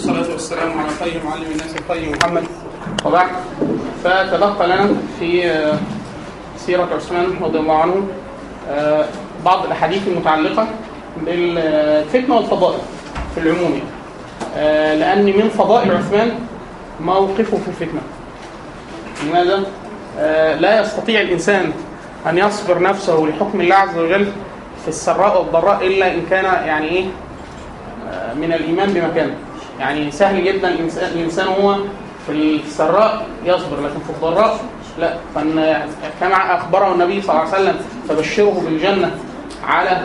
والصلاة والسلام على خير معلم الناس الخير محمد وبعد فتبقى لنا في آه، سيرة عثمان رضي الله عنه آه، بعض الأحاديث المتعلقة بالفتنة والفضائل في العموم يعني. آه، لأن من فضائل عثمان موقفه في الفتنة لماذا؟ لا يستطيع الإنسان أن يصبر نفسه لحكم الله عز وجل في السراء والضراء إلا إن كان يعني إيه من الإيمان بمكانه يعني سهل جدا الإنسان هو في السراء يصبر لكن في الضراء لا. فإن كما أخبره النبي صلى الله عليه وسلم فبشره بالجنة على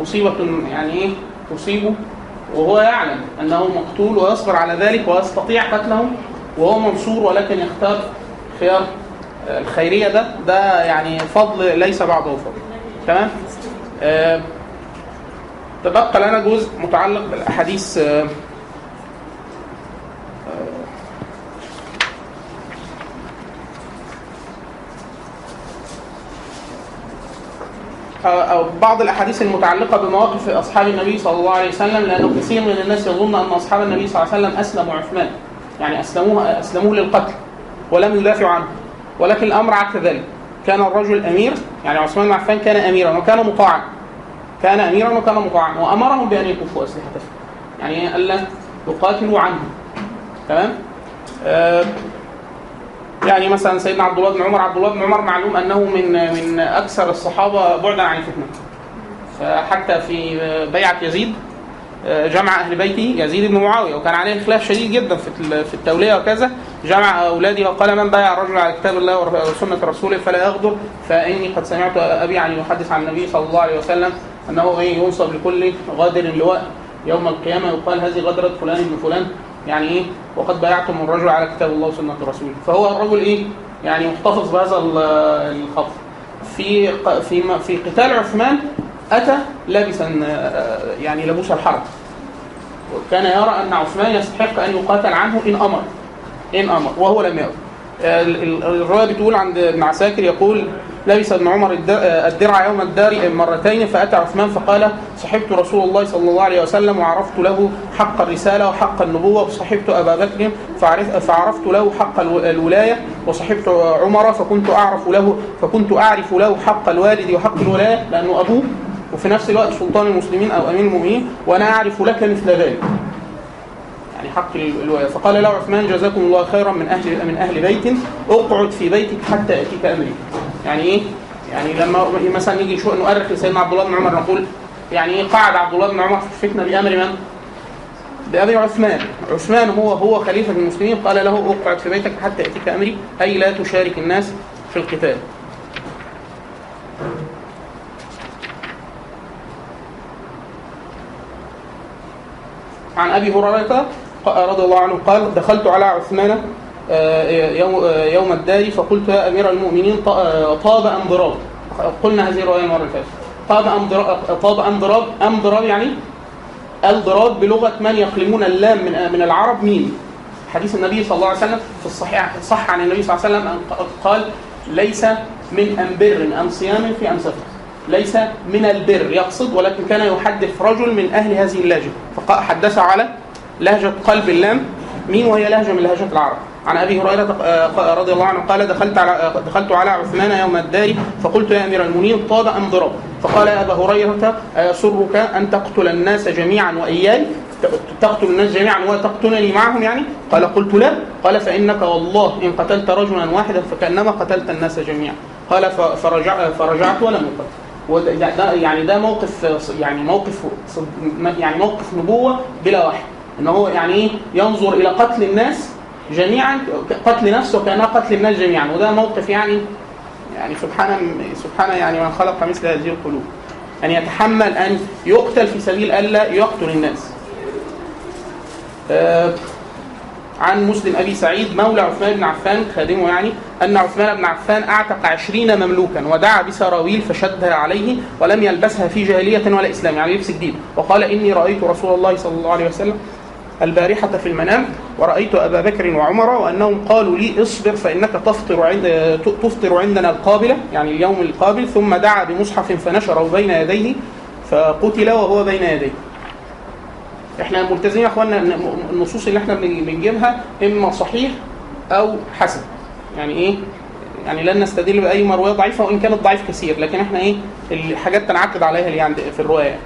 مصيبة يعني إيه؟ تصيبه. وهو يعلم أنه مقتول ويصبر على ذلك ويستطيع قتله وهو منصور ولكن يختار خيار الخيرية ده. ده يعني فضل ليس بعده فضل. تمام؟ آه، تبقى لنا جزء متعلق بالأحاديث آه، أو بعض الأحاديث المتعلقة بمواقف أصحاب النبي صلى الله عليه وسلم لأنه كثير من الناس يظن أن أصحاب النبي صلى الله عليه وسلم أسلموا عثمان. يعني أسلموه أسلموه للقتل ولم يدافعوا عنه. ولكن الأمر عكس ذلك. كان الرجل أمير يعني عثمان بن عفان كان أميرا وكان مطاعا. كان أميرا وكان مطاعا. وأمرهم بأن يكفوا أسلحتهم يعني ألا يقاتلوا عنه. تمام؟ آه يعني مثلا سيدنا عبد الله بن عمر عبد الله بن عمر معلوم أنه من من أكثر الصحابة بعدا عن الفتنة. فحتى في بيعة يزيد جمع أهل بيته يزيد بن معاوية وكان عليه خلاف شديد جدا في في التولية وكذا. جمع أولاده وقال من بايع الرجل على كتاب الله وسنة رسوله فلا يغدر فإني قد سمعت أبي عن يحدث عن النبي صلى الله عليه وسلم أنه ينصب لكل غادر لواء يوم القيامة يقال هذه غدره فلان بن فلان يعني إيه؟ وقد بايعتم الرجل على كتاب الله وسنة رسوله فهو الرجل إيه؟ يعني محتفظ بهذا الخط. في في في قتال عثمان أتى لابسا يعني لبوس الحرب. وكان يرى أن عثمان يستحق أن يقاتل عنه إن أمر. إن أمر. وهو لم يأمر الرواية بتقول عند ابن عساكر يقول لبس ابن عمر الدرع يوم الدار مرتين فأتى عثمان فقال صحبت رسول الله صلى الله عليه وسلم وعرفت له حق الرسالة وحق النبوة وصحبت أبا بكر فعرفت له حق الولاية وصحبت عمر فكنت أعرف له فكنت أعرف له حق الوالد وحق الولاية لأنه أبوه وفي نفس الوقت سلطان المسلمين أو أمير المؤمنين وأنا أعرف لك مثل ذلك. يعني حق الولاية. فقال له عثمان جزاكم الله خيرا من أهل من أهل بيت اقعد في بيتك حتى يأتيك أمري. يعني إيه؟ يعني لما مثلا نيجي شو نؤرخ لسيدنا عبد الله بن عمر نقول يعني إيه قعد عبد الله بن عمر في الفتنه بأمر من؟ بأبي عثمان. عثمان هو هو خليفة المسلمين قال له اقعد في بيتك حتى يأتيك أمري أي لا تشارك الناس في القتال. عن أبي هريرة رضي الله عنه قال دخلت على عثمان يوم يوم الدار فقلت يا أمير المؤمنين طاب أم ضراب؟ قلنا هذه الرواية المرة اللي فاتت. طاب أم ضراب طاب أم ضراب أم ضراب يعني الضراب بلغة من يقلمون اللام من من العرب مين حديث النبي صلى الله عليه وسلم في الصحيح صح عن النبي صلى الله عليه وسلم قال ليس من أم بر أم صيام في أم سفر. ليس من البر يقصد ولكن كان يحدث رجل من أهل هذه اللهجة. فحدث على لهجة قلب اللام مين وهي لهجة من لهجات العرب. عن أبي هريرة رضي الله عنه قال دخلت على دخلت على عثمان يوم الدار فقلت يا أمير المؤمنين طاب أم ضرب؟ فقال يا أبا هريرة ايسرك أن تقتل الناس جميعا وإياي تقتل الناس جميعا وتقتلني معهم يعني؟ قال قلت لا. قال فإنك والله إن قتلت رجلا واحدا فكأنما قتلت الناس جميعا. قال فرجع فرجعت ولم أقتل. وده يعني ده موقف يعني موقف يعني موقف نبوة بلا وحي. إن هو يعني إيه؟ ينظر إلى قتل الناس جميعا قتل نفسه وكانها قتل الناس جميعا. وده موقف يعني يعني سبحان سبحان يعني من خلق مثل هذه القلوب. أن يتحمل أن يقتل في سبيل ألا يقتل الناس. آه عن مسلم أبي سعيد مولى عثمان بن عفان خادمه يعني أن عثمان بن عفان أعتق عشرين مملوكا ودعا بسراويل فشدها عليه ولم يلبسها في جاهلية ولا إسلام. يعني لبس جديد. وقال إني رأيت رسول الله صلى الله عليه وسلم البارحة في المنام ورأيت أبا بكر وعمر وأنهم قالوا لي اصبر فإنك تفطر عند تفطر عندنا القابلة يعني اليوم القابل. ثم دعا بمصحف فنشره بين يديه فقتل وهو بين يديه. إحنا ملتزمين يا اخوانا ان النصوص اللي إحنا بن- بنجيبها إما صحيح أو حسن. يعني إيه؟ يعني لن نستدل بأي مرويه ضعيفة وإن كانت ضعيف كثير. لكن إحنا إيه؟ الحاجات تنعقد عليها اللي عند في الرواية.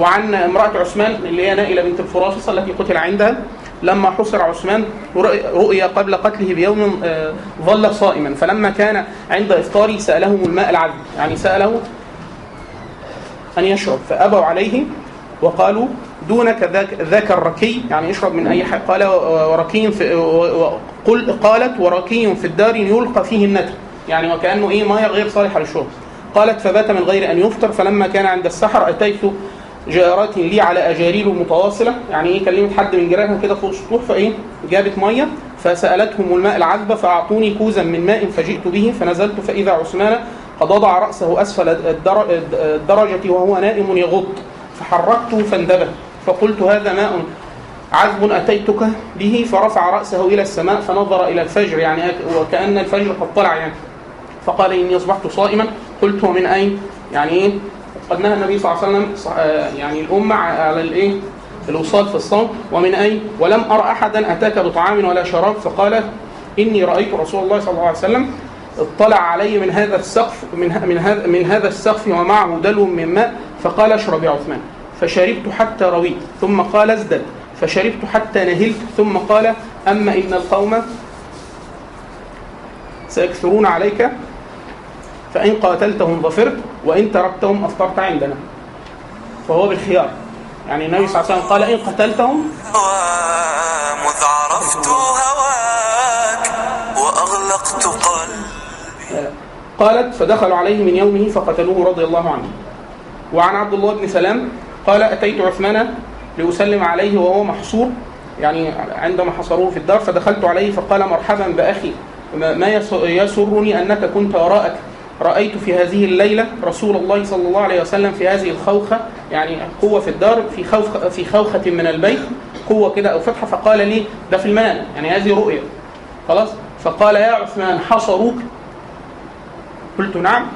وعن امرأة عثمان اللي هي نائلة بنت الفرافصة التي قتل عندها. لما حصر عثمان رؤي رؤي قبل قتله بيوم آه، ظل صائما. فلما كان عند إفطاره سألهم الماء العذب. يعني سأله أن يشرب. فأبوا عليه وقالوا دونك ذاك, الركي. يعني اشرب من أي حاجة. قال وركي في قل قالت وركي في الدار يلقى فيه النتن. يعني وكأنه إيه مياه غير صالحة للشرب. قالت فبات من غير أن يفطر. فلما كان عند السحر أتيت جارات لي على أجاريل متواصلة. يعني إيه؟ كلمت حد من جيرانها كده فوق السطوح فإيه؟ جابت مية فسألتهم الماء العذبة فأعطوني كوزا من ماء فجئت به فنزلت فإذا عثمان قد وضع رأسه أسفل الدر- الدرجة وهو نائم يغط فحركته فاندبه فقلت هذا ماء عذب أتيتك به؟ فرفع رأسه إلى السماء فنظر إلى الفجر يعني وكأن الفجر قد طلع يعني. فقال إني أصبحت صائما. قلت ومن أين؟ يعني إيه؟ قد نهى النبي صلى الله عليه وسلم آه، يعني الأمة على الإيه؟ الوصال في الصوم. ومن أين ولم أرى أحدا أتاك بطعام ولا شراب. فقال إني رأيت رسول الله صلى الله عليه وسلم اطلع علي من هذا السقف من من هذا من هذا السقف ومعه دلو من ماء. فقال اشرب يا عثمان. فشربت حتى رويت. ثم قال ازدد. فشربت حتى نهلت. ثم قال أما إن القوم سيكثرون عليك فإن قاتلتهم ظفرت. وإن تركتهم أفطرت عندنا. فهو بالخيار. يعني النبي صلى الله عليه وسلم قال إن قتلتهم مذ عرفت هواك وأغلقت قلبي قالت فدخلوا عليه من يومه فقتلوه رضي الله عنه. وعن عبد الله بن سلام قال أتيت عثمان لأسلم عليه وهو محصور. يعني عندما حصروه في الدار فدخلت عليه فقال مرحبا بأخي ما ما يس- يسرني أنك كنت وراءك؟ رأيت في هذه الليلة رسول الله صلى الله عليه وسلم في هذه الخوخة يعني قوة في الدار في خوخة في خوخة من البيت قوة كده أو فتحة فقال لي ده في المنام يعني هذه رؤية. خلاص؟ فقال يا عثمان حصروك قلت نعم.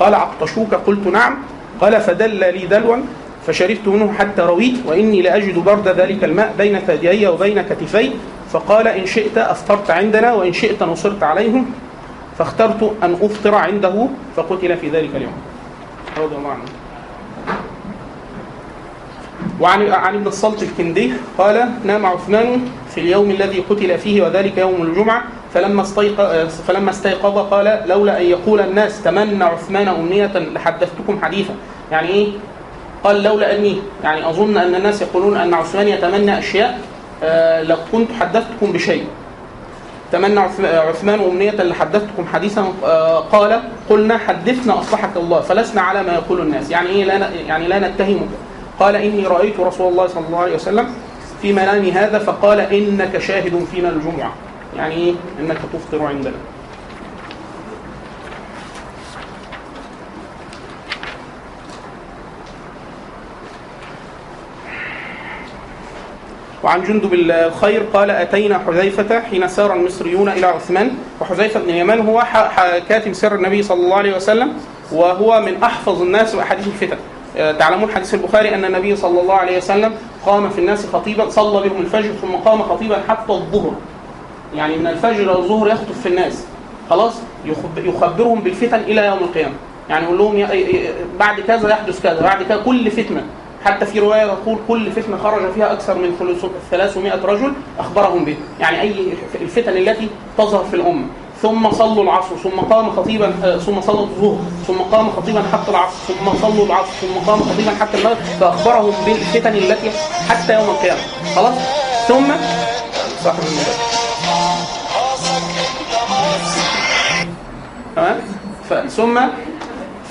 قال عطشوك؟ قلت نعم. قال فدل لي دلوا فشربت منه حتى رويت وإني لأجد برد ذلك الماء بين ثديي وبين كتفي فقال إن شئت أفطرت عندنا وإن شئت نصرت عليهم فاخترت أن أفطر عنده فقتل في ذلك اليوم. رضي الله عنه. وعن عن ابن الصلت الكندي قال نام عثمان في اليوم الذي قتل فيه وذلك يوم الجمعة فلما استيقظ فلما استيقظ قال لولا أن يقول الناس تمنى عثمان أمنية لحدثتكم حديثا. يعني إيه؟ قال لولا أني يعني أظن أن الناس يقولون أن عثمان يتمنى أشياء آه لكنت حدثتكم بشيء. تمنى عث- عثمان أمنية لحدثتكم حديثا آه، قال قلنا حدثنا أصلحك الله فلسنا على ما يقول الناس. يعني إيه لا يعني لا نتهمك. قال إني رأيت رسول الله صلى الله عليه وسلم في منامي هذا فقال إنك شاهد فينا الجمعة. يعني إيه؟ إنك تفطر عندنا. وعن جندب الخير قال أتينا حذيفة حين سار المصريون إلى عثمان وحذيفة بن اليمان هو كاتب سر النبي صلى الله عليه وسلم وهو من أحفظ الناس بأحاديث الفتن. آه، تعلمون حديث البخاري أن النبي صلى الله عليه وسلم قام في الناس خطيبا صلى بهم الفجر ثم قام خطيبا حتى الظهر. يعني من الفجر إلى الظهر يخطب في الناس. خلاص؟ يخب- يخبرهم بالفتن إلى يوم القيامة. يعني يقول لهم بعد كذا يحدث كذا بعد كذا كل فتنة. حتى في رواية تقول كل فتنة خرج فيها أكثر من 300 رجل أخبرهم به. يعني أي الفتن التي تظهر في الأمة. ثم صلوا العصر ثم قام خطيبا آه، ثم صلوا الظهر ثم قام خطيبا حتى العصر ثم صلوا العصر ثم قام خطيبا حتى المغرب. فأخبرهم بالفتن التي حتى يوم القيامة. خلاص؟ ثم صاحب المدرسة. تمام؟ ثم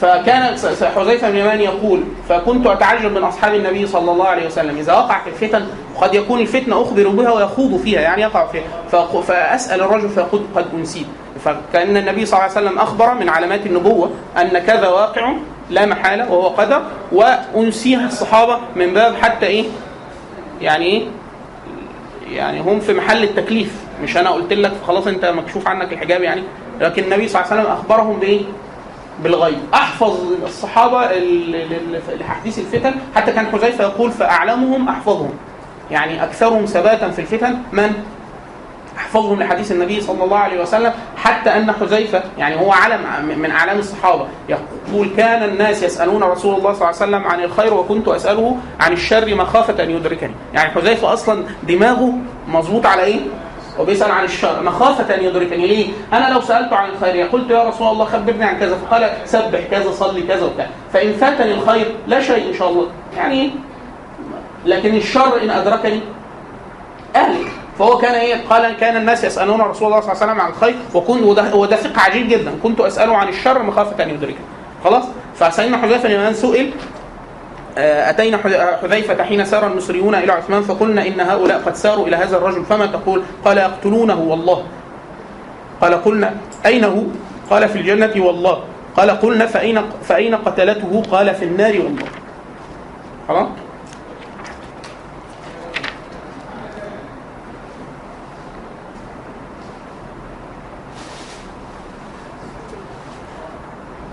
فكان حذيفة بن اليمان يقول فكنت أتعجب من أصحاب النبي صلى الله عليه وسلم إذا وقع في الفتن قد يكون الفتنة أخبر بها ويخوض فيها. يعني يقع فيها فأسأل الرجل فيقول قد أنسيت. فكأن النبي صلى الله عليه وسلم أخبر من علامات النبوة أن كذا واقع لا محالة وهو قدر وأنسيها الصحابة من باب حتى إيه؟ يعني إيه؟ يعني هم في محل التكليف. مش أنا قلت لك خلاص أنت مكشوف عنك الحجاب يعني لكن النبي صلى الله عليه وسلم أخبرهم بإيه؟ بالغيب. أحفظ الصحابة ال- ال- لحديث الفتن. حتى كان حذيفة يقول فأعلمهم أحفظهم. يعني أكثرهم ثباتا في الفتن من؟ أحفظهم لحديث النبي صلى الله عليه وسلم. حتى أن حذيفة يعني هو علم من أعلام الصحابة يقول كان الناس يسألون رسول الله صلى الله عليه وسلم عن الخير وكنت أسأله عن الشر مخافة أن يدركني. يعني حذيفة أصلا دماغه مظبوط على إيه؟ وبيسأل عن الشر. مخافة أن يدركني ليه؟ أنا لو سالته عن الخير قلت يا رسول الله خبرني عن كذا. فقال سبح كذا صلي كذا وكذا فإن فاتني الخير لا شيء إن شاء الله. يعني لكن الشر إن أدركني أهلك. فهو كان إيه؟ قال كان الناس يسألون رسول الله صلى الله عليه وسلم عن الخير وكنت وده, وده فقه عجيب جدا. كنت أسأله عن الشر مخافة أن يدركني. خلاص؟ فسيدنا حذيفة لمن سئل آه، أتينا حذ- حذيفة حين سار المصريون إلى عثمان فقلنا إن هؤلاء قد ساروا إلى هذا الرجل فما تقول؟ قال يقتلونه والله. قال قلنا أين هو؟ قال في الجنة والله. قال قلنا فأين فأين قتلته؟ قال في النار والله. خلاص؟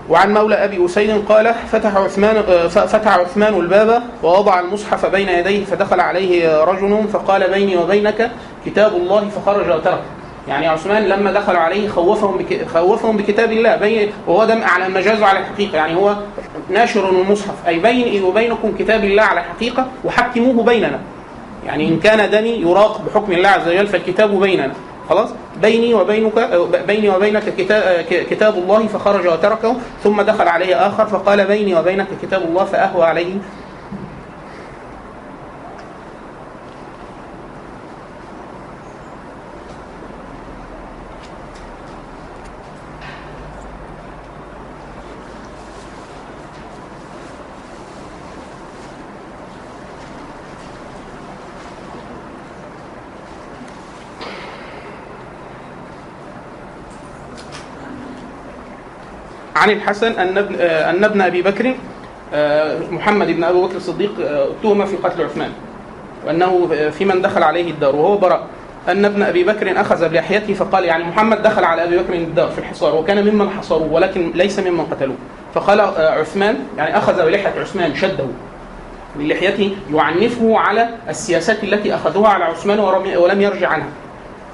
وعن مولى أبي أسيد قال فتح عثمان آه، فتح عثمان الباب ووضع المصحف بين يديه فدخل عليه رجل فقال بيني وبينك كتاب الله فخرج وترك يعني عثمان لما دخلوا عليه خوفهم بك خوفهم بكتاب الله بين وهو ده على المجاز وعلى الحقيقة. يعني هو ناشر المصحف أي بيني وبينكم كتاب الله على الحقيقة وحكموه بيننا. يعني إن كان دمي يراق بحكم الله عز وجل فالكتاب بيننا. خلاص؟ بيني وبينك بيني وبينك كتاب, كتاب الله فخرج وتركه ثم دخل عليه آخر فقال بيني وبينك كتاب الله فأهوى عليه. عن الحسن أن ابن آه، أن ابن أبي بكر آه، محمد بن أبي بكر الصديق آه، أتهم في قتل عثمان وأنه في من دخل عليه الدار وهو براء أن ابن أبي بكر أخذ بلحيته فقال يعني محمد دخل على أبي بكر الدار في الحصار وكان ممن حصروه ولكن ليس ممن قتلوه. فقال عثمان يعني أخذ بلحية عثمان شده من لحيته يعنفه على السياسات التي أخذوها على عثمان ولم يرجع عنها.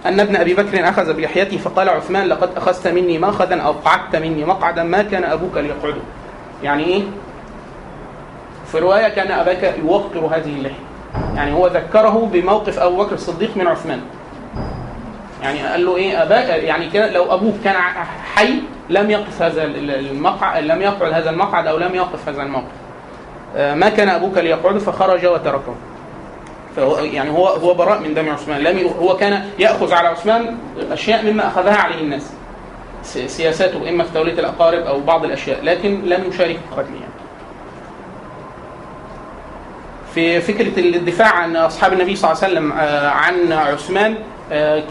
أن ابن أبي بكر أخذ بلحيته فقال عثمان لقد أخذت مني مأخذا أو قعدت مني مقعدا ما كان أبوك ليقعده يعني إيه؟ في رواية كان أباك يوقر هذه اللحية. يعني هو ذكره بموقف أبو بكر الصديق من عثمان. يعني قال له إيه؟ اباك يعني كان لو أبوك كان حي لم يقف هذا ال- المقعد لم يقعد هذا المقعد أو لم يقف هذا الموقف. آه، ما كان أبوك ليقعد فخرج وتركه. فهو يعني هو هو براء من دم عثمان لم هو كان يأخذ على عثمان أشياء مما أخذها عليه الناس سياساته إما في تولية الأقارب أو بعض الأشياء لكن لم يشارك في قتله يعني. في فكرة الدفاع عن أصحاب النبي صلى الله عليه وسلم آه، عن عثمان آه،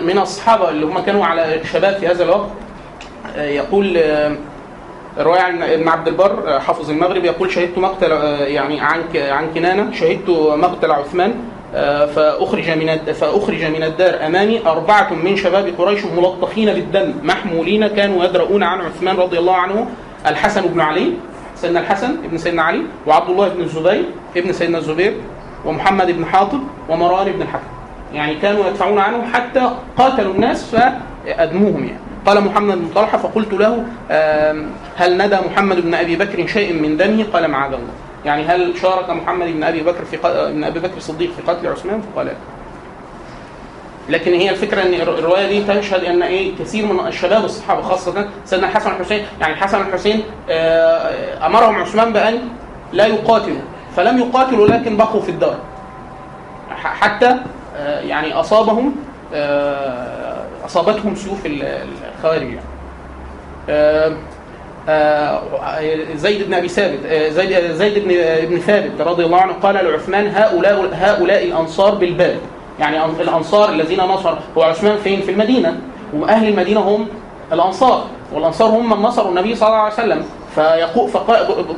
من الصحابه اللي هم كانوا على شباب في هذا الوقت آه، يقول رواية عن ابن عبد البر آه، حافظ المغرب يقول شهدت مقتل آه، يعني عن عن كنانة شهدت مقتل عثمان آه، فأخرج من فأخرج من الدار أمامي أربعة من شباب قريش ملطخين بالدم محمولين كانوا يدرؤون عن عثمان رضي الله عنه الحسن بن علي سيدنا الحسن ابن سيدنا علي وعبد الله بن الزبير ابن سيدنا الزبير ومحمد بن حاطب ومروان بن الحكم. يعني كانوا يدفعون عنه حتى قاتلوا الناس فأدموهم يعني. قال محمد بن طلحة فقلت له هل ندى محمد بن أبي بكر شيء من دمه؟ قال معاذ الله. يعني هل شارك محمد بن أبي بكر في ق- بن أبي بكر الصديق في قتل عثمان؟ فقال لا. لكن هي الفكرة إن الر- الرواية دي تشهد إن إيه كثير من الشباب الصحابة خاصة سيدنا الحسن والحسين يعني الحسن والحسين آه، أمرهم عثمان بأن لا يقاتلوا فلم يقاتلوا لكن بقوا في الدار. حتى آه، يعني أصابهم آه، أصابتهم سيوف ال- الخوارج يعني. آه، آه، زيد بن أبي ثابت آه، زيد زيد بن بن ثابت رضي الله عنه قال لعثمان هؤلاء هؤلاء الأنصار بالباب يعني الأنصار الذين نصر هو عثمان فين؟ في المدينة. وأهل المدينة هم الأنصار. والأنصار هم من نصروا النبي صلى الله عليه وسلم. فيقول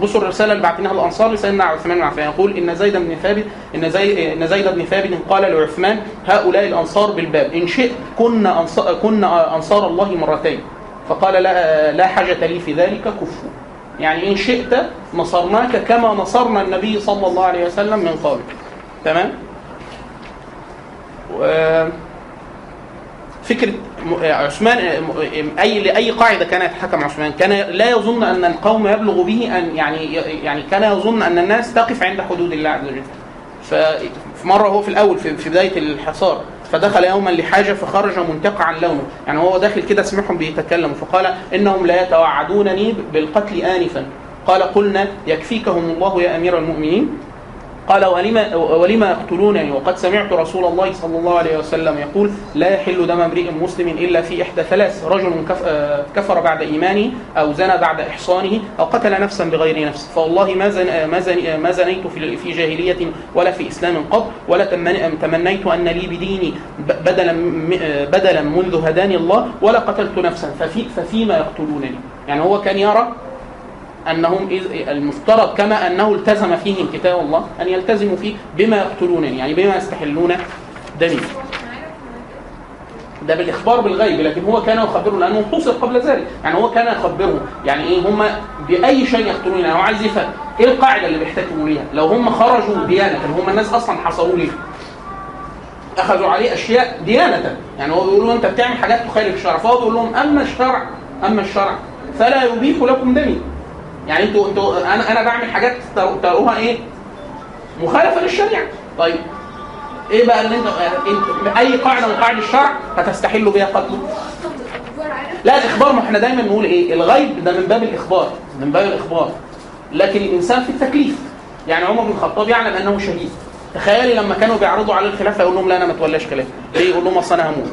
بصوا الرساله اللي بعتناها الأنصار لسيدنا عثمان بن عفان يقول إن زيد بن ثابت إن زيد إن زيد بن ثابت قال لعثمان هؤلاء الأنصار بالباب إن شئت كنا أنصار كنا أنصار الله مرتين. فقال لا لا حاجة لي في ذلك كفوا. يعني إن شئت نصرناك كما نصرنا النبي صلى الله عليه وسلم من قبل. تمام؟ و- فكرة عثمان م- أي لاي قاعدة كان يتحكم عثمان كان لا يظن أن القوم يبلغ به أن يعني يعني كان يظن أن الناس تقف عند حدود الله عز وجل. ففي مرة هو في الأول في في بداية الحصار فدخل يوما لحاجة فخرج منتقعا لونه. يعني هو داخل كده سمعهم بيتكلموا فقال إنهم لا يتوعدونني بالقتل انفا. قال قلنا يكفيكهم الله يا أمير المؤمنين. قال ولما ولما يقتلونني وقد سمعت رسول الله صلى الله عليه وسلم يقول لا يحل دم امرئ مسلم إلا في إحدى ثلاث رجل آه، كفر بعد إيمانه أو زنى بعد إحصانه أو قتل نفسا بغير نفس. فوالله ما زن ما زن ما زنيت في جاهلية ولا في إسلام قط ولا تمن- تمنيت أن لي بديني بدلا آه، بدلا منذ هداني الله ولا قتلت نفسا. ففي ففيما يقتلونني. يعني هو كان يرى أنهم إذ- المفترض كما أنه التزم فيهم كتاب الله أن يلتزموا فيه بما يقتلونني يعني بما يستحلون دمي. ده بالإخبار بالغيب لكن هو كان يخبره لأنه حصر قبل ذلك. يعني هو كان يخبره. يعني إيه؟ هم بأي شيء يقتلون يعني هو عايز يفهم إيه القاعدة اللي بيحتكموا ليها لو هم خرجوا ديانة هم الناس أصلا حصروا ليه أخذوا عليه أشياء ديانة. يعني هو بيقول له أنت بتعمل حاجات تخالف الشرع فهو بيقول لهم أما الشرع أما الشرع فلا يبيح لكم دمي. يعني أنتوا أنتوا أنا أنا بعمل حاجات ترو- تروها إيه؟ مخالفة للشريعة. طيب إيه بقى اللي انت انت اي قاعدة من قواعد الشرع هتستحلوا بها قتله لا الإخبار ما إحنا دايما نقول إيه؟ الغيب ده من باب الإخبار من باب الإخبار. لكن الإنسان في التكليف. يعني عمر بن الخطاب يعلم أنه شهيد. تخيلي لما كانوا بيعرضوا على الخلافة يقول لهم لا أنا ما اتولاش خلافه ليه؟ يقول لهم أصل أنا هموت.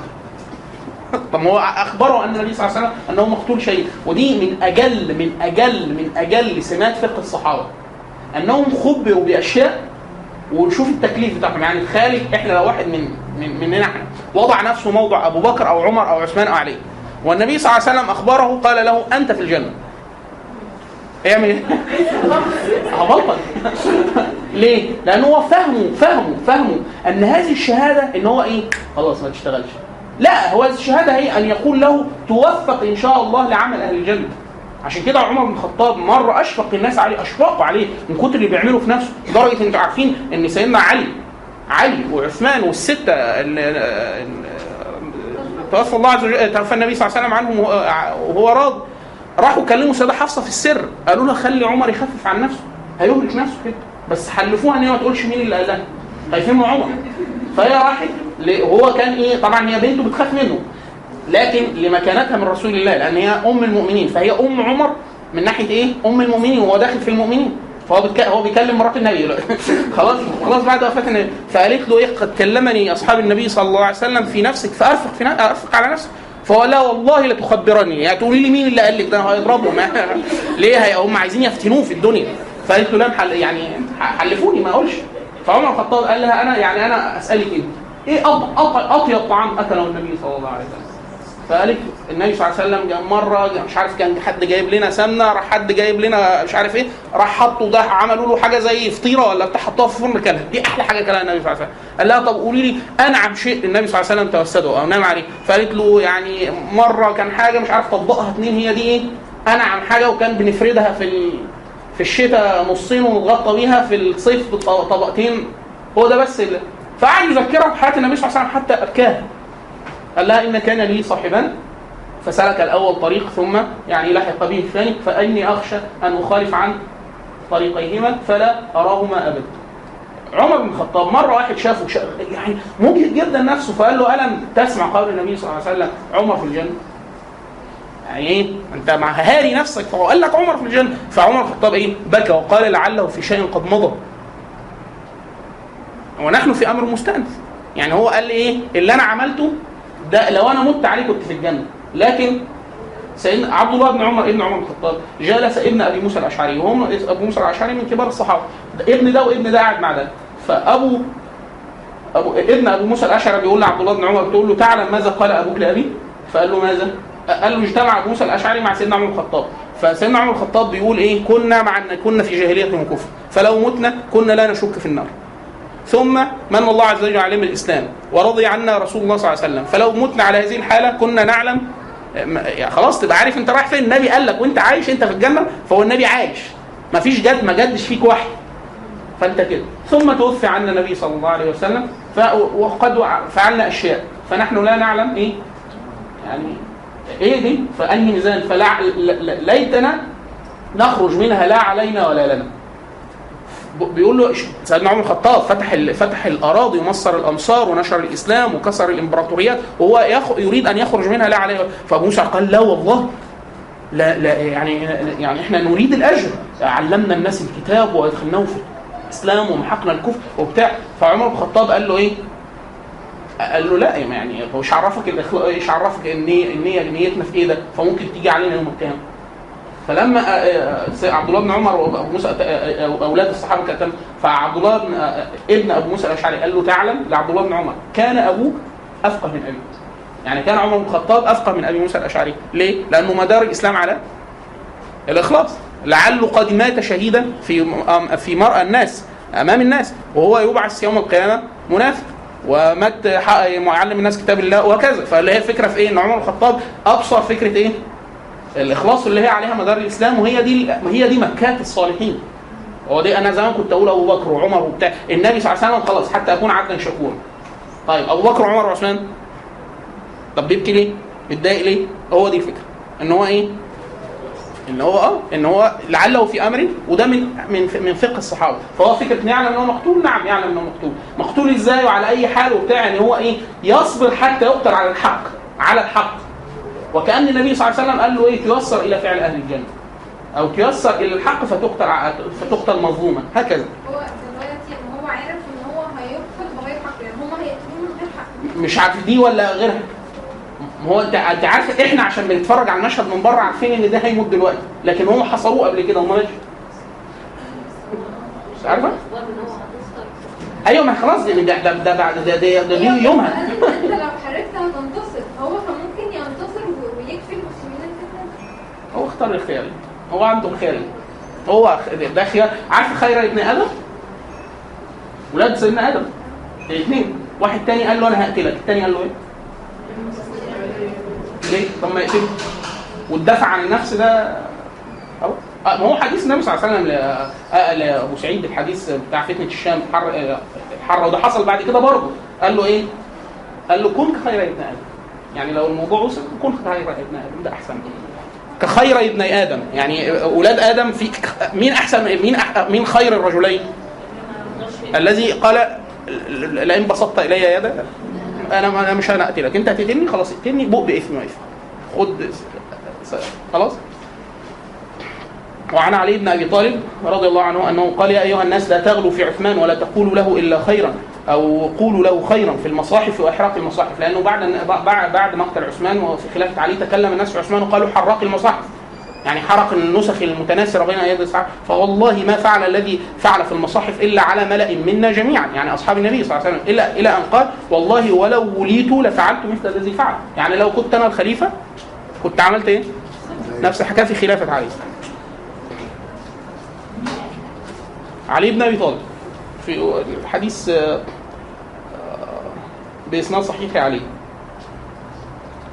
طب ما هو أخبره أن النبي صلى الله عليه وسلم أنه مقتول شهيد. ودي من أجل من أجل من أجل سمات فقه الصحابة. أنهم خبروا بأشياء وشوف التكليف بتاعهم. يعني تخيل إحنا لو واحد من من مننا إحنا وضع نفسه موضع أبو بكر أو عمر أو عثمان أو علي. والنبي صلى الله عليه وسلم أخبره قال له أنت في الجنة. يعمل إيه؟ هبطل. ليه؟ لأن هو فهمه فهمه فهمه أن هذه الشهادة إن هو إيه؟ خلاص ما تشتغلش. لا هو الشهادة هي أن يقول له توفق إن شاء الله لعمل أهل الجنة. عشان كده عمر بن الخطاب مرة أشفق الناس عليه اشفقوا عليه من كتر اللي بيعمله في نفسه لدرجة إنتوا عارفين إن سيدنا علي علي وعثمان والستة ال- ال- توفى الله عز وجل توفى النبي صلى الله عليه وسلم عنهم وهو- راض راحوا كلموا السيدة حفصة في السر قالوا لها خلي عمر يخفف عن نفسه هيهلك نفسه كده بس حلفوها إن هي ما تقولش مين اللي قال لها. خايفين من عمر؟ فهي راحت وهو كان إيه طبعا هي بنته بتخاف منه. لكن لمكانتها من رسول الله لأن هي أم المؤمنين. فهي أم عمر من ناحية إيه؟ أم المؤمنين وهو داخل في المؤمنين. فهو بتك... هو بيكلم مرات النبي. خلاص خلاص بعد وفاة النبي. فقالت له إيه قد كلمني أصحاب النبي صلى الله عليه وسلم في نفسك فأرفق في. أرفق على نفسك. فهو لا والله لتخبرني يعني تقولي لي مين اللي قال لك ده؟ هيضربهم ليه؟ هم عايزين يفتنوه في الدنيا. فقالت له لا يعني حلفوني ما أقولش. فعمر الخطاب قال لها أنا يعني أنا أسألك أنت إيه أطيب طعام أكله النبي صلى الله عليه وسلم؟ فقالت النبي صلى الله عليه وسلم مرة مش عارف كان حد جايب لنا سمنة راح حد جايب لنا مش عارف إيه راح حطوا ده عملوا له حاجة زي فطيرة ولا بتاع حطوها في الفرن كلها. دي أحلى حاجة كلها النبي صلى الله عليه وسلم. قال لها طب قولي لي انعم شيء النبي صلى الله عليه وسلم توسده أو نام عليه. فقالت له يعني مرة كان حاجة مش عارف طبقها اتنين هي دي إيه؟ انعم حاجة وكان بنفردها في ال... في الشتاء نصين ونتغطى بيها في الصيف طبقتين هو ده بس اللي فقعد يذكرها بحياه النبي صلى الله عليه وسلم حتى ابكاها قال لها إن كان لي صاحبان فسلك الأول طريق ثم يعني لحق به الثاني فأني أخشى أن أخالف عن طريقيهما فلا أراهما ابدا. عمر بن الخطاب مرة واحد شافه شا... يعني مجهد جدا نفسه فقال له ألم تسمع قول النبي صلى الله عليه وسلم عمر في الجنة؟ يعني إيه؟ أنت مع هاري نفسك فهو قال لك عمر في الجنة فعمر الخطاب إيه؟ بكى وقال لعله في شيء قد مضى. ونحن في أمر مستأنف. يعني هو قال إيه؟ اللي أنا عملته ده لو أنا مت عليه كنت في الجنة لكن سيدنا عبد الله بن عمر ابن عمر بن الخطاب جلس ابن أبي موسى الأشعري وهم ابو موسى الأشعري من كبار الصحابة ابن ده وابن ده قاعد مع ده فابو ابو ابن ابو موسى الأشعري بيقول لعبد الله بن عمر بتقول له تعلم ماذا قال أبوك لأبي؟ فقال له ماذا؟ قال له اجتمع موسى الأشعري مع سيدنا عمر الخطاب. فسيدنا عمر الخطاب بيقول إيه؟ كنا مع كنا في جاهلية وكفر. فلو متنا كنا لا نشك في النار. ثم من الله عز وجل علينا الإسلام ورضي عنا رسول الله صلى الله عليه وسلم. فلو متنا على هذه الحالة كنا نعلم يعني خلاص تبقى عارف أنت رايح فين. النبي قال لك وأنت عايش أنت في الجنة فهو النبي عايش. ما فيش جد ما جدش فيك وحي. فأنت كده. ثم توفي عنا النبي صلى الله عليه وسلم. وقد فعلنا أشياء. فنحن لا نعلم إيه؟ يعني إيه دي؟ فأنهي ميزان فلا ليتنا نخرج منها لا علينا ولا لنا. بيقول له سيدنا عمر الخطاب فتح فتح الأراضي ومصر الأمصار ونشر الإسلام وكسر الإمبراطوريات وهو. يريد أن يخرج منها لا عليه فأبو موسى قال لا والله. لا لا يعني يعني إحنا نريد الأجر. علمنا الناس الكتاب وادخلناهم في الإسلام ومحقنا الكفر وبتاع. فعمر بن الخطاب قال له إيه؟ قال له لا يعني هو إيش عرفك إيش عرفك النية النية نيتنا في إيه ده؟ فممكن تيجي علينا يوم القيامة. فلما آه، آه، عبد الله بن عمر وأبو موسى آه، أولاد الصحابة كتم فعبد الله بن ابن أبو موسى الأشعري قال له تعلم لعبد الله بن عمر كان أبوك أفقه من ابيك. يعني كان عمر بن الخطاب أفقه من أبي موسى الأشعري، ليه؟ لأنه مدار الإسلام على الإخلاص لعله قد مات شهيدا في في مرأى الناس أمام الناس وهو يبعث يوم القيامة منافق ومات معلم الناس كتاب الله وهكذا فاللي هي الفكرة في إيه؟ إن عمر الخطاب أبصر فكرة إيه؟ الإخلاص اللي هي عليها مدار الإسلام وهي دي هي دي مكات الصالحين هو دي أنا زمان كنت أقول أبو بكر وعمر وبتاع النبي صلى الله عليه وسلم خلاص حتى اكون عبدا شكورا طيب أبو بكر وعمر وعثمان طب بيبكي ليه؟ متضايق ليه؟ هو دي الفكرة إن هو إيه؟ إن هو آه إن هو لعله في أمر وده من من من فقه الصحابة. فهو فكرة يعلم إن هو مقتول؟ نعم يعلم إن هو مقتول. مقتول إزاي وعلى أي حال وبتاع؟ يعني هو إيه؟ يصبر حتى يقتل على الحق على الحق. وكأن النبي صلى الله عليه وسلم قال له إيه؟ تيسر إلى فعل أهل الجنة. أو تيسر إلى الحق فتقتل فتقتل مظلوما. هكذا. هو دلوقتي ان هو عارف إن هو هيقتل بغير حق يعني هم هيقتلوه من غير حق. مش عارف دي ولا غيرها ما هو انت انت عارف إحنا عشان بنتفرج على المشهد من بره عارفين ان ده هيموت دلوقتي لكن هم حصروه قبل كده هم ماشي مش عارفة؟ أيوه ما خلاص ده ده ده ده بعد ده ده ده ليه يومها؟ ان أنت لو حاربت هتنتصر. هو كان ممكن ينتصر ويكفي المسلمين هو اختار الخيار. هو عنده الخيار. هو ده خيار. عارف خير ابن آدم؟ ولاد سيدنا آدم. الاثنين. واحد تاني قال له أنا هقتلك. التاني قال له إيه؟ ليه؟ طب ما يقتله والدفع عن النفس ده أهو. آه، ما هو حديث النبي صلى الله عليه وسلم ل- آه، لأبو سعيد الحديث بتاع فتنة الشام حر آه، حر وده حصل بعد كده برضه قال له إيه؟ قال له كن كخير ابن آدم يعني لو الموضوع وصل كن كخير ابن آدم ده أحسن كخير ابن آدم يعني أولاد آدم في مين أحسن مين مين خير الرجلين؟ الذي قال لئن بسطت إلي يدك أنا مش أنا أقتلك. أنت هتقتلني؟ خلاص اقتلني. بؤ باثم واثم خد خلاص. وعن علي بن أبي طالب رضي الله عنه أنه قال يا أيها الناس لا تغلوا في عثمان ولا تقولوا له إلا خيرا أو قولوا له خيرا في المصاحف وإحراق المصاحف. لأنه بعد بعد بعد مقتل عثمان وفي خلافه علي تكلم الناس في عثمان وقالوا حراق المصاحف. يعني حرق النسخ المتناثره بين يدي الصحابة. فوالله ما فعل الذي فعل في المصاحف إلا على ملأ منا جميعا يعني أصحاب النبي صلى الله عليه وسلم إلى إلى أن قال والله ولو وليت لفعلت مثل الذي فعل. يعني لو كنت أنا الخليفة كنت عملت إيه؟ نفس الحكاية في خلافة علي. علي بن أبي طالب في الحديث آه، آه، بإسناد صحيح علي.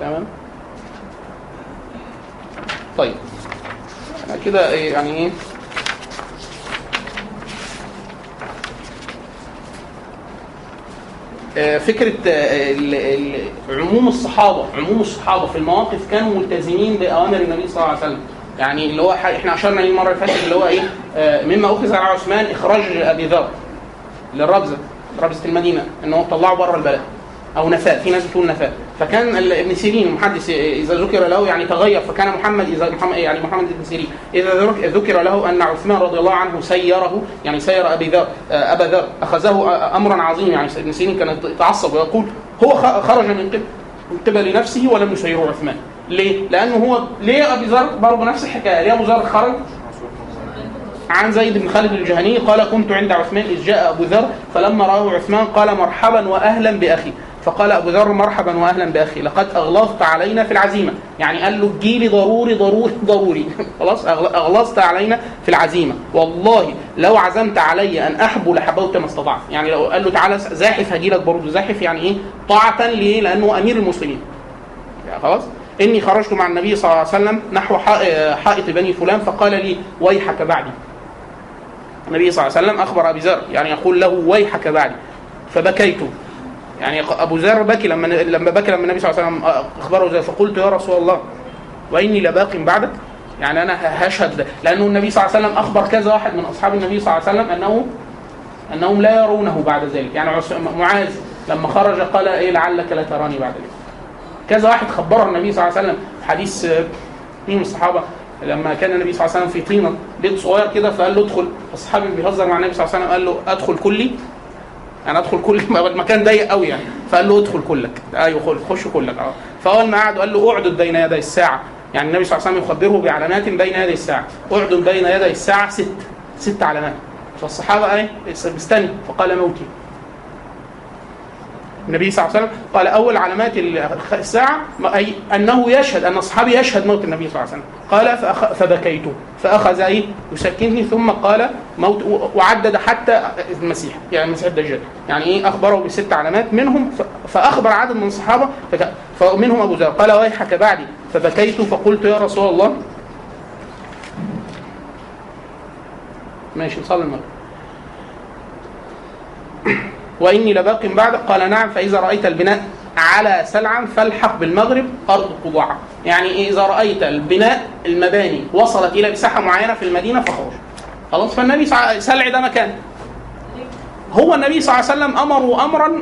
تمام؟ طيب. كده إيه يعني إيه؟ آه، فكرة آه، عموم الصحابة عموم الصحابة في المواقف كانوا ملتزمين بأوامر النبي صلى الله عليه وسلم. يعني اللي هو إحنا اشرنا ليه المرة اللي فاتت اللي هو إيه آه، مما أخذ على عثمان إخراج أبي ذر للربزة ربزة المدينة ان هو طلعه بره البلد. أو نفاء في ناس بتقول نفاء. فكان ابن سيرين المحدث إذا ذكر له يعني تغير فكان محمد إذا محمد يعني محمد بن سيرين. إذا ذك- ذكر له أن عثمان رضي الله عنه سيره يعني سير أبي ذر آه، أبا ذر أخذه آه، أمرا عظيما. يعني ابن سيرين كان يتعصب ويقول هو خرج من قبل من قبل نفسه ولم يسيره عثمان. ليه؟ لأنه هو ليه أبي ذر برضه نفس الحكاية؟ ليه أبو ذر خرج؟ عن زيد بن خالد الجهني قال كنت عند عثمان إذ جاء أبو ذر فلما رآه عثمان قال مرحبا وأهلا بأخي. فقال أبو ذر مرحبا وأهلا بأخي لقد أغلظت علينا في العزيمة. يعني قال له تجيلي ضروري ضروري ضروري. خلاص أغل- أغلظت علينا في العزيمة. والله لو عزمت علي أن أحبو لحبوت ما استطعت. يعني لو قال له تعالى زاحف هجيلك برضه. زاحف يعني إيه؟ طاعة ليه لأنه أمير المسلمين. يعني خلاص؟ إني خرجت مع النبي صلى الله عليه وسلم نحو حائ- حائط بني فلان فقال لي ويحك بعدي. النبي صلى الله عليه وسلم أخبر أبي ذر يعني يقول له ويحك بعدي. فبكيت. يعني أبو ذر بكي لما لما بكى لما النبي صلى الله عليه وسلم أخبره ذلك فقلت يا رسول الله وإني لباق بعدك. يعني أنا هشهد لأنه النبي صلى الله عليه وسلم أخبر كذا واحد من أصحاب النبي صلى الله عليه وسلم انه أنهم لا يرونه بعد ذلك. يعني معاذ لما خرج قال إيه لعلك لا تراني بعد ذلك. كذا واحد خبره النبي صلى الله عليه وسلم. حديث آه، مين من الصحابة؟ لما كان النبي صلى الله عليه وسلم في طينة بيت صغير كده فقال له ادخل. الصحابي بيهزر مع النبي صلى الله عليه وسلم قال له أدخل كلي. أنا ادخل كل المكان ضيق قوي يعني. فقال له ادخل كلك. أيوه خش كلك. آه. فاول ما قعد قال له اعدد بين يدي الساعة. يعني النبي صلى الله عليه وسلم يخبره بعلامات بين يدي الساعة. اعدد بين يدي الساعة ست. ست علامات فالصحابة إيه؟ استني. فقال موتي. النبي صلى الله عليه وسلم قال أول علامات الساعة أي أنه يشهد أن اصحابي يشهد موت النبي صلى الله عليه وسلم. قال فبكيت. فأخذ إيه يسكنني ثم قال موت وعدد حتى المسيح يعني المسيح الدجال. يعني إيه؟ أخبره بست علامات منهم ف- فأخبر عدد من الصحابة فك- فمنهم أبو ذر. قال ويحك بعدي. فبكيت فقلت يا رسول الله. ماشي نصلي المغرب. وإني لباق بعدك قال نعم فإذا رأيت البناء على سلعا فالحق بالمغرب أرض قضاعه يعني إذا رأيت البناء المباني وصلت إلى مساحة معينة في المدينة فخرج. خلاص؟ فالنبي سلع ده مكان. هو النبي صلى الله عليه وسلم أمره امرا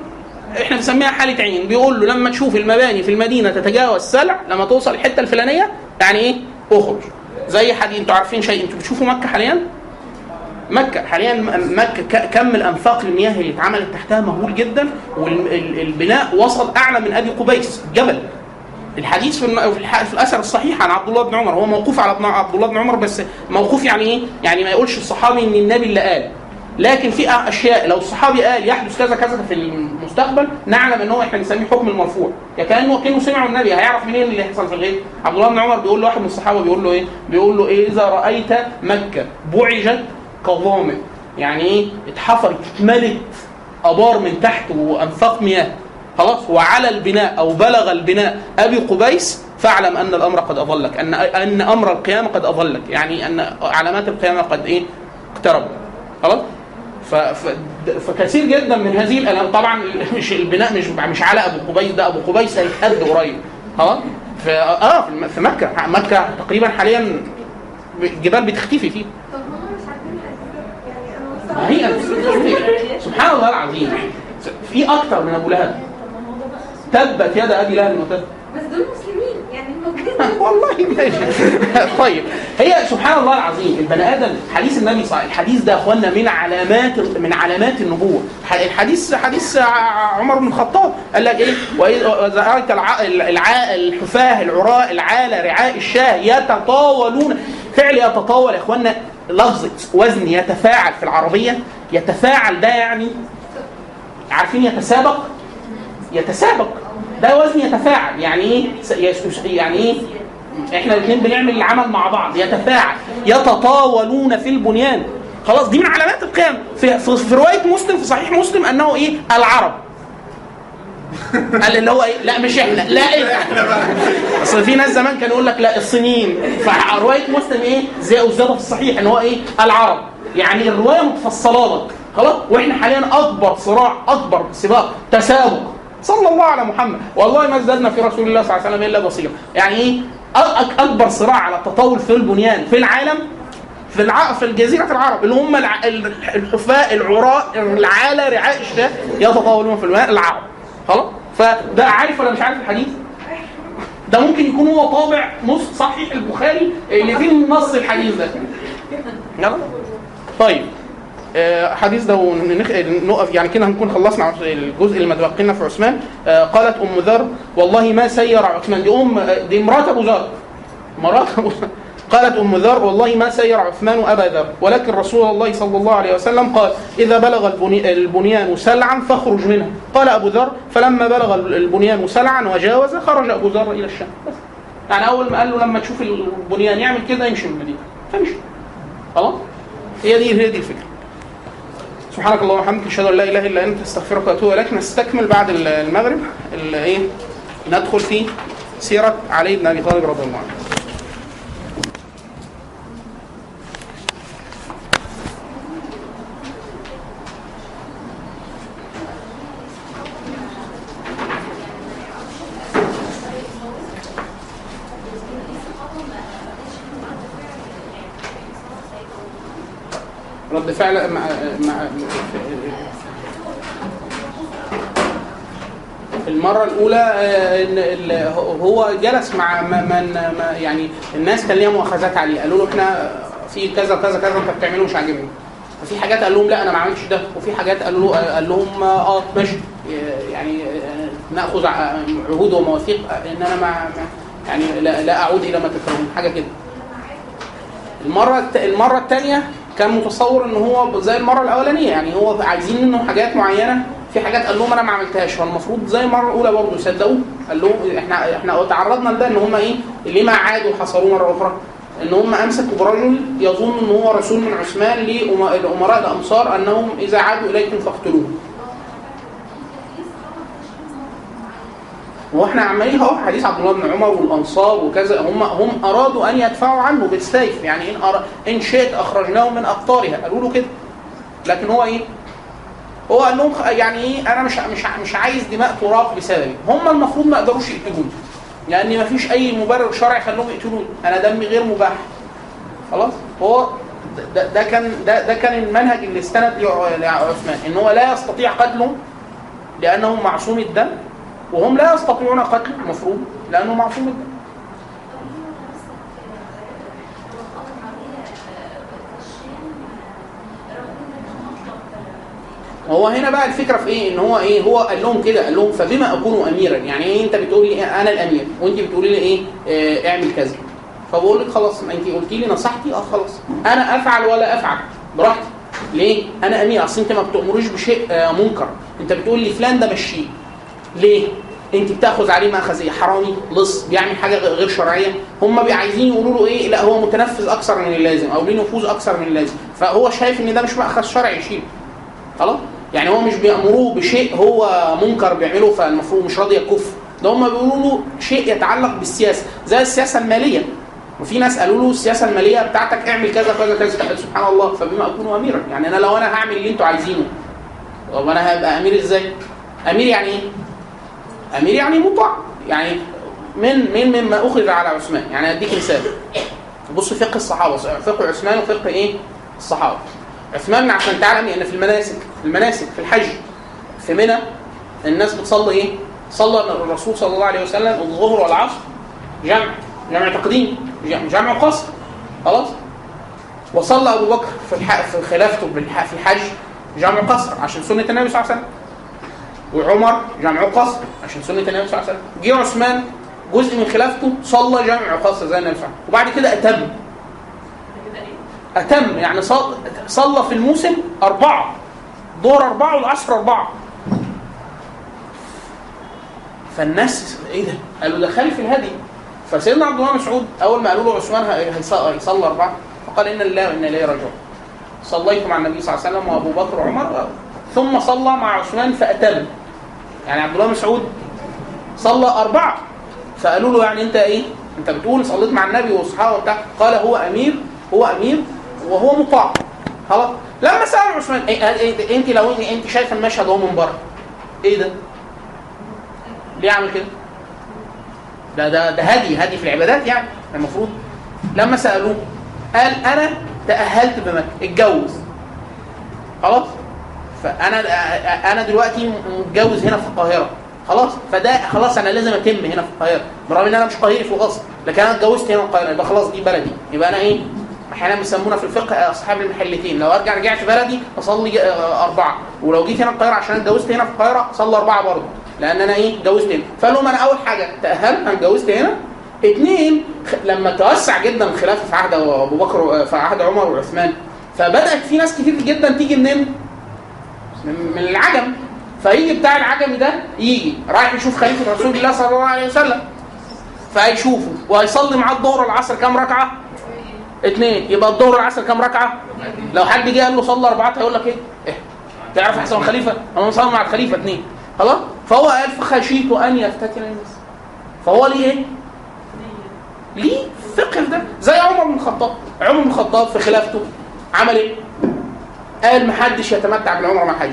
إحنا بنسميها حالة عين. بيقول له لما تشوف المباني في المدينة تتجاوز سلع لما توصل الحتة الفلانية يعني إيه؟ أخرج. زي حديث أنتوا عارفين شيء أنتوا بتشوفوا مكة حاليا؟ مكة. حاليا م- مكة ك- كم الأنفاق المياه اللي اتعملت تحتها مهول جدا والبناء وصل أعلى من أبي قبيس جبل. الحديث في. في, الأثر الصحيح عن عبد الله بن عمر هو موقوف على عبد الله بن عمر بس موقوف يعني إيه؟ يعني ما يقولش الصحابي إن النبي اللي قال. لكن في أشياء لو الصحابي قال يحدث كذا كذا في المستقبل نعلم إن هو إحنا بنسميه حكم المرفوع. يعني كأنه كأنه سمع النبي هيعرف منين اللي هيحصل في الغيب؟ عبد الله بن عمر بيقول له واحد من الصحابة بيقول له إيه؟ بيقول له إيه؟ إذا رأيت مكة بعجت كظامئ يعني إيه؟ اتحفرت اتملت أبار من تحت وانفاق مياه. خلاص؟ وعلى البناء أو بلغ البناء أبي قبيس فاعلم أن الأمر قد اضلك أن أن أمر القيامة قد اضلك يعني أن علامات القيامة قد إيه؟ اقترب خلاص. فكثير جدا من هذه الالام طبعا مش البناء مش مش على أبو قبيس ده أبو قبيس هيتهد قريب. خلاص؟ آه في مكة. مكة تقريبا حاليا الجبال بتختفي فيه طب هم مش عارفين مستغربة. سبحان الله العظيم. في أكتر من أبو لهب. تبت يد أبي لهب وتب. بس دول مسلمين. يعني والله ماشي. طيب هي سبحان الله العظيم البني آدم حديث النبي صلى الله عليه وسلم الحديث ده يا إخوانا من علامات من علامات النبوة. الحديث حديث عمر بن الخطاب قال لك إيه؟ وإذا رأيت الع- الع- الحفاة العراء العاله رعاء الشاه يتطاولون. فعل يتطاول يا إخوانا لفظه وزن يتفاعل في العربية. يتفاعل ده يعني عارفين يتسابق؟ يتسابق. ده وزن يتفاعل. يعني إيه؟ يعني إيه؟ إحنا الاثنين بنعمل العمل مع بعض. يتفاعل. يتطاولون في البنيان. خلاص دي من علامات القيام في, في, رواية مسلم في صحيح مسلم أنه إيه؟ العرب. قال اللي هو إيه؟ لا مش إحنا لا إحنا. أصل في ناس زمان كانوا يقول لك لا الصينيين. فرواية مسلم إيه؟ زي وزياده في الصحيح إن هو إيه؟ العرب. يعني الرواية متفصلة لك. خلاص وإحنا حاليا أكبر صراع أكبر سباق تسابق. صلى الله على محمد. والله ما ازددنا في رسول الله صلى الله عليه وسلم إلا بصيرا يعني إيه؟ أكبر صراع على التطور في البنيان في العالم في الع... في الجزيرة العرب اللي هم الع... الحفاة العراء العالة رعاء الشاه يتطاولون في الماء العرب. خلاص؟ فده عارف ولا مش عارف الحديث؟ ده ممكن يكون هو طابع نص صحيح البخاري اللي فيه نص الحديث ده. يلا؟ طيب. حديث ده ونخ... نقف يعني كده هنكون خلصنا الجزء اللي متبقي لنا في عثمان. آه، قالت أم ذر والله ما سير عثمان. دي ام دي مرات أبو ذر. مرات أبو ذر. قالت أم ذر والله ما سير عثمان أبا ذر ولكن رسول الله صلى الله عليه وسلم قال إذا بلغ البني... البنيان سلعا فاخرج منه. قال أبو ذر فلما بلغ البنيان سلعا وجاوز خرج أبو ذر إلى الشام. يعني أول ما قال له لما تشوف البنيان يعمل كده يمشي من المدينة. فمشي. خلاص. هي دي هي دي الفكرة. سبحانك اللهم وبحمدك أشهد أن لا إله إلا أنت أستغفرك وأتوب إليك. نستكمل بعد المغرب ال- إيه ندخل في سيرة علي بن أبي طالب رضي الله عنه رد فعل مع مع المرة الأولى آه، إن ال- هو جلس مع من يعني الناس كان ليها مؤاخذات عليه. قالوا له إحنا في كذا كذا كذا أنت بتعمله مش عاجبني. ففي حاجات قال لهم لا أنا ما عملتش ده. وفي حاجات قالوا له قال لهم آه ماشي. آه، يعني آه، نأخذ عهود ومواثيق إن أنا ما يعني لا, لا أعود إلى ما تكرهون حاجة كده. المرة الت- المرة الثانية كان متصور إن هو زي المرة الأولانية. يعني هو عايزين منه حاجات معينة. في حاجات قال لهم أنا ما عملتهاش. فالمفروض زي المرة الأولى برضه يصدقوه. قال لهم إحنا إحنا تعرضنا لده إن هم إيه لما عادوا حصروه مرة أخرى إن هم امسكوا برجل يظن إن هو رسول من عثمان لأمراء الأمصار أنهم إذا عادوا إليكم فاقتلوه وإحنا عمالين أهو حديث عبد الله بن عمر والأنصار وكذا هم هم أرادوا أن يدفعوا عنه بالسيف يعني إن. إن شئت أخرجناه من أقطارها قالوا له كده لكن هو إيه؟ هو قال لهم يعني إيه؟ أنا مش مش مش عايز دماء تراق بسببي. هم المفروض ما يقدروش يقتلوني لأن ما فيش أي مبرر شرعي يخليهم يقتلوني أنا دمي غير مباح. خلاص؟ هو ده, ده كان ده, ده كان المنهج اللي استند لع- لعثمان إن هو لا يستطيع قتله لأنه معصوم الدم وهم لا يستطيعون قتله المفروض لأنه معصوم الدم. هو هنا بقى الفكرة في إيه؟ إن هو إيه؟ هو قال لهم كده قال لهم فبما أكون اميرا يعني إيه؟ أنت بتقول لي أنا الأمير وأنت بتقولي لي إيه؟ آه اعمل كذا. فبقول لك خلاص ما أنت قلتي لي نصحتي آه خلاص. أنا أفعل ولا أفعل؟ براحتي ليه؟ أنا أمير أصل أنت ما بتأمريش بشيء آه منكر. أنت بتقول لي فلان ده مشيه ليه؟ أنت بتأخذ عليه ماخذ إيه؟ حرامي لص بيعمل حاجة غير شرعية. هم عايزين يقولوا له إيه؟ لا هو متنفذ أكثر من اللازم أو ليه نفوذ أكثر من اللازم. فهو شايف إن ده مش مأخذ شرعي يشيله خلاص؟ يعني هو مش بيأمروه بشيء هو منكر بيعمله فالمفروض مش راضي يكف ده هم بيقولوا له شيء يتعلق بالسياسة زي السياسة المالية. وفي ناس قالوا له السياسة المالية بتاعتك اعمل كذا كذا كذا. سبحان الله فبما أكون أميرا. يعني أنا لو أنا هعمل اللي أنتوا عايزينه طب أنا هبقى أمير إزاي؟ أمير يعني إيه؟ أمير يعني مطاع. يعني من من مما اخذ على عثمان. يعني أديك مثال. بص فقه الصحابة فقه عثمان وفقه إيه؟ الصحابة. عثمان عشان تعلم ان في المناسك في المناسك في الحج في منى الناس بتصلي إيه؟ صلى الرسول صلى الله عليه وسلم الظهر والعصر جمع جمع تقديم جمع, قصر خلاص وصلى أبو بكر في الح... في خلافته. في الحج جمع قصر عشان سنة النبي صلى الله عليه وسلم وعمر جمع قصر عشان سنة النبي صلى الله عليه وسلم جه عثمان جزء من خلافته صلى جمع قصر زي النبي وبعد كده أتم أتم يعني صل- صلى في الموسم أربعة. ظهر أربعة والعصر أربعة. فالناس إيه ده؟ قالوا ده خالف الهدي. فسيدنا عبد الله مسعود أول ما قالوا له عثمان هي- هيص- هيصلي أربعة فقال إن لله وإنا إليه راجعون. صليت مع النبي صلى الله عليه وسلم وأبو بكر وعمر ثم صلى مع عثمان فأتم. يعني عبد الله مسعود صلى أربعة. فقالوا له يعني أنت إيه؟ أنت بتقول صليت مع النبي وأصحابه وبتاع. قال هو أمير هو أمير وهو مطاع خلاص؟ لما سأل عثمان إيه إيه أنت لو أنت شايف المشهد وهو من بره. إيه ده؟ ليه عامل كده؟ ده ده ده هدي هدي في العبادات يعني المفروض. لما سألوه قال أنا تأهلت بمكة اتجوز. خلاص؟ فأنا أنا دلوقتي متجوز هنا في القاهرة. خلاص؟ فده خلاص أنا لازم أتم هنا في القاهرة. برغم إن أنا مش قاهري في الأصل لكن أنا اتجوزت هنا في القاهرة يبقى خلاص دي بلدي. يبقى أنا إيه؟ أحيانا بيسمونا في الفقه أصحاب المحلتين لو أرجع رجعت بلدي أصلي آه، أربعة. ولو جيت هنا القاهرة عشان اتجوزت هنا في القاهرة أصلي أربعة برضه لأن أنا إيه اتجوزت هنا. فقال لهم أنا أول حاجة تأهلت أنا اتجوزت هنا. اثنين لما توسع جدا الخلافه في عهد أبو بكر و- في عهد عمر وعثمان فبدأت في ناس كتير جدا تيجي منين؟ من العجم. فيجي بتاع العجم ده يجي رايح يشوف خليفة رسول الله صلى الله عليه وسلم فهيشوفه وهيصلي معاه الظهر والعصر كام ركعة؟ اثنين يبقى الظهر والعصر كام ركعة؟ لو حد جه قال له صلى اربعات هيقول لك إيه؟ إيه؟ تعرف أحسن الخليفه؟ أنا مصلي مع الخليفة اثنين خلاص؟ فهو قال فخشيت أن يفتتن الناس فهو ليه إيه؟ ليه فقه في ده زي عمر بن الخطاب عمر بن الخطاب في خلافته عمل إيه؟ قال محدش يتمتع بالعمرة مع حج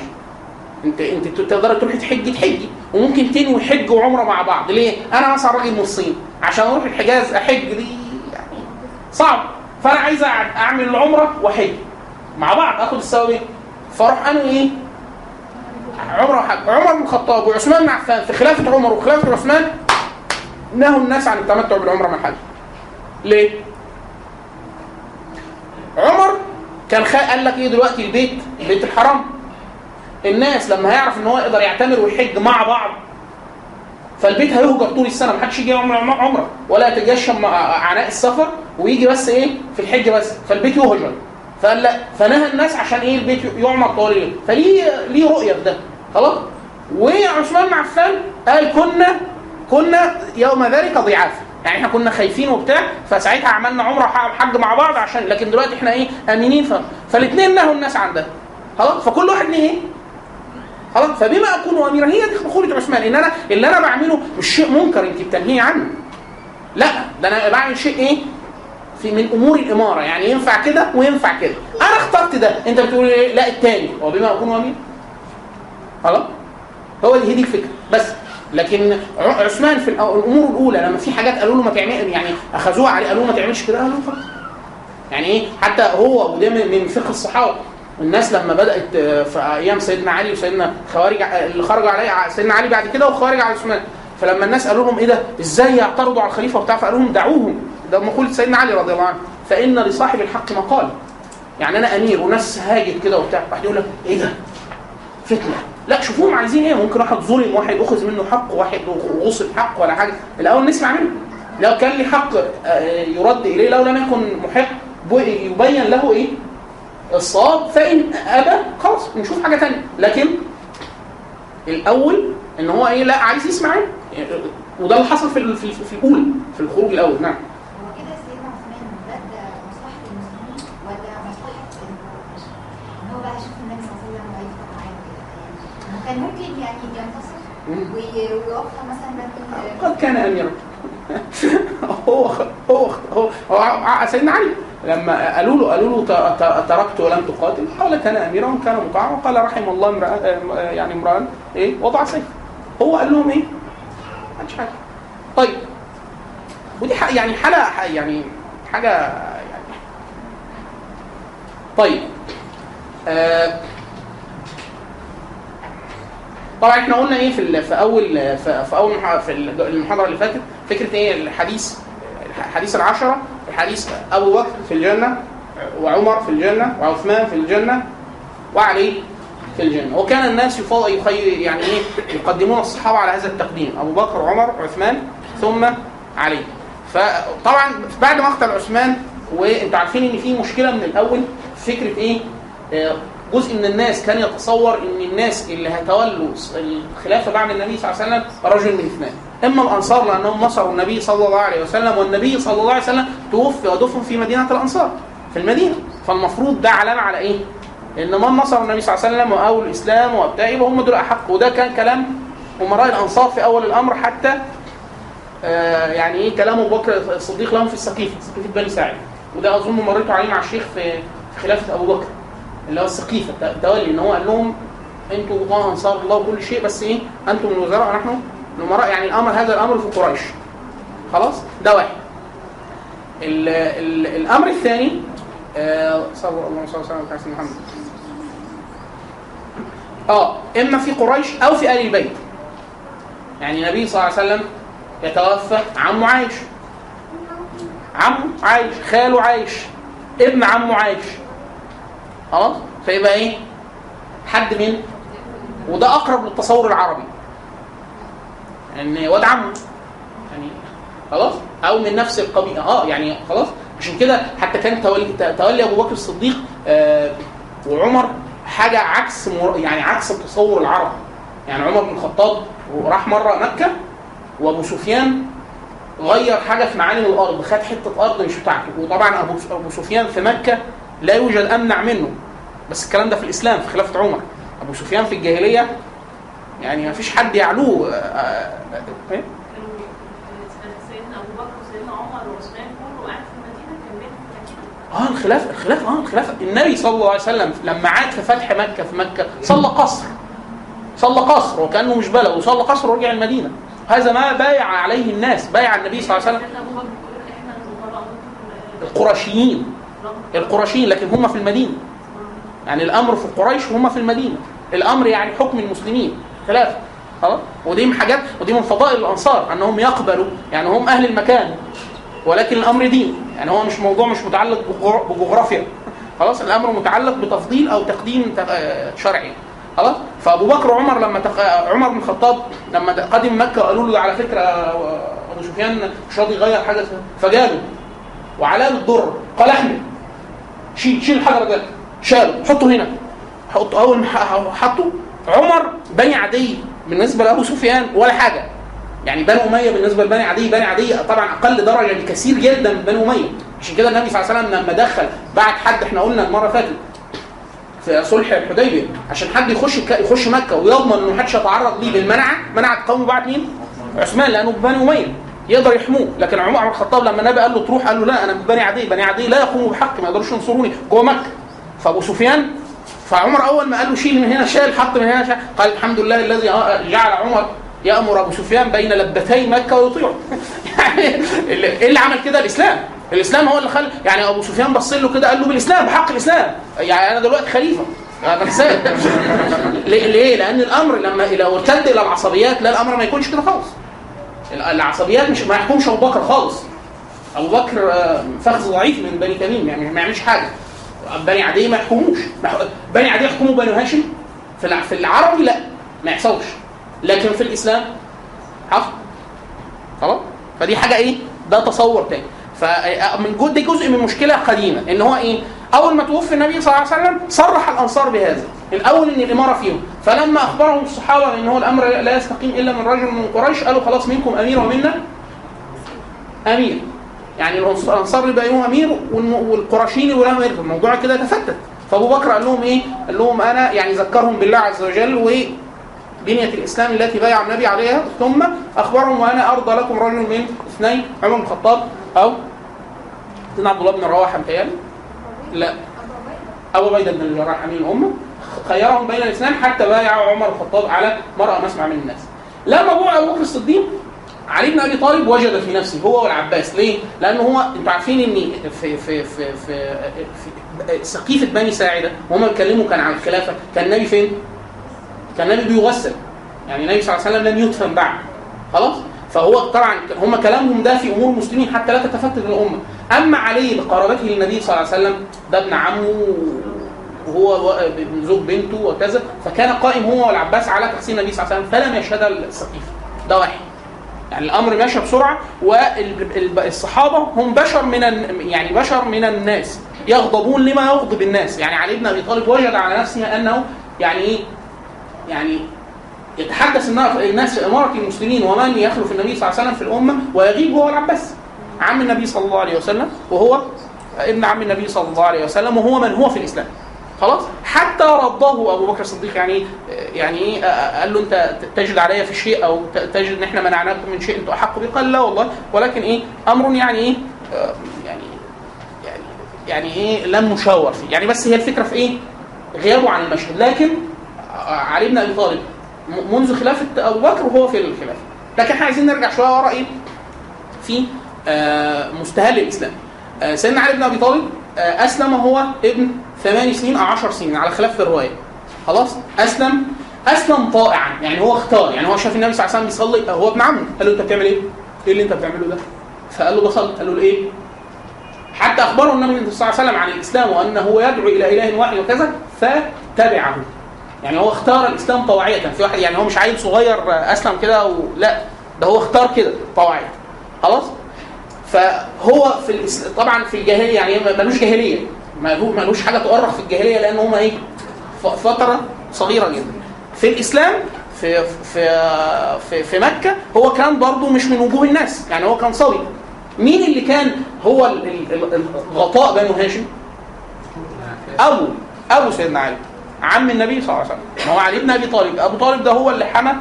أنت أنت تقدر تروحي تحجي تحجي وممكن تنوي حج وعمرة مع بعض ليه؟ أنا مثلا راجل من الصين عشان أروح الحجاز أحج دي يعني صعب فانا عايز اعمل العمرة واحج مع بعض. اخد الثوابين فاروح انوي إيه؟ عمره وحج. عمر بن الخطاب وعثمان بن عفان في خلافة عمر وخلافة عثمان نهوا الناس عن التمتع بالعمرة مع الحج. ليه؟ عمر كان خا... قال لك إيه دلوقتي؟ البيت. البيت الحرام. الناس لما هيعرف إن هو يقدر يعتمر ويحج مع بعض فالبيت هيهجر طول السنة. محدش يجي يعمل عم- عمرة. ولا يتجشم عناء السفر. ويجي بس إيه في الحج بس فالبيت يهجر. فقال لا فنهى الناس عشان إيه البيت يعمر طوال فليه ليه رؤية في ده؟ خلاص؟ وعثمان بن عفان قال كنا كنا يوم ذلك ضعاف. يعني إحنا كنا خايفين وبتاع فساعتها عملنا عمرة وحج مع بعض عشان لكن دلوقتي إحنا إيه آمنين ف... فالاثنين نهوا الناس عن ده. خلاص؟ فكل واحد ليه؟ إيه خلاص؟ فبما أكون أميرا هي دي مقوله عثمان. إن أنا اللي أنا بعمله مش شيء منكر أنت بتنهيه عنه. لا ده أنا بعمل شيء إيه؟ في من أمور الإمارة يعني ينفع كده وينفع كده. أنا اخترت ده. أنت بتقول إيه لا الثاني هو بما اكون امير خلاص؟ هو دي هي دي الفكرة بس لكن عثمان في الأمور الأولى لما في حاجات قالوا له ما تعمل يعني أخذوها عليه قالوا له ما تعملش كده قالوا خلاص. يعني إيه؟ حتى هو وده من فقه الصحابة. الناس لما بدأت آه، في أيام سيدنا علي وسيدنا خوارج آه، اللي خرجوا عليه ع- سيدنا علي بعد كده وخوارج على عثمان. فلما الناس قالوا لهم إيه ده؟ إزاي يعترضوا على الخليفة وبتاع؟ فقالوا لهم دعوهم. ده مقوله سيدنا علي رضي الله عنه فإن لصاحب الحق مقال. يعني أنا أمير وناس هاجت كده وبتاع واحد يقول لك إيه ده؟ فتنة. لا شوفوهم عايزين إيه؟ ممكن واحد ظلم واحد أخذ منه حق واحد غصب حق ولا حاجة. الأول نسمع منه. لو كان لي حق آه، يرد إليه لو لم يكن محق يبين له إيه؟ الصواب فإن أبى خلاص نشوف حاجة ثانية لكن الأول إن هو إيه؟ لا عايز يسمع إيه؟ وده اللي حصل في في, في الأولى في الخروج الأول. نعم هو كده سيدنا عثمان بدا مصلحه المسلمين ولا مصلحه القريش؟ ان هو بقى يشوف النبي صلى الله عليه وسلم ويفتح معاه وكده يعني كان ممكن يعني ينتصر؟ مم. وي- ويوقع مثلا بين قد كان اميرا هو هو هو, هو سيدنا علي لما قالوا له قالوا له تركت ولم تقاتل قال كان اميرا وكان مطاعا وقال رحم الله امرأ يعني امرا إيه وضع سيف. هو قال لهم إيه؟ ما حاجة طيب. ودي ح- يعني حاله يعني حاجة يعني. طيب. آه طبعا إحنا قلنا إيه في في اول في, أول في المحاضرة اللي فاتت فكرة إيه؟ الحديث حديث العشرة الحديث أبو بكر في الجنة وعمر في الجنة وعثمان في الجنة وعلي في الجنة. وكان الناس يخير يعني إيه؟ يقدمون الصحابة على هذا التقديم أبو بكر وعمر وعثمان ثم علي. فطبعا بعد مقتل عثمان وإنتوا عارفين إن في مشكلة من الأول فكرة إيه؟ آه، جزء من الناس كان يتصور إن الناس اللي هيتولوا الخلافة بعد النبي صلى الله عليه وسلم رجل من اثنين إما الأنصار لأنهم نصروا النبي صلى الله عليه وسلم والنبي صلى الله عليه وسلم توفي ودفن في مدينة الأنصار في المدينة. فالمفروض ده علامة على إيه؟ إن من نصر النبي صلى الله عليه وسلم واول الإسلام وبتاع يبقى هم دول أحق. وده كان كلام أمراء الأنصار في أول الأمر حتى آه يعني إيه كلام أبو بكر الصديق لهم في السقيفة سقيفة بني ساعد. وده أظن مريتوا عليه مع الشيخ في خلافة أبو بكر. اللي هو السقيفة الت- التولي إن هو قال لهم أنتوا الله أنصار الله وكل شيء بس إيه؟ أنتم الوزراء ونحن الأمراء يعني الأمر هذا الأمر في قريش. خلاص؟ ده واحد. ال ال الأمر الثاني آه صلى الله عليه وسلم على سيدنا محمد آه إما في قريش أو في ال البيت. يعني النبي صلى الله عليه وسلم يتوفى عمه عايش. عمه عايش خاله عايش ابن عمه عايش. خلاص؟ فيبقى إيه؟ حد من وده أقرب للتصور العربي. إن واد عمه يعني خلاص؟ أو من نفس القبيلة. آه يعني خلاص؟ عشان كده حتى كان تولي, تولي أبو بكر الصديق آه وعمر حاجة عكس يعني عكس التصور العربي. يعني عمر بن الخطاب راح مرة مكة وأبو سفيان غير حاجة في معالم الأرض خد حتة أرض مش بتاعته. وطبعا ابو أبو سفيان في مكة لا يوجد أمنع منه. بس الكلام ده في الإسلام في خلافة عمر. أبو سفيان في الجاهلية يعني ما فيش حد يعلوه. آه الخلاف الخلاف آه الخلاف. النبي صلى الله عليه وسلم لما عاد في فتح مكة في مكة صلى قصر. صلى قصر وكأنه مش بلد وصلى قصر ورجع المدينة. هذا ما بايع عليه الناس بايع النبي صلى الله عليه وسلم. القرشيين. القرشيين لكن هم في المدينة. يعني الأمر في قريش وهم في المدينة. الأمر يعني حكم المسلمين. خلاف خلاص؟ ودي من حاجات ودي من فضائل الأنصار أنهم يقبلوا. يعني هم أهل المكان ولكن الأمر دين. يعني هو مش موضوع مش متعلق بجغر- بجغرافيا. خلاص؟ الأمر متعلق بتفضيل أو تقديم شرعي. خلاص؟ فأبو بكر وعمر لما تق... عمر بن الخطاب لما قدم مكة وقالوا له على فكرة أبو سفيان مش راضي يغير حاجة فجاله وعلاه بالضر قال احمل شيل شيل الحجر ده شاله حطه هنا. حط أول ما حطه عمر بني عدي بالنسبة لأبو سفيان ولا حاجة. يعني بني أمية بالنسبة لبني عدي بني عدي طبعا أقل درجة بكثير جدا من بني أمية. عشان كده النبي صلى الله عليه وسلم لما دخل بعت حد إحنا قلنا المرة فاتت في صلح الحديبية عشان حد يخش يخش مكة ويضمن إنه محدش يتعرض ليه بالمنعه منع القوم بعت مين؟ عثمان لأنه بني أمية. يقدر يحموه. لكن عمر بن الخطاب لما النبي قال له تروح؟ قال له لا أنا من بني عدي. بني عدي لا يقوموا بحق ما يقدروش ينصروني. جوه مكة. فأبو سفيان فعمر أول ما قال له شيل من هنا شال حط من هنا شال. قال الحمد لله الذي جعل عمر يأمر أبو سفيان بين لبتي مكة ويطيعه يعني اللي- إيه اللي عمل كده؟ الإسلام. الإسلام هو اللي خلى يعني أبو سفيان بص له كده قال له بالإسلام بحق الإسلام. يعني أنا دلوقتي خليفة. ليه؟ لأن الأمر لما لو ارتد إلى العصبيات لا الأمر ما يكونش كده خالص. العصبيات مش ما يحكمش أبو بكر خالص. أبو بكر آه، فخذ ضعيف من بني تميم يعني ما يعملش حاجة. بني عدي ما يحكموش. بني عدي يحكموا بني هاشم؟ في العربي لا ما يحصلش. لكن في الإسلام حصل. خلاص؟ فدي حاجة إيه؟ ده تصور تاني. فمن دي جزء من مشكلة قديمة إن هو إيه؟ أول ما توفي النبي صلى الله عليه وسلم صرح الأنصار بهذا الأول إن الإمارة فيهم. فلما أخبرهم الصحابة إن هو الأمر لا يستقيم إلا من رجل من قريش قالوا خلاص منكم أمير ومنا أمير. يعني الأنصار اللي بقوا أمير والقرشيين اللي أمير. الموضوع كده تفتت. فأبو بكر قال لهم إيه؟ قال لهم أنا يعني ذكرهم بالله عز وجل و بنية الإسلام التي بايع النبي عليها. ثم أخبرهم وأنا أرضى لكم رجل من اثنين عمر بن الخطاب أو سيدنا عبد الله بن رواحة متهيألي؟ لا. أبو عبيدة بن الجراح أمين الأمة خيرهم بين الاثنين حتى بايع عمر الخطاب على مرأى مسمع من الناس. لما أبو بكر الصديق علي بن أبي طالب وجد في نفسه هو والعباس. ليه؟ لأنه هو أنتوا عارفين ان في في في في, في سقيفة بني ساعدة. وهم بيتكلموا كان عن الخلافة. كان النبي فين؟ كان النبي بيغسل. يعني النبي صلى الله عليه وسلم لم يدفن بعد. خلاص؟ فهو طبعا هم كلامهم ده في أمور المسلمين حتى لا تتفتت الامه أما علي بقرابته للنبي صلى الله عليه وسلم ده ابن عمه وهو ابن زوج بنته وكذا فكان قائم هو والعباس على تقسيم النبي صلى الله عليه وسلم فلم يشهد السقيفه ده واحد. يعني الأمر ماشي بسرعة والصحابة هم بشر من يعني بشر من الناس يغضبون لما يغضب الناس. يعني علي بن أبي طالب وجد على نفسه أنه يعني إيه؟ يعني يتحدث النا- الناس في إمارة المسلمين ومن يخلف النبي صلى الله عليه وسلم في الأمة ويغيب هو العباس عم النبي صلى الله عليه وسلم وهو ابن عم النبي صلى الله عليه وسلم وهو من هو في الإسلام. خلاص؟ حتى رضاه أبو بكر الصديق يعني يعني إيه قال له أنت تجد علي في شيء أو تجد ان إحنا منعناكم من شيء أنتم أحق به قال لا والله. ولكن إيه؟ أمر يعني إيه؟ آه، يعني يعني يعني إيه؟ لم نشاور فيه. يعني بس هي الفكرة في إيه؟ غيابه عن المشهد. لكن آه، علي بن أبي طالب منذ خلافة أبو بكر وهو في الخلافة. لكن إحنا عايزين نرجع شوية ورا إيه؟ في مستهل الإسلام. آه، سيدنا علي بن أبي طالب آه، أسلم هو ابن ثمان سنين أو عشر سنين على خلاف في الرواية. خلاص؟ أسلم أسلم طائعا. يعني هو اختار يعني هو شاف النبي صلى الله عليه وسلم بيصلي هو ابن عمه. قال له أنت بتعمل إيه؟ إيه اللي أنت بتعمله ده؟ فقال له بصلي. قال له إيه؟ حتى أخبره النبي صلى الله عليه وسلم عن الإسلام وأنه يدعو إلى إله واحد وكذا فتبعه. يعني هو اختار الإسلام طوعيه في واحد يعني هو مش عيل صغير آه، أسلم كده و... لا ده هو اختار كده طوعيه خلاص؟ فهو في. طبعا في الجاهلية يعني ملوش جاهلية. ملو- ملوش حاجة تؤرخ في الجاهلية لأن هم إيه؟ فترة صغيرة جدا. في الإسلام في في في, في مكة هو كان برضه مش من وجوه الناس. يعني هو كان صبي. مين اللي كان هو ال- ال- ال- الغطاء بنو هاشم؟ أبو أبو سيدنا علي عم النبي صلى الله عليه وسلم. ما هو علي بن أبي طالب. أبو طالب ده هو اللي حمى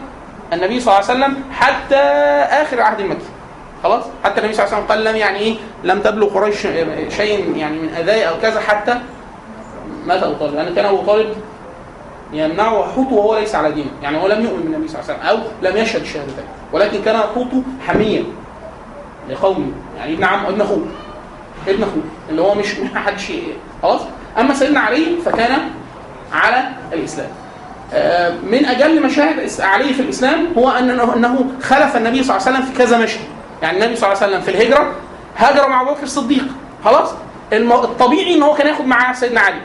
النبي صلى الله عليه وسلم حتى آخر عهد المكي. خلاص؟ حتى النبي صلى الله عليه وسلم قال لم يعني إيه؟ لم تبلغ قريش شيء يعني من اذاي أو كذا حتى مات ابو طالب لأن كان أبو طالب يمنعه وحوته وهو ليس على دينه. يعني هو لم يؤمن بالنبي صلى الله عليه وسلم أو لم يشهد الشهادتين ولكن كان حوته حميا لقومه. يعني ابن عم ابن أخوه. ابن أخوه. اللي هو مش ما حدش خلاص؟ أما سيدنا علي فكان على الإسلام. آه، من أجل مشاهد علي في الإسلام هو أنه خلف النبي صلى الله عليه وسلم في كذا مشهد. يعني النبي صلى الله عليه وسلم في الهجرة هاجر مع أبو بكر الصديق خلاص؟ الطبيعي إن هو كان ياخد معاه سيدنا علي.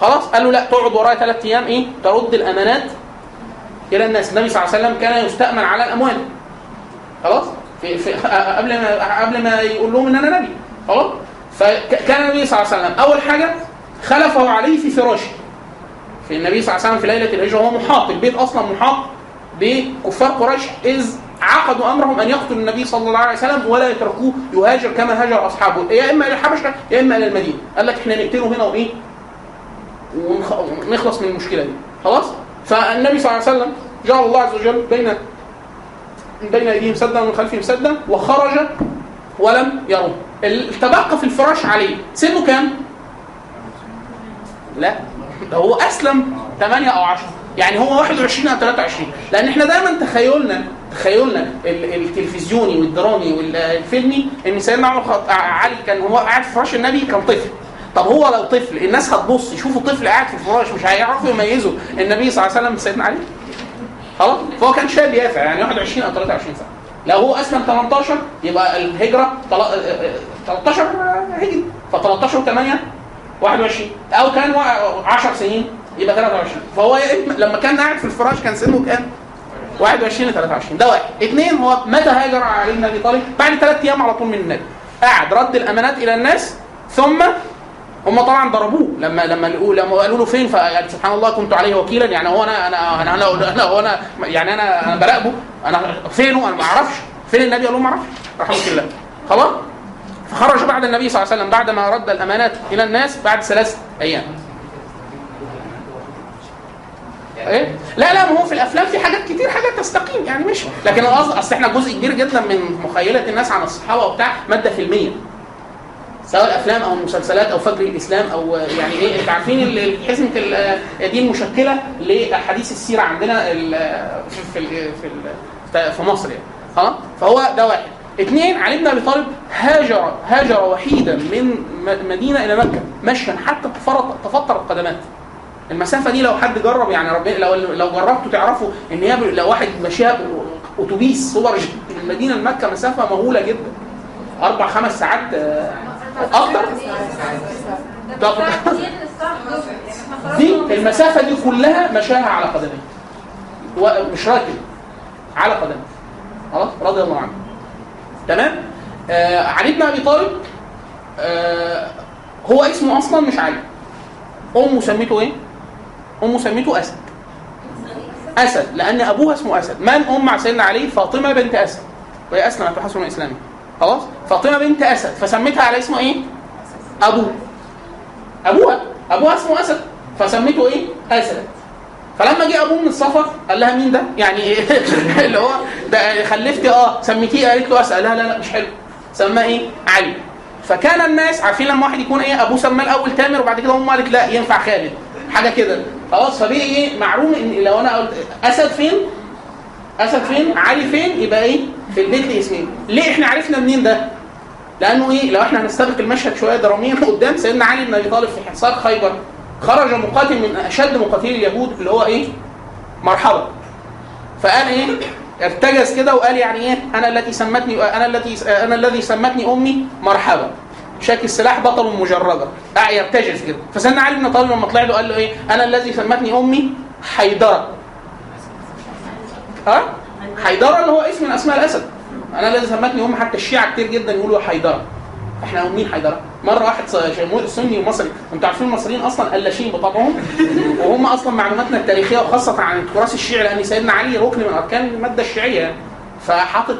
خلاص؟ قال له لا تقعد ورايا ثلاث أيام إيه؟ ترد الأمانات إلى الناس. النبي صلى الله عليه وسلم كان يستأمن على الأموال. خلاص؟ في في قبل ما قبل ما يقول لهم إن أنا نبي. خلاص؟ فكان النبي صلى الله عليه وسلم أول حاجة خلفه علي في فراشه. في النبي صلى الله عليه وسلم في ليلة الهجرة هو محاط. البيت أصلا محاط بكفار قريش إذ عقدوا أمرهم أن يقتلوا النبي صلى الله عليه وسلم ولا يتركوه يهاجر كما هاجر أصحابه. يا إما إلى الحبشه يا إما إلى المدينة. قال لك إحنا نقتله هنا وإيه؟ ونخ- ونخلص من المشكلة دي. خلاص؟ فالنبي صلى الله عليه وسلم جعل الله عز وجل بين بين أيديهم سدا ومن خلفهم سدا وخرج ولم يروا. التبقى في الفراش عليه. سنه كام؟ لا. ده هو أسلم 8 أو 10 يعني هو 21 أو 23 لأن إحنا دايما تخيلنا تخيلنا ال- التلفزيوني والدرامي والفيلمي إن سيدنا عمر خط- علي كان هو قاعد في فراش النبي كان طفل. طب هو لو طفل الناس هتبص يشوفوا طفل قاعد في الفراش مش هيعرفوا يميزوا النبي صلى الله عليه وسلم من سيدنا علي؟ خلاص؟ فهو كان شاب يافع يعني 21 أو 23 سنة. لو هو أسلم 18 يبقى الهجرة تل- آه، آه، 13 هجري. ف 13 و8 21 أو كان وا- 10 سنين يبقى 23 فهو لما كان قاعد في الفراش كان سنه كام؟ 21 ل 23 ده واحد. اثنين هو متى هاجر علي بن أبي طالب؟ بعد ثلاث أيام على طول من النبي. قعد رد الأمانات إلى الناس ثم هم طبعا ضربوه. لما لما لما قالوا له فين؟ فقال سبحان الله كنت عليه وكيلا. يعني هو أنا أنا أنا أنا, أنا, هو أنا يعني أنا أنا براقبه. أنا فينه؟ أنا ما أعرفش. فين النبي؟ قال له ما أعرفش. رحمه الله. خلاص؟ فخرج بعد النبي صلى الله عليه وسلم بعد ما رد الأمانات إلى الناس بعد ثلاث أيام. إيه؟ لا لا ما هو في الأفلام في حاجات كتير حاجات تستقيم يعني مش. لكن القصد أصل إحنا جزء كبير جدا من مخيلة الناس عن الصحابة وبتاع مادة فيلمية. سواء الافلام أو المسلسلات أو فجر الإسلام أو يعني إيه أنتوا عارفين حزمة دي المشكلة لأحاديث السيرة عندنا في في في مصر يعني. خلاص فهو ده واحد. اثنين علي بن أبي طالب هاجر هاجر وحيدا من مدينة إلى مكة مشيا حتى تفرط تفطرت قدمات المسافة دي لو حد جرب يعني ربنا لو لو جربتوا تعرفوا إن هي لو واحد ماشيها أتوبيس سوبر من المدينة لمكه مسافة مهولة جدا. أربع خمس ساعات آه، أكتر. ده طب- بتاع كتير الساعة 11 إحنا دي المسافة دي كلها مشاها على قدميه ومش راكب على قدميه خلاص؟ رضي الله عنه. تمام؟ آه علي بن أبي طالب آه هو اسمه أصلا مش علي. أمه سميته إيه؟ امه سميته أسد. أسد لأن أبوها اسمه أسد. من ام سيدنا علي؟ فاطمة بنت أسد. وهي اسلمت وحسن اسلامها خلاص؟ فاطمة بنت أسد. فسميتها على اسمه إيه؟ أبوه. أبوها. أبوها اسمه أسد. فسميته إيه؟ أسد. فلما جه أبوه من السفر قال لها مين ده؟ يعني إيه؟ اللي هو ده خلفتي. آه سميتيه؟ قالت له أسد. لا لا لا مش حلو. سماه إيه؟ علي. فكان الناس عارفين لما واحد يكون إيه؟ أبوه سماه الأول تامر وبعد كده أمه قالت لا ينفع خالد. حاجة كده. خلاص فبقي إيه؟ معلوم إن لو أنا قلت أسد فين؟ أسد فين؟ علي فين؟ يبقى إيه؟ في البيت لي اسمين؟ ليه إحنا عرفنا منين ده؟ لأنه إيه؟ لو إحنا هنستبق المشهد شوية دراميا قدام سيدنا علي بن أبي طالب في حصار خيبر. خرج مقاتل من أشد مقاتلي اليهود اللي هو إيه؟ مرحبا. فقال إيه؟ ارتجز كده وقال يعني إيه؟ أنا التي سمتني أنا التي أنا الذي سمتني أمي مرحبا. شاك السلاح بطل مجردا قاعد يرتجز كده. فسيدنا علي بن طالب لما طلع له قال له إيه؟ أنا الذي سمتني أمي حيدرة. ها؟ حيدرة اللي هو اسم من أسماء الأسد. أنا الذي سمتني أمي. حتى الشيعة كتير جدا يقولوا حيدرة. إحنا مين حيدرة. مرة واحد سني مصري أنتوا عارفين المصريين أصلا قلاشين بطبعهم وهم أصلا معلوماتنا التاريخية وخاصة عن التراث الشيعي لأن سيدنا علي ركن من أركان المادة الشيعية. فحاطط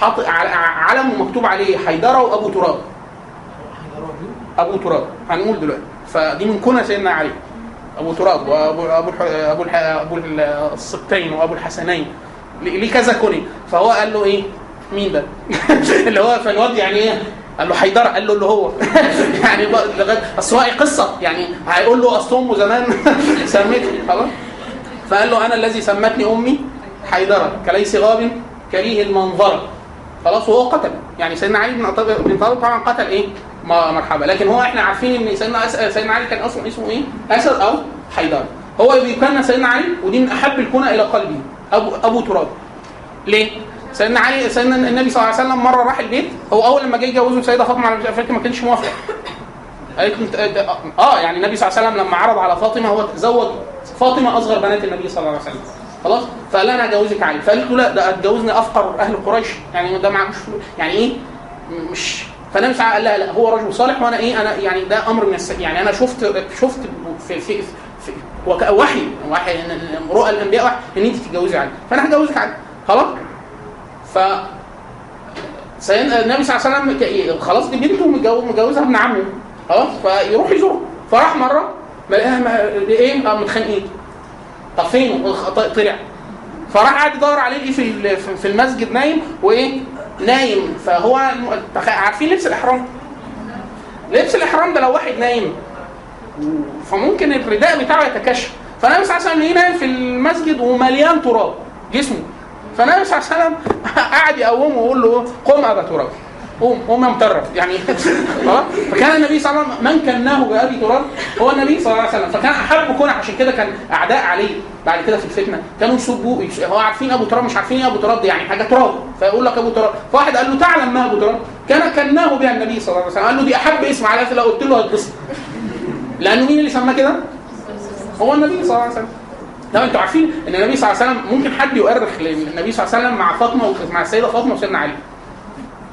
حاطط علم مكتوب عليه حيدرة وأبو تراب. أبو تراب. هنقول دلوقتي. فدي من كنى سيدنا علي. أبو تراب وابو أبو. أبو. أبو السبتين وأبو الحسنين. ليه كذا كني فهو قال له إيه؟ مين ده؟ اللي هو فالواد يعني إيه؟ قال له حيدره قال له اللي هو. يعني أصل هو قصة. يعني هيقول له اصل امه زمان. سمتني خلاص. فقال له أنا الذي سمتني أمي حيدره كليس غاب كريه المنظره خلاص وهو قتل. يعني سيدنا علي بن طالب طبعا قتل إيه؟ مرحبا. لكن هو إحنا عارفين إن سيدنا أس... سيدنا علي كان أصلا اسمه إيه؟ أسد أو حيدر. هو بيكنى سيدنا علي ودي من أحب الكنى إلى قلبي. ابو أبو تراب. ليه؟ سيدنا علي سيدنا النبي صلى الله عليه وسلم مرة راح البيت. هو أول لما جه يجوزه سيدة فاطمة على فكرة ما كانش موافق. قالت آه يعني النبي صلى الله عليه وسلم لما عرض على فاطمة هو تزوج فاطمة أصغر بنات النبي صلى الله عليه وسلم. خلاص؟ فقال أنا هجوزك علي. فقالت له لا ده هتجوزني أفقر أهل قريش. يعني ده معهوش يعني إيه؟ مش وسلم قال لها لا هو رجل صالح وأنا إيه أنا يعني ده أمر من الس... يعني أنا شفت شفت في في, في وحي وحي رؤى الأنبياء وحي إن أنت تتجوزي علي. فأنا هجوزك علي. خلاص؟ ف سيدنا النبي صلى الله عليه وسلم ك- خلاص دي بنته متجوز متجوزها ابن عمه. خلاص؟ فيروح يزوره. فراح مرة ملاقيها م- إيه متخانقين. طب فين طلع. فراح قاعد يدور عليه إيه في- في المسجد نايم وإيه نايم فهو عارفين لبس الإحرام؟ لبس الإحرام ده لو واحد نايم فممكن الرداء بتاعه يتكشف. فالنبي صلى الله عليه وسلم نايم في المسجد ومليان تراب جسمه. فالنبي صلى الله عليه وسلم قعد يقومه ويقول له قم أبا تراب. قوم قوم يا مطرف يعني خلاص؟ فكان النبي صلى الله عليه وسلم من كناه بأبي تراب؟ هو النبي صلى الله عليه وسلم. فكان أحب كونه عشان كده كان أعداء عليه بعد كده في الفتنة. كانوا يسبوه يس- هو عارفين أبو تراب مش عارفين إيه أبو تراب دي؟ يعني حاجة تراب. فيقول لك أبو تراب فواحد قال له تعلم ما أبو تراب؟ كان كناه بها النبي صلى الله عليه وسلم. قال له دي أحب اسم على لو قلت له هتبسط. لأنه مين اللي سماه كده؟ هو النبي صلى الله عليه وسلم. لو أنتوا عارفين إن النبي صلى الله عليه وسلم ممكن حد يؤرخ للنبي صلى الله عليه وسلم مع فاطمة مع السيدة فاطمة وسيدنا علي.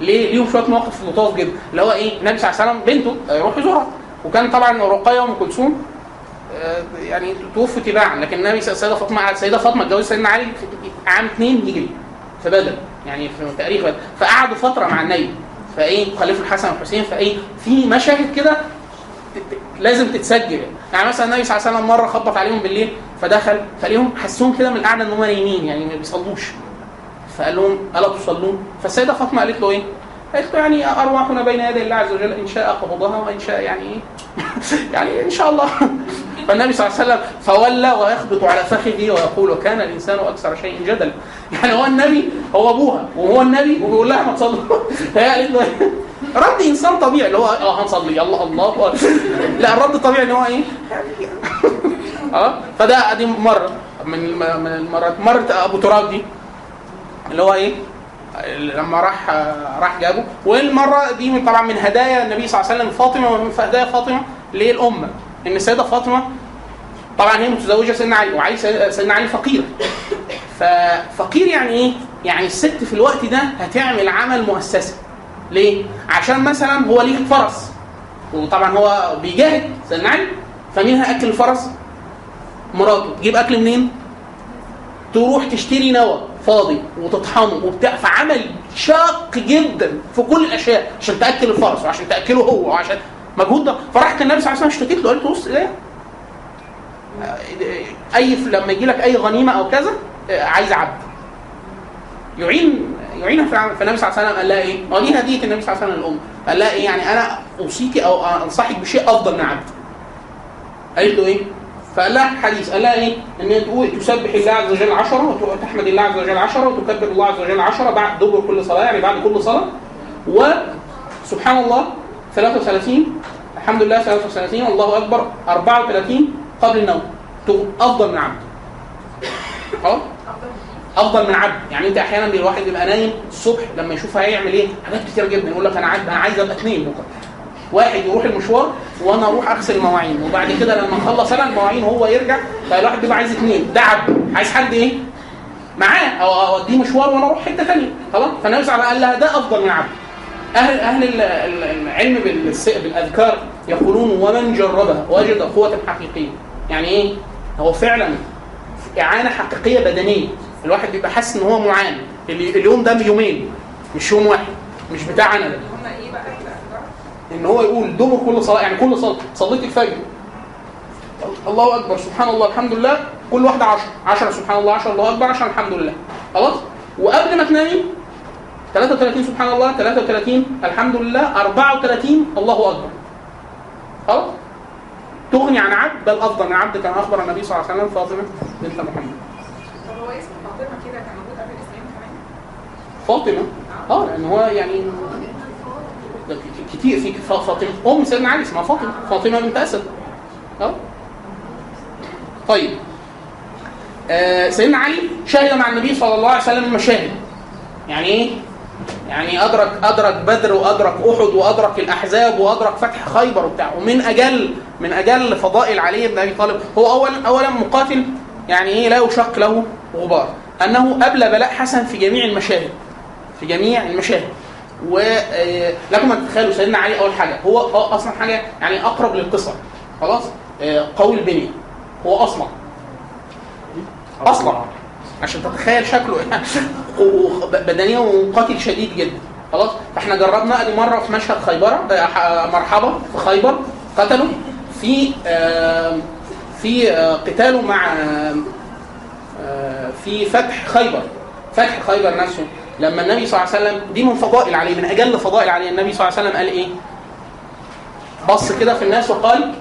ليه؟ ليهم شوية مواقف لطاف جدا. اللي هو إيه؟ النبي صلى الله عليه وسلم بنته يروح يزورها وكان طبعا رقية وأم كلثوم آه، يعني توفوا تباعا. لكن النبي السيده فاطمة السيده فاطمة اتجوزت سيدنا علي عام اثنين هجري في بدر يعني في تاريخ بدر. فقعدوا فترة مع النبي. فإيه؟ خليفة الحسن والحسين. فإيه؟ في مشاهد كده لازم تتسجل. يعني مثلا النبي صلى الله عليه وسلم مرة خبط عليهم بالليل فدخل فليهم حسوهم كده من القعدة إن هم نايمين يعني ما بيصلوش. فقال لهم ألا تصلون فالسيدة فاطمة قالت له إيه؟ قالت له يعني أرواحنا بين يدي الله عز وجل إن شاء قبضها وإن شاء يعني إيه؟ يعني إن شاء الله فالنبي صلى الله عليه وسلم فولى ويخبط على فخذه ويقول وكان الإنسان أكثر شيء جدلا يعني هو النبي هو أبوها وهو النبي وبيقول لها ما تصلوا فهي قالت له إيه؟ رد إنسان طبيعي اللي هو آه هنصلي يلا الله لا الرد الطبيعي إن هو إيه؟ آه فده دي مرة من من المرات مرة أبو تراب دي اللي هو إيه لما راح راح جابه والمرة دي من طبعا من هدايا النبي صلى الله عليه وسلم لفاطمه ومن هدايا فاطمة للأمة إن السيدة فاطمة طبعا هي متزوجة سيدنا علي وعلي سيدنا علي فقير ففقير يعني إيه؟ يعني الست في الوقت ده هتعمل عمل مؤسسه ليه؟ عشان مثلا هو ليه فرس وطبعا هو بيجاهد سيدنا علي فمين هياكل الفرس؟ مراته تجيب أكل منين؟ تروح تشتري نوى فاضي وتطحنه وبتاع فعمل شاق جدا في كل الأشياء عشان تأكل الفرس وعشان تأكله هو وعشان مجهود ده. فراحت النبي صلى الله عليه وسلم اشتكيت له قالت له بص إيه؟ أي لما يجي لك أي غنيمة أو كذا آه، عايز عبد. يعين يعينها في العمل فالنبي صلى الله عليه وسلم قال لها إيه؟ هو دي هديه النبي صلى الله عليه وسلم للأم. قال لها إيه يعني؟ أنا اوصيك أو أنصحك بشيء أفضل من عبد. قالت له إيه؟ فقال لها حديث قال لها إيه؟ إن تقول تسبح الله عز وجل عشرة وتحمد الله عز وجل عشرة وتكبر الله عز وجل عشرة بعد دبر كل صلاة يعني بعد كل صلاة. وسبحان الله 33 الحمد لله 33 الله أكبر 34 قبل النوم. أفضل من عبد. خلاص؟ أفضل من عبد. يعني أنت أحيانا الواحد بيبقى نايم الصبح لما يشوف هيعمل إيه؟ حاجات كتير جدا يقول لك أنا عايز أنا عايز أبقى اثنين بكرة. واحد يروح المشوار وأنا أروح أغسل المواعين. وبعد كده لما أخلص أنا المواعين وهو يرجع فالواحد بيبقى عايز اثنين ده عبد. عايز حد إيه؟ معاه. أو أوديه مشوار وأنا أروح حتة ثانية خلاص؟ فالنبي صلى الله لها ده أفضل من عبد. أهل أهل ال- ال- العلم بالأذكار يقولون ومن جربها وجد قوة حقيقية. يعني إيه؟ هو فعلا إعانة حقيقية بدنية. الواحد بيبقى حاسس إن هو معان اليوم ده يومين مش يوم واحد مش بتاع أنا ده هما إيه بقى الأخبار؟ إن هو يقول دبر كل صلاة يعني كل صلاة صليت الفجر. الله أكبر سبحان الله الحمد لله. كل واحدة 10 10 سبحان الله 10 الله أكبر 10 الحمد لله. خلاص؟ وقبل ما تنامي 33 سبحان الله 33 الحمد لله 34 الله أكبر. خلاص؟ تغني عن عبد بل أفضل من عبد كما أخبر النبي صلى الله عليه وسلم فاطمة بنت محمد. طب هو اسم فاطمة كده كان موجود قبل الإسلام كمان؟ فاطمة؟ آه لأن هو يعني كتير. في فا- فاطمة. أم سيدنا علي اسمها فاطمة. فاطمة بنت أسد. أه؟ طيب. آه سيدنا علي شهد مع النبي صلى الله عليه وسلم المشاهد يعني إيه؟ يعني أدرك أدرك بدر وأدرك أحد وأدرك الأحزاب وأدرك فتح خيبر وبتاع. ومن أجل من أجل فضائل علي بن أبي طالب هو اولا اولا مقاتل يعني إيه؟ لا يشق له غبار. أنه ابلى بلاء حسن في جميع المشاهد. في جميع المشاهد. ولكم ان تتخيلوا سيدنا علي أول حاجة هو أصلا حاجة يعني أقرب للقصر خلاص؟ آه، قوي البنية. هو أصلا. أصلا. عشان تتخيل شكله. و- بدنيا ومقاتل شديد جدا. خلاص؟ فإحنا جربنا أدي مرة في مشهد خيبرة آه، مرحبا في خيبر قتلوا. في آه، في آه، قتاله مع آه، آه، في فتح خيبر. فتح خيبر نفسه. لما النبي صلى الله عليه وسلم دي من فضائل عليه من أجل فضائل عليه النبي صلى الله عليه وسلم قال إيه؟ بص كده في الناس وقال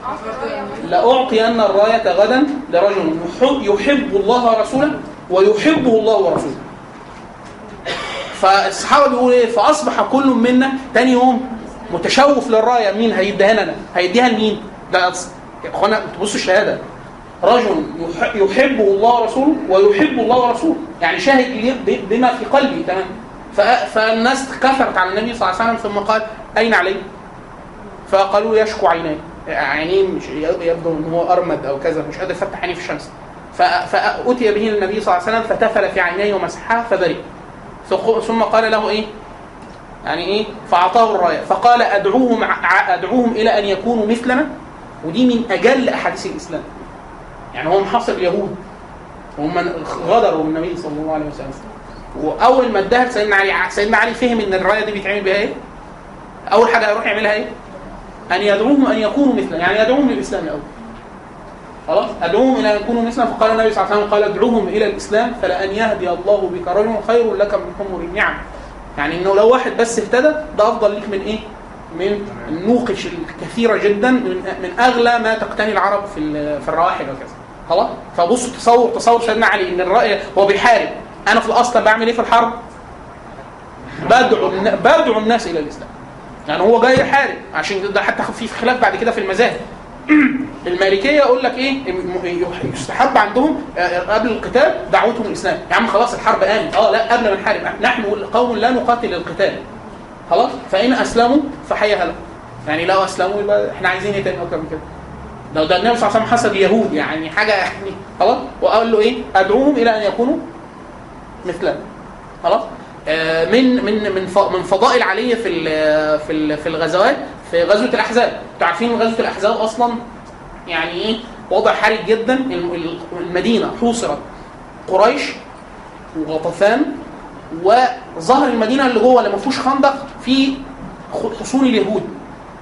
لأعطين الراية غدا لرجل يحب, الله ورسوله ويحبه الله ورسوله. فالصحابة بيقولوا إيه؟ فأصبح كل منا تاني يوم متشوف للراية مين هيديها لنا هيديها لمين؟ ده إخوانا تبصوا الشهادة. رجل يح- يحبه الله ورسوله ويحب الله ورسوله. يعني شاهد بما في قلبي تمام؟ فالناس كثرت على النبي صلى الله عليه وسلم ثم قال أين علي؟ فقالوا يشكو عينيه عينيه مش يبدو إن هو أرمد أو كذا مش قادر يفتح عينيه في الشمس. فأتي به النبي صلى الله عليه وسلم فتفل في عينيه ومسحها فبرئ. ثم قال له إيه؟ يعني إيه؟ فأعطاه الراية. فقال أدعوهم أدعوهم إلى أن يكونوا مثلنا. ودي من أجل أحاديث الإسلام. يعني هو محاصر اليهود. وهم غدروا بالنبي صلى الله عليه وسلم. وأول ما اداها لسيدنا علي سيدنا علي فهم إن الراية دي بيتعمل بيها إيه؟ أول حاجة هيروح يعملها إيه؟ أن يدعوهم أن يكونوا مثله يعني يدعوهم للإسلام الأول. خلاص؟ أدعوهم إلى أن يكونوا مثله فقال النبي صلى الله عليه وسلم قال ادعوهم إلى الإسلام فلأن يهدي الله بك رجلا خير لك من حمر النعم. يعني إنه لو واحد بس اهتدى ده أفضل ليك من إيه؟ من النوقش الكثيرة جدا من من أغلى ما تقتني العرب في في الرواحل وكذا. خلاص؟ فبص تصور تصور سيدنا علي إن الرأي هو بيحارب أنا في الأصل بعمل إيه في الحرب؟ بدعو بدعو الناس إلى الإسلام. يعني هو جاي يحارب. عشان ده حتى في خلاف بعد كده في المذاهب. المالكية يقول لك إيه؟ يستحب عندهم آه، قبل القتال دعوتهم الإسلام. يا عم خلاص الحرب قامت آه لا قبل ما نحارب. نحن قوم لا نقاتل القتال خلاص؟ فإن أسلموا فحيها لهم. يعني لو أسلموا يبقى إحنا عايزين إيه تاني أكتر من كده؟ لو ده النبي صلى الله عليه وسلم حسد يهود يعني حاجة يعني خلاص؟ وقال له إيه؟ أدعوهم إلى أن يكونوا مثلنا. خلاص؟ آه، من من من من فضائل علي في في في الغزوات في غزوة الأحزاب. أنتوا عارفين غزوة الأحزاب أصلا يعني إيه؟ وضع حرج جدا. الم- ال- المدينة حوصرت قريش وغطفان وظهر المدينة اللي جوه اللي ما فيهوش خندق في حصون اليهود.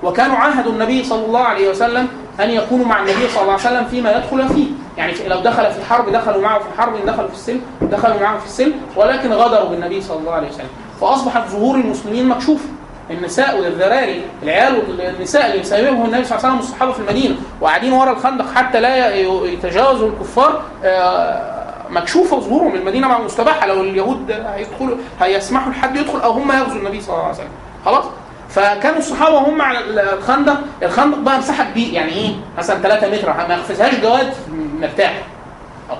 وكانوا عاهدوا النبي صلى الله عليه وسلم أن يكونوا مع النبي صلى الله عليه وسلم فيما يدخل فيه. يعني لو دخل في الحرب دخلوا معه في الحرب إن دخلوا في السلم دخلوا معه في السلم ولكن غدروا بالنبي صلى الله عليه وسلم. فأصبحت ظهور المسلمين مكشوفة. النساء والذراري العيال والنساء اللي سايبهم النبي صلى الله عليه وسلم والصحابه في المدينة وقاعدين ورا الخندق حتى لا يتجاوزوا الكفار آه، مكشوفة ظهورهم المدينة مع مستباحة. لو اليهود هيدخلوا هيسمحوا لحد يدخل أو هم يغزوا النبي صلى الله عليه وسلم. خلاص؟ فكانوا الصحابة هم على الخندق. الخندق بقى مساحه كبيره يعني إيه؟ مثلا 3 متر. ما يقفزهاش جواد مرتاح.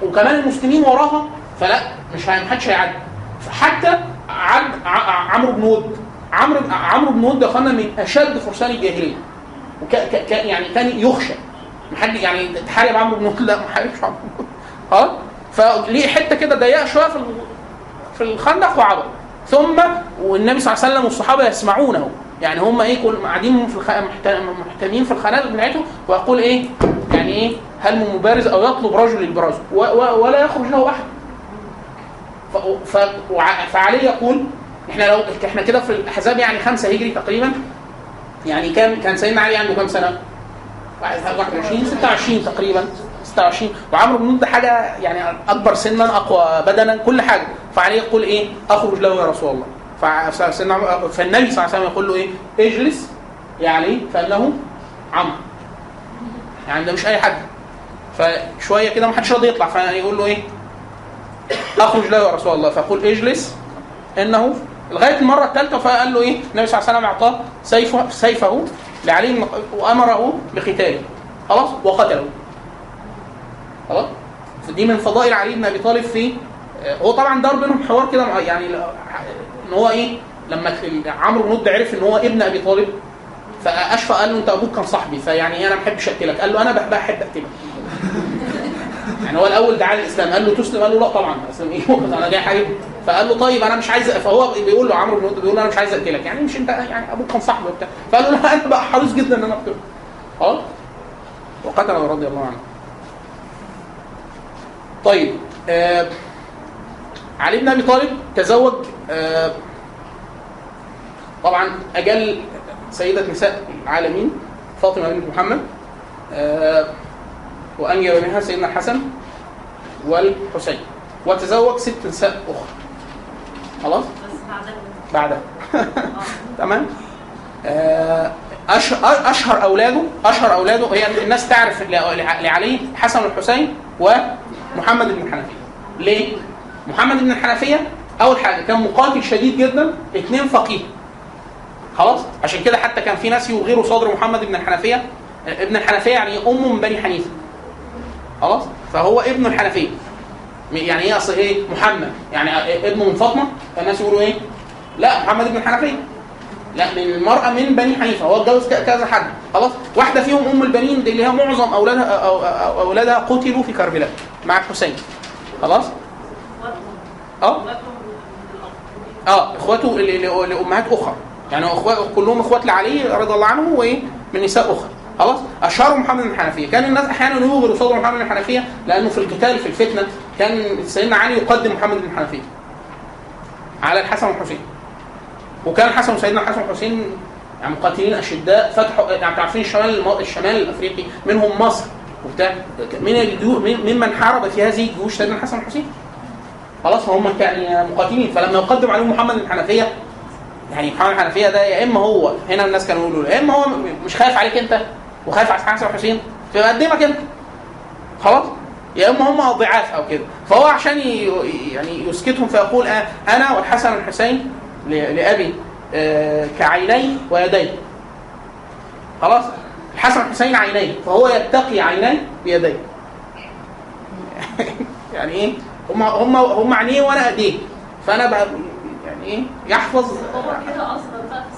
وكمان المسلمين وراها فلا مش محدش هيعدي. فحتى عد عمرو بن ود. عمرو عمرو بن ود ده أخوانا من أشد فرسان الجاهلية. وك ك يعني كان يخشى. محد يعني تحارب عمرو بن ود. لا ما حاربش عمرو بن ود. آه فليه حتة كده ضيقه شوية في في الخندق وعبر ثم والنبي صلى الله عليه وسلم والصحابة يسمعونه. يعني هم إيه كل قاعدين في الخ... محت- محتمين في الخنادق بتاعتهم ويقول إيه يعني إيه هل من مبارز أو يطلب رجل البراز و... و... ولا يخرج له احد ف... ف... وع... فعلي يقول إحنا لو إحنا كده في الأحزاب يعني خمسة هجري تقريبا يعني كان كان سيدنا علي عنده كام سنة؟ 21 26 تقريبا 26 وعمرو بن ده حاجة يعني أكبر سنا أقوى بدنا كل حاجة فعلي يقول إيه؟ أخرج له يا رسول الله فسيدنا فالنبي صلى الله عليه وسلم يقول له إيه؟ اجلس. يا علي فانه عمرو. يعني ده مش أي حد. فشوية كده ما حدش راضي يطلع. فيقول له إيه؟ أخرج له يا رسول الله. فيقول اجلس. إنه لغاية المرة الثالثة. فقال له إيه؟ النبي صلى الله عليه وسلم أعطاه سيفه سيفه لعلي وأمره بقتاله. خلاص؟ وقتله. خلاص؟ دي من فضائل علي بن أبي طالب في هو طبعا دار بينهم حوار كده يعني إن هو إيه؟ لما عمرو بن ند عرف إن هو ابن أبي طالب فاشفق قال له أنت أبوك كان صاحبي فيعني أنا ما بحبش أقتلك. قال له أنا بح- بحب أقتلك. يعني هو الأول دعا للإسلام قال له تسلم؟ قال له لا طبعا. اسلم إيه أنا جاي حبيبي فقال له طيب أنا مش عايز فهو بيقول له عمرو بن ند بيقول له أنا مش عايز أقتلك. يعني مش أنت يعني أبوك كان صاحبي وبتاع. فقال له لا أنا بقى حريص جدا إن أنا اقتله خلاص؟ وقتله رضي الله عنه. طيب آه علي بن أبي طالب تزوج آه طبعا أجل سيدة نساء العالمين فاطمة بنت محمد آه وانجب منها سيدنا الحسن والحسين وتزوج ست نساء أخرى. خلاص؟ بعدها. تمام؟ آه، أشهر أولاده أشهر أولاده هي الناس تعرف لع- لعلي حسن والحسين ومحمد بن الحنفيه ليه؟ محمد بن الحنفية أول حاجة كان مقاتل شديد جدا اثنين فقيه. خلاص؟ عشان كده حتى كان في ناس يغيروا صدر محمد بن الحنفية آه، ابن الحنفية يعني امه من بني حنيفة. خلاص؟ فهو ابن الحنفية. يعني إيه أصل إيه؟ محمد. يعني ابنه من فاطمة فالناس يقولوا إيه؟ لا محمد بن الحنفية. لا من المرأة من بني حنيفة. هو اتجوز كذا حد. خلاص؟ واحدة فيهم أم البنين دي اللي هي معظم أولادها أو أو أولادها قتلوا في كربلاء مع الحسين. خلاص؟ آه. آه اخواته لأمهات أخرى. يعني اخوات كلهم إخوات لعلي رضي الله عنه وإيه؟ من نساء أخرى. خلاص؟ أشهرهم محمد بن الحنفيه كان الناس أحيانا يغروا صدر محمد بن الحنفيه لأنه في القتال في الفتنة كان سيدنا علي يقدم محمد بن الحنفيه على الحسن والحسين. وكان الحسن وسيدنا الحسن والحسين يعني مقاتلين أشداء فتحوا يعني عارفين الشمال الشمال الأفريقي؟ منهم مصر وبتاع. الجيو من- ممن حارب في هذه الجيوش؟ سيدنا الحسن والحسين. خلاص هم يعني مقاتلين. فلما يقدم عليهم محمد الحنفيه يعني محمد الحنفيه ده يا إما هو هنا الناس كانوا يقولوا يا إما هو مش خايف عليك أنت وخايف على الحسن والحسين فيقدمك أنت. خلاص؟ يا إما هم ضعاف أو كده. فهو عشان يعني يسكتهم فيقول آه، أنا والحسن والحسين لأبي آه، كعيني ويدي. خلاص؟ الحسن والحسين عينيه فهو يتقي عينيه بيديه يعني إيه؟ هم هم هم عينيه وأنا ايديه فأنا بقى يعني إيه؟ يحفظ. هو كده أصلا بقى في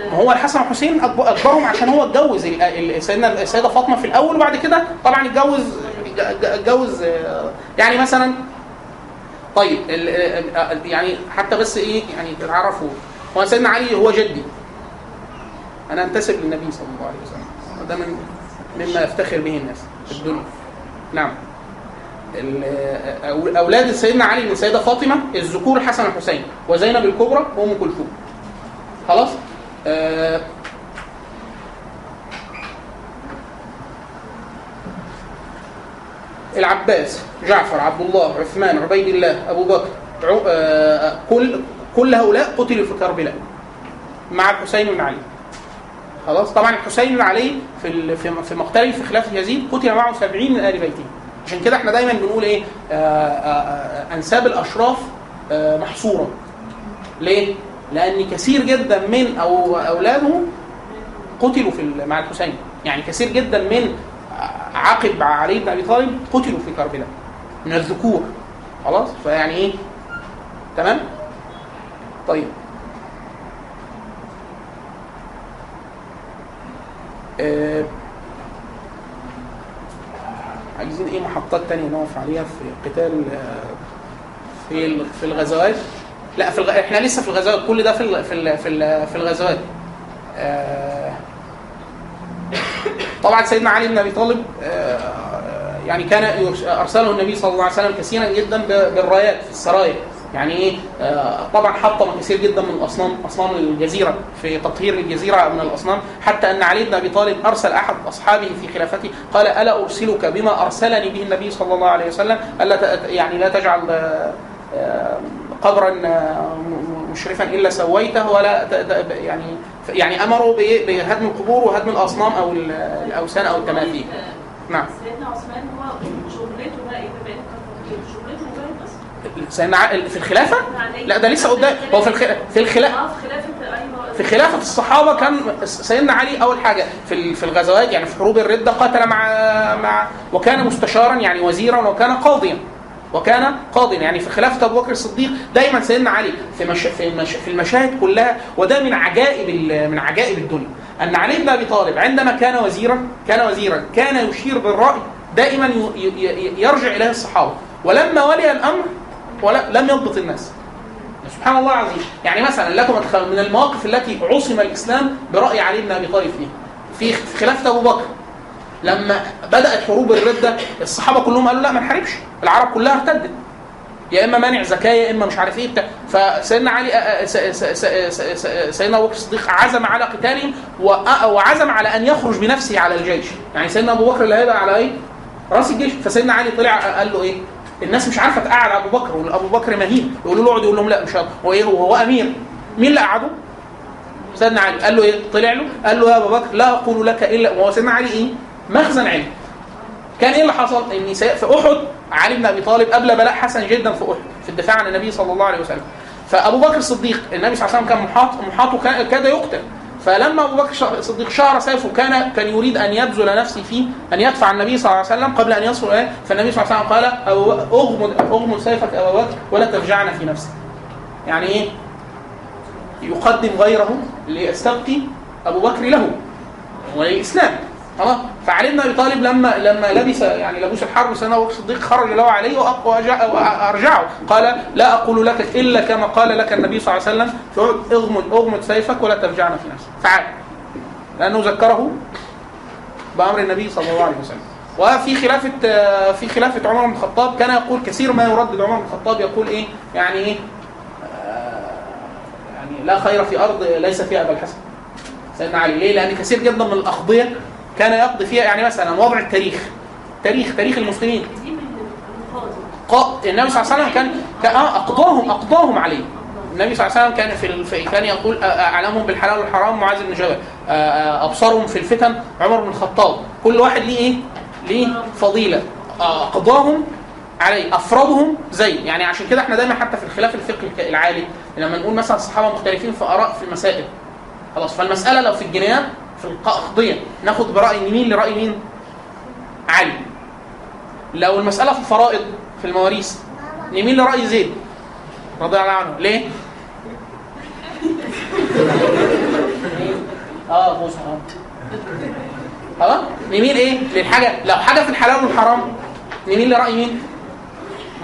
السن. هو الحسن والحسين أكبرهم عشان هو اتجوز. سيدنا السيدة فاطمة في الأول وبعد كده طبعا اتجوز اتجوز آه، يعني مثلا طيب يعني حتى بس إيه؟ يعني تعرفوا. هو سيدنا علي هو جدي. أنا أنتسب للنبي صلى الله عليه وسلم. وده من مما يفتخر به الناس في الدنيا. نعم. أولاد سيدنا علي من السيده فاطمة الذكور الحسن والحسين وزينب الكبرى وأم كلثوم. خلاص؟ آه العباس جعفر عبد الله عثمان عبيد الله أبو بكر عو- آه كل كل هؤلاء قتلوا في كربلاء مع الحسين بن علي. خلاص؟ طبعا الحسين بن علي في في مقتله في خلافه يزيد قتل معه 70 من آل بيته. عشان كده إحنا دايما بنقول إيه آه آه آه أنساب الأشراف محصورة ليه؟ لأن كثير جدا من أو أولاده قتلوا في مع الحسين، يعني كثير جدا من عقب علي بن أبي طالب قتلوا في كربلاء من الذكور خلاص؟ فيعني إيه؟ تمام؟ طيب آه، عايزين إيه محطات تانية نقف عليها في قتال في في الغزوات لا في الغ... إحنا لسه في الغزوات كل ده في ال... في ال... في, ال... في الغزوات آه... طبعا سيدنا علي بن أبي طالب آه... يعني كان أرسله النبي صلى الله عليه وسلم كثيرا جدا. بالرايات في السرايا يعني إيه؟ آه... طبعا حطم كثير جدا من الأصنام أصنام الجزيرة في تطهير الجزيرة من الأصنام حتى أن علي بن أبي طالب أرسل أحد أصحابه في خلافته قال ألا أرسلك بما أرسلني به النبي صلى الله عليه وسلم؟ ألا. يعني لا تجعل آه، آه، قبرا مشرفا إلا سويته ولا يعني يعني أمروا بهدم القبور وهدم الأصنام أو ال- الأوثان أو التماثيل. نعم. سيدنا عثمان هو شغلته بقى إيه بما انه كان فقير شغلته مجاهد بس سيدنا في الخلافة؟ لا ده لسه قدام. هو في الخ... في الخلافه آه في خلافة الصحابة كان سيدنا علي أول حاجة. في في الغزوات يعني في حروب الردة قاتل مع مع وكان مستشارا يعني وزيرا وكان قاضيا. وكان قاضيا يعني في خلافة أبو بكر الصديق دايما سيدنا علي في مش في, مش في المشاهد كلها. وده من عجائب من عجائب الدنيا. أن علي بن أبي طالب عندما كان وزيرا كان وزيرا كان يشير بالرأي دائما يرجع إليه الصحابة. ولما ولي الأمر ولا لم يضبط الناس. سبحان الله العظيم. يعني مثلا لكم من المواقف التي عصم الإسلام برأي علي بن أبي طالب فيها. في خلافه أبو بكر. لما بدأت حروب الردة الصحابة كلهم قالوا لا ما نحاربش. العرب كلها ارتدت يا إما مانع زكاة يا إما مش عارف إيه فسيدنا علي آه، س- سيدنا أبو بكر الصديق عزم على قتالهم وأ- وعزم على أن يخرج بنفسه على الجيش. يعني سيدنا أبو بكر اللي هيبقى على إيه رأس الجيش. فسيدنا علي طلع قال له إيه؟ الناس مش عارفة تقعد أبو بكر وابو بكر مهين. يقولوا له اقعد يقول لهم لا مش هو إيه؟ وهو أمير. مين اللي قعده؟ سيدنا علي. قال له إيه؟ طلع له؟ قال له يا أبو بكر لا أقول لك الا وهو سيدنا علي إيه؟ مخزن علم. كان إيه اللي حصل؟ ان في أحد علي بن أبي طالب قبل بلاء حسن جدا في أحد في الدفاع عن النبي صلى الله عليه وسلم. فأبو بكر الصديق النبي صلى الله عليه وسلم كان محاط محاط كاد يقتل. فلما أبو بكر الصديق شعر سيفه كان كان يريد أن يبذل نفسه فيه أن يدفع النبي صلى الله عليه وسلم قبل أن يصل اليه فالنبي صلى الله عليه وسلم قال اغمد اغمد سيفك أبو بكر ولا تفجعن في نفسك. يعني إيه؟ يقدم غيره ليستبقي أبو بكر له وللاسلام خلاص؟ فعلي بن أبي طالب لما لما لبس يعني لبوس الحرب بكر الصديق خرج له عليه وأرجعه. قال لا أقول لك إلا كما قال لك النبي صلى الله عليه وسلم اغمد اغمد سيفك ولا تفجعن في نفسك. فعال لأنه ذكره بأمر النبي صلى الله عليه وسلم. وفي خلافة آه، في خلافة عمر بن الخطاب كان يقول كثير ما يردد عمر بن الخطاب يقول إيه؟ يعني إيه؟ آه، يعني لا خير في أرض ليس فيها أبا الحسن. سيدنا علي. ليه؟ لأن كثير جدا من الأقضية كان يقضي فيها يعني مثلا وضع التاريخ تاريخ تاريخ المسلمين. النبي صلى الله عليه وسلم كان آه، أقضاهم أقضاهم عليه. النبي صلى الله عليه وسلم كان في كان يقول آه، آه، أعلمهم بالحلال والحرام معاذ بن جبل. أبصرهم في الفتن عمر بن الخطاب. كل واحد ليه إيه؟ ليه فضيلة. أقضاهم عليه أفرادهم زي. يعني عشان كده إحنا دايما حتى في الخلاف الفقهي العالي لما نقول مثلا الصحابه مختلفين في اراء في المسائل. خلاص فالمسألة لو في الجنايات في القضية. ناخد برأي مين؟ لرأي مين؟ علي. لو المسألة في الفرائض في المواريث نميل لرأي زيد. رضي الله عنه. ليه؟ آه بوسه آه؟ خلاص نميل إيه؟ للحاجة. لو حاجة في الحلال والحرام نميل لرأي مين؟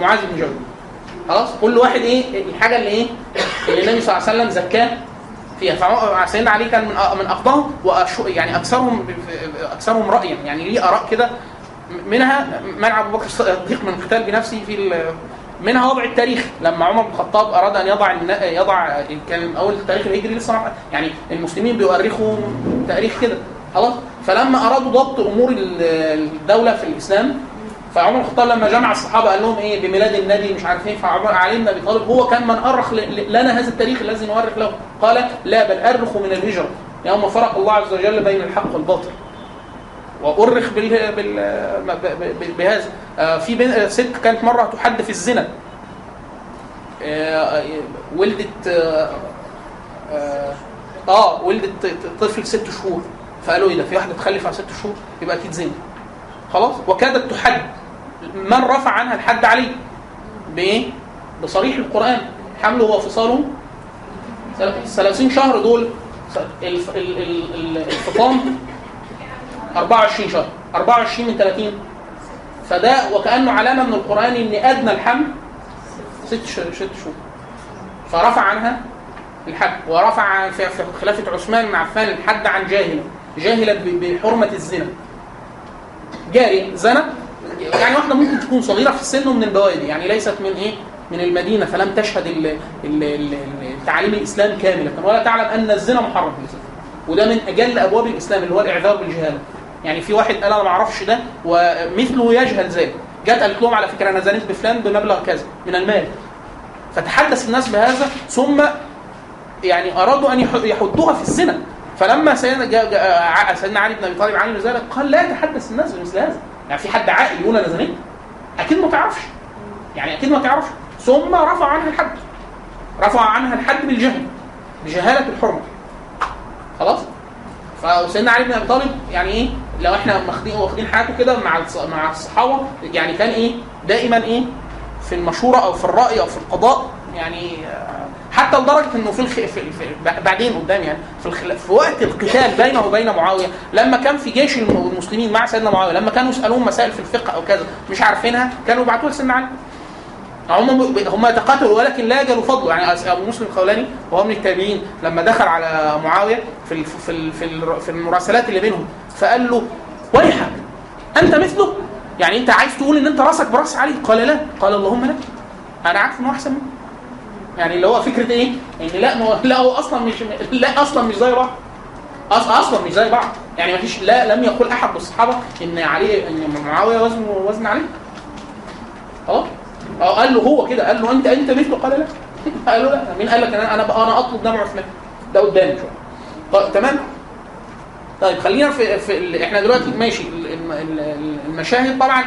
معاذ بن جبل. خلاص؟ كل واحد إيه؟ الحاجة اللي إيه؟ اللي النبي صلى الله عليه وسلم زكاه فيها. فسيدنا علي كان من من أقضاهم يعني اكثرهم أكثرهم رأيا. يعني ليه آراء كده؟ منها منع أبو بكر الصديق من القتال بنفسه في منها وضع التاريخ. لما عمر بن الخطاب أراد أن يضع يضع كان أول التاريخ الهجري لسه يعني المسلمين بيؤرخوا تاريخ كده. خلاص؟ فلما أرادوا ضبط أمور ال- الدولة في الإسلام فعمر الخطاب لما جمع الصحابة قال لهم إيه؟ بميلاد النبي مش عارف إيه. فعمر علي بن أبي طالب هو كان من أرخ لنا هذا التاريخ الذي نؤرخ له. قال لا بل أرخ من الهجرة. يوم فرق الله عز وجل بين الحق والباطل. وأرخ بال... بهذا. آه، في. آه، ست كانت مرة تحد في الزنا. آه، ولدت آه ولدت طفل ست شهور. فقالوا إيه ده؟ في واحدة تخلف على ست شهور يبقى أكيد زنا. خلاص؟ وكادت تحد. من رفع عنها الحد عليه بإيه؟ بصريح القرآن. حمله وفصاله ثل- 30 شهر دول الف- ال- ال- ال- الفطام 24 شهر. 24 من 30 فده وكأنه علامة من القرآن إن أدنى الحمل ست ست شهور. فرفع عنها الحد. ورفع في خلافة عثمان بن عفان الحد عن جاهله جاهله بحرمة الزنا. جاريه زنت يعني واحدة ممكن تكون صغيرة في السن ومن البوادي يعني ليست من إيه؟ من المدينة فلم تشهد ال- ال- ال- التعاليم الإسلام كامله ولا تعلم أن الزنا محرم في الإسلام. وده من أجل أبواب الإسلام اللي هو الإعذار بالجهاله يعني في واحد قال أنا ما أعرفش ده ومثله يجهل ذلك. جت قالت لهم على فكرة أنا زنيت بفلان بمبلغ كذا من المال. فتحدث الناس بهذا ثم يعني أرادوا أن يح- يحدوها في الزنا. فلما سيدنا سيدنا علي بن أبي طالب علم ذلك قال لا يتحدث الناس بمثل هذا. يعني في حد عاقل يقول أنا زنيت أكيد ما تعرفش. يعني أكيد ما تعرفش. ثم رفع عنها الحد. رفع عنها الحد بالجهل بجهالة الحرمة. خلاص؟ فسيدنا علي بن أبي طالب يعني إيه؟ لو إحنا واخدين واخدين حياته كده مع مع الصحابة يعني كان إيه؟ دائما إيه؟ في المشورة أو في الرأي أو في القضاء يعني آه، حتى لدرجة إنه في, الخ... في, في بعدين قدام يعني في, الخل... في وقت القتال بينه وبين معاوية لما كان في جيش الم- المسلمين مع سيدنا معاوية لما كانوا يسألوهم مسائل في الفقه أو كذا مش عارفينها كانوا يبعتوها لسيدنا علي. هم هم يتقاتلوا ولكن لا يجلوا فضله يعني أبو مسلم الخولاني وهو من التابعين لما دخل على معاوية في في في, في المراسلات اللي بينهم فقال له ويحك أنت مثله. يعني أنت عايز تقول إن أنت رأسك برأس علي؟ قال لا. قال اللهم لا أنا عارف إنه أحسن منه يعني اللي هو فكرة إيه؟ إن لا ما هو- لا هو أصلا مش لا أصلا مش زي بعض. أصلا مش زي بعض. يعني ما فيش لا لم يقل أحد من الصحابه إن علي إن معاوية وزنه وزن علي. آه قال له هو كده. قال له انت أنت مثله قال لا. قال له لا. مين قال لك أنا أنا أنا أطلب دم عثمان. ده قدامي شوية. طيب تمام. طيب خلينا في, في إحنا دلوقتي ماشي. المشاهد طبعا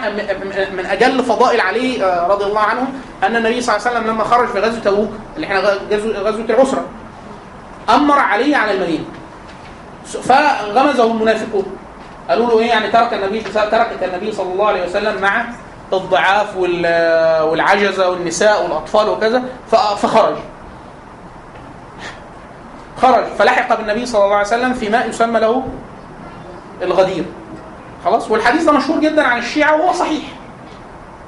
من أجل فضائل علي آه، رضي الله عنه أن النبي صلى الله عليه وسلم لما خرج في غزوة تبوك اللي إحنا غزوة العسرة أمر علي على المدينة. فغمزه المنافقون قالوا له إيه يعني ترك النبي تركت النبي صلى الله عليه وسلم مع الضعاف وال- والعجزة والنساء والأطفال وكذا فخرج. خرج. فلحق بالنبي صلى الله عليه وسلم في ماء يسمى له الغدير. خلاص؟ والحديث ده مشهور جدا عن الشيعة وهو صحيح.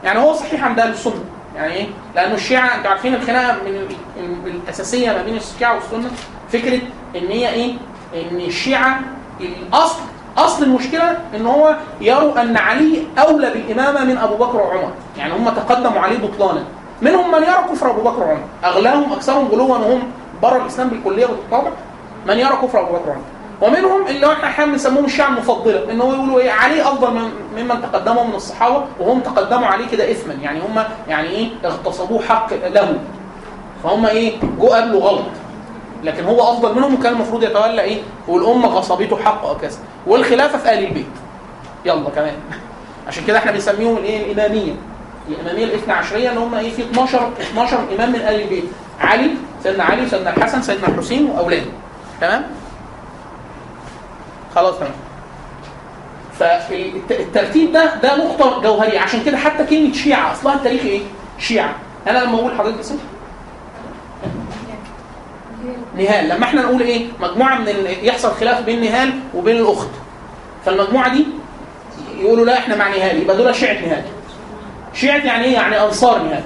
يعني هو صحيح عند أهل السنة. يعني إيه؟ لأنه الشيعة أنتوا عارفين الخناقة من ال- ال- الأساسية ما بين الشيعة والسنة؟ فكرة إن هي إيه؟ إن الشيعة الأصل أصل المشكلة إن هو يروا أن علي أولى بالإمامة من أبو بكر وعمر. يعني هم تقدموا عليه بطلانا. منهم من يرى كفر أبو بكر وعمر. أغلاهم أكثرهم غلوا وهم بره الإسلام بالكلية بالطبع من يرى كفر أبو بكر وعمر. ومنهم اللي إحنا أحيانا بنسموهم الشيعه المفضلة إن هو يقولوا إيه علي أفضل من ممن تقدموا من الصحابة وهم تقدموا عليه كده اثما يعني هم يعني إيه اغتصبوه حق له. فهم إيه جو قبلوا غلط. لكن هو أفضل منهم وكان المفروض يتولى إيه والامه غصبته حق وكذا والخلافة في آل البيت. يلا كمان. عشان كده إحنا بنسميهم الايه الإمامية. الإمامية الاثنى عشرية إن هم إيه في 12 12 إمام من آل البيت. علي سيدنا علي سيدنا الحسن سيدنا الحسين وأولاده. تمام؟ خلاص تمام. فالترتيب ده ده نقطه جوهريه عشان كده حتى كلمة شيعة أصلها التاريخي إيه؟ شيعة. أنا لما أقول حضرتك اسم نهال. لما إحنا نقول إيه؟ مجموعة من ال... يحصل خلاف بين نهال وبين الأخت. فالمجموعة دي يقولوا لا إحنا مع نهال. يبقى دول شيعة نهال. شيعة يعني إيه؟ يعني أنصار نهال.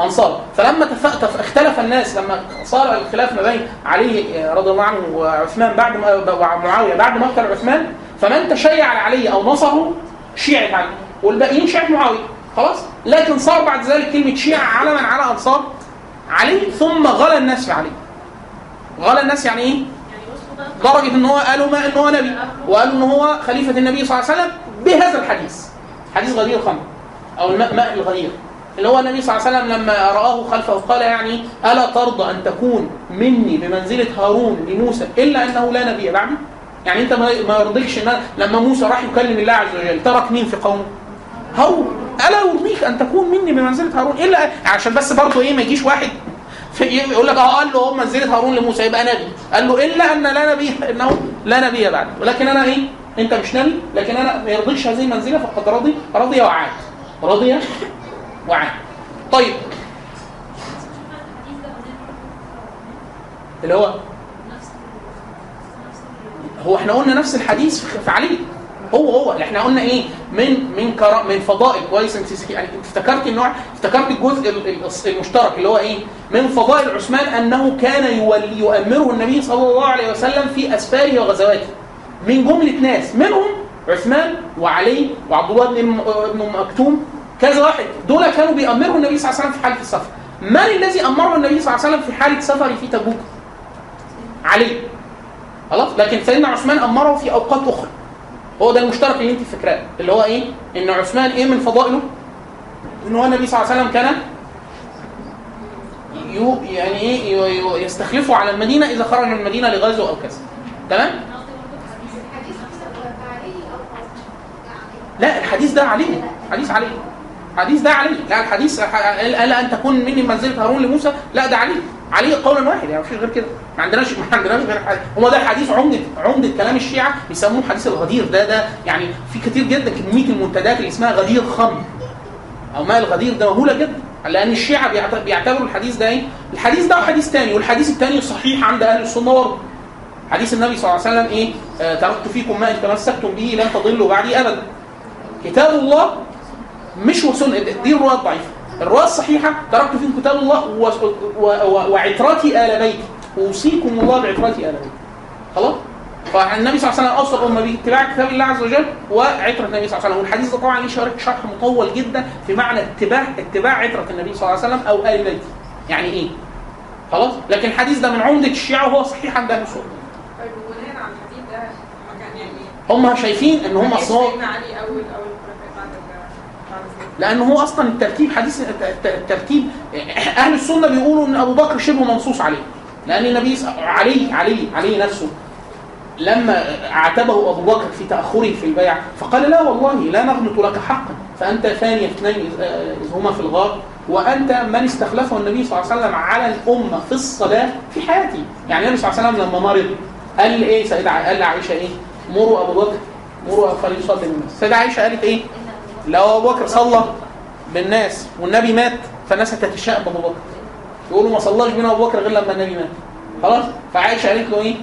أنصار. فلما. اختلف الناس لما صار الخلاف ما بين علي رضي الله عنه وعثمان بعد ما ومعاويه بعد مقتل عثمان فمن تشيع على علي أو نصره شيعة علي والباقيين شيعة معاوية. خلاص؟ لكن صار بعد ذلك كلمة شيعة علما على أنصار علي ثم غلى الناس في علي. غلى الناس يعني إيه؟ درجة إن هو قالوا ما إن هو نبي وقالوا إن هو خليفة النبي صلى الله عليه وسلم بهذا الحديث. حديث غدير الخمر أو الماء ماء الغدير. اللي هو النبي صلى الله عليه وسلم لما رآه خلفه قال يعني ألا ترضى أن تكون مني بمنزلة هارون لموسى إلا أنه لا نبي بعدي يعني أنت ما يرضيكش أنا- لما موسى راح يكلم الله عز وجل ترك مين في قومه؟ هارون ألا يرضيك أن تكون مني بمنزلة هارون؟ إلا عشان بس برضه إيه ما يجيش واحد يقول لك آه قال له منزلة هارون لموسى يبقى نبي. قال له إلا أن لا نبي إنه لا نبي بعد ولكن أنا إيه؟ أنت مش نبي لكن أنا ما يرضيش هذه المنزلة فقد رضي رضي وعاد. رضي وعاد طيب. اللي هو هو إحنا قلنا نفس الحديث في علي. هو هو. اللي إحنا قلنا إيه؟ من من كرا من فضائل. كويس أنت يعني افتكرت النوع افتكرت الجزء ال- ال- المشترك اللي هو إيه؟ من فضائل عثمان أنه كان يولي يؤمره النبي صلى الله عليه وسلم في أسفاره وغزواته. من جملة ناس. منهم عثمان وعلي وعبد الله بن بن مكتوم كذا واحد. دول كانوا بيأمروا النبي صلى الله عليه وسلم في حالة السفر. من الذي أمره النبي صلى الله عليه وسلم في حالة سفره في تبوك؟ علي. خلاص؟ لكن سيدنا عثمان أمره في أوقات أخرى. هو ده المشترك اللي أنت فاكراه. اللي هو إيه؟ إن عثمان إيه من فضائله؟ إن هو النبي صلى الله عليه وسلم كان يو يعني إيه ي- ي- يستخلفوا على المدينة إذا خرج من المدينة لغزو أو كذا. تمام؟ عليه لا الحديث ده علي. حديث علي. حديث ده علي. لا الحديث الا أن تكون مني منزلة هارون لموسى؟ لا ده علي. علي قولا واحد يعني مفيش غير كده. ما عندناش ما عندناش غير حديث هو ده الحديث عمدة عمدة كلام الشيعة بيسموه حديث الغدير. ده ده يعني في كتير جدا كمية المنتديات اللي اسمها غدير خمر أو ماء الغدير ده مهولة جدا. لأن الشيعة بيعت- بيعتبروا الحديث ده إيه؟ الحديث ده وحديث تاني والحديث التاني صحيح عند أهل السنة برضه. حديث النبي صلى الله عليه وسلم إيه؟ آه تركت فيكم ما إن تمسكتم به لن تضلوا بعدي ابدا. كتاب الله مش وسنة دي الرواية الضعيفة. الرواية الصحيحة تركت فيكم كتاب الله و... و... و... وعترتي آل بيتي. أوصيكم الله بعترتي آل بيتي. خلاص؟ فالنبي صلى الله عليه وسلم اوصى الامه باتباع كتاب الله عز وجل وعترة النبي صلى الله عليه وسلم. والحديث ده طبعا ليه شرح مطول جدا في معنى اتباع اتباع عترة النبي صلى الله عليه وسلم أو آل بيته يعني إيه؟ خلاص؟ لكن الحديث ده من عمدة الشيعة وهو صحيح عند أهل السنة. طيب وبناء على الحديث ده ما كان يعني هم شايفين إن هم أصلا سيدنا علي اول اول الخلفاء بعد ال- بعد الزيت. لأن هو أصلا الترتيب حديث الت- الترتيب أهل السنة بيقولوا إن أبو بكر شبه منصوص عليه. لأن النبي علي علي علي نفسه لما عاتبه أبو بكر في تأخره في البيع فقال لا والله لا نغلط لك حقا فأنت ثاني اثنين اذ هما في الغار وأنت من استخلفه النبي صلى الله عليه وسلم على الأمة في الصلاة في حياتي يعني النبي صلى الله عليه وسلم لما مرض قال إيه؟ سيدة قال لعائشه إيه؟ مروا أبو بكر مروا فليصلي بالناس سيدة عائشة قالت إيه؟ لو أبو بكر صلى بالناس والنبي مات فالناس هتتشائم بأبو بكر يقولوا ما صلاش بينا أبو بكر غير لما النبي مات خلاص فعائشة قالت له إيه؟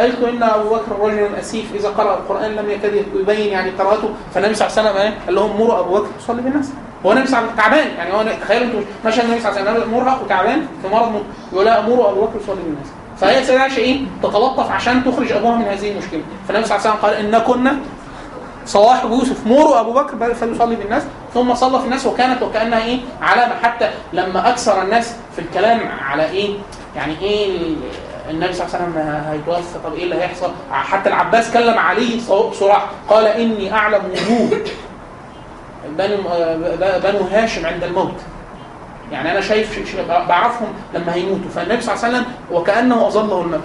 قالت له إن أبو بكر رجل أسيف إذا قرأ القرآن لم يكاد يبين يعني قراءته فالنبي صلى الله عليه وسلم؟ قال لهم مروا أبو بكر يصلي بالناس هو النبي صلى الله عليه وسلم تعبان يعني هو تخيلوا أنتوا مشى النبي صلى الله عليه وسلم مرهق وتعبان في مرض يقول لا مروا أبو بكر يصلي بالناس فهي سيدة عائشة إيه؟ تتلطف عشان تخرج أبوها من هذه المشكلة فالنبي صلى الله عليه وسلم قال إن كنا صواحب يوسف مروا أبو بكر فليصلي بالناس ثم صلى في الناس وكانت وكأنها إيه؟ علامة. حتى لما أكثر الناس في الكلام على إيه؟ يعني إيه ال- النبي صلى الله عليه وسلم هيتوفى طب إيه اللي هيحصل؟ حتى العباس كلم علي صو- بصراحه قال إني أعلم وجوه بنو آه، بنو هاشم عند الموت. يعني أنا شايف بعرفهم لما هيموتوا. فالنبي صلى الله عليه وسلم وكأنه أظله الموت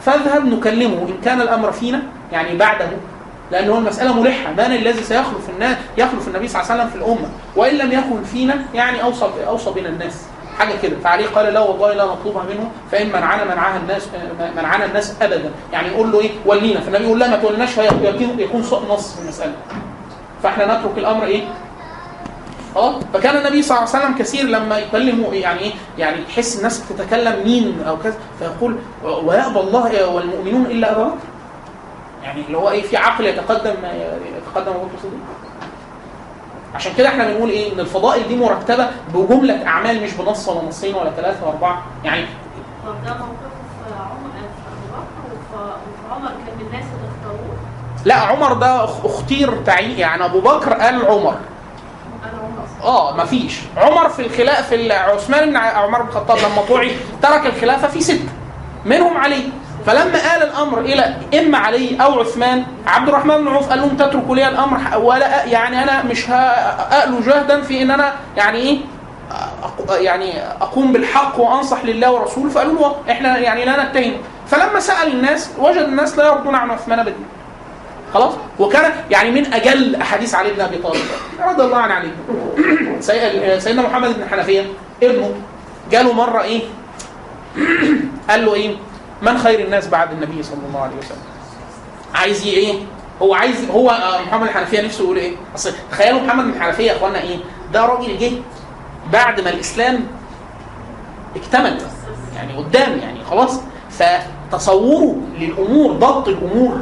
فاذهب نكلمه إن كان الأمر فينا يعني بعده. لأن هو المسألة ملحة. من الذي سيخلف الناس يخلف النبي صلى الله عليه وسلم في الأمة؟ وإن لم يكن فينا يعني أوصى أوصى بنا الناس. حاجة كده. فعليه قال لا والله لا نطلبها منه فإن منعنا منعها الناس منعنا الناس ابدا. يعني يقول له إيه؟ ولينا. فالنبي يقول لا ما تولناش فيكون نص في المسألة. فإحنا نترك الأمر إيه؟ آه. فكان النبي صلى الله عليه وسلم كثير لما يكلموا يعني إيه؟ يعني يحس الناس بتتكلم مين أو كذا فيقول ويأبى الله والمؤمنون إلا ابا بكر يعني اللي هو إيه في عقل يتقدم يتقدم ابو بكر الصديق عشان كده إحنا بنقول إيه إن الفضائل دي مرتبة بجملة أعمال مش بنص ولا نصين ولا ثلاثة واربعه يعني طب ده موقف في عمر في وفي وفي عمر كان من الناس اللي اختاروه؟ لا عمر ده أخ- اختير تعيين. يعني أبو بكر قال عمر. آه مفيش. عمر في الخلافه في عثمان بن عمر بن الخطاب لما طوعي ترك الخلافة في سته منهم علي. فلما آل الأمر إلى إما علي أو عثمان عبد الرحمن بن عوف قال لهم تتركوا لي الأمر ولا يعني أنا مش هألو جهدا في إن أنا يعني إيه يعني أقوم بالحق وأنصح لله ورسوله. فقالوا له إحنا يعني لا نتهم. فلما سأل الناس وجد الناس لا يرضون عن عثمان بدين خلاص؟ وكان يعني من أجل أحاديث علي بن أبي طالب. رضي الله عن علي سي- سيدنا محمد بن حنفية ابنه جاله مرة إيه؟ قال له إيه؟ من خير الناس بعد النبي صلى الله عليه وسلم؟ عايز إيه؟ هو عايز هو آه، محمد بن حنفية نفسه يقول إيه؟ أصل تخيلوا محمد بن حنفية يا إخوانا إيه؟ ده راجل جه بعد ما الإسلام اكتمل يعني قدام يعني خلاص. فتصوره للأمور ضبط الأمور.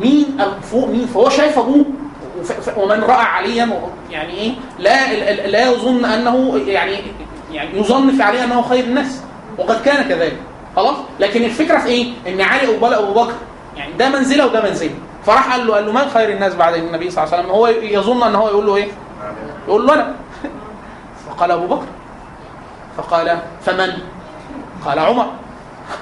مين فوق؟ مين؟ فهو شايف أبوه. ومن رأى عليا يعني إيه؟ لا لا- يظن أنه يعني يعني يظن في علي أنه خير الناس. وقد كان كذلك. خلاص؟ لكن الفكرة في إيه؟ إن علي قبال أبو بكر يعني ده منزلة وده منزلة. فراح قال له قال له من خير الناس بعد النبي صلى الله عليه وسلم؟ هو يظن إن هو يقول له إيه؟ يقول له أنا. فقال أبو بكر. فقال فمن؟ قال عمر.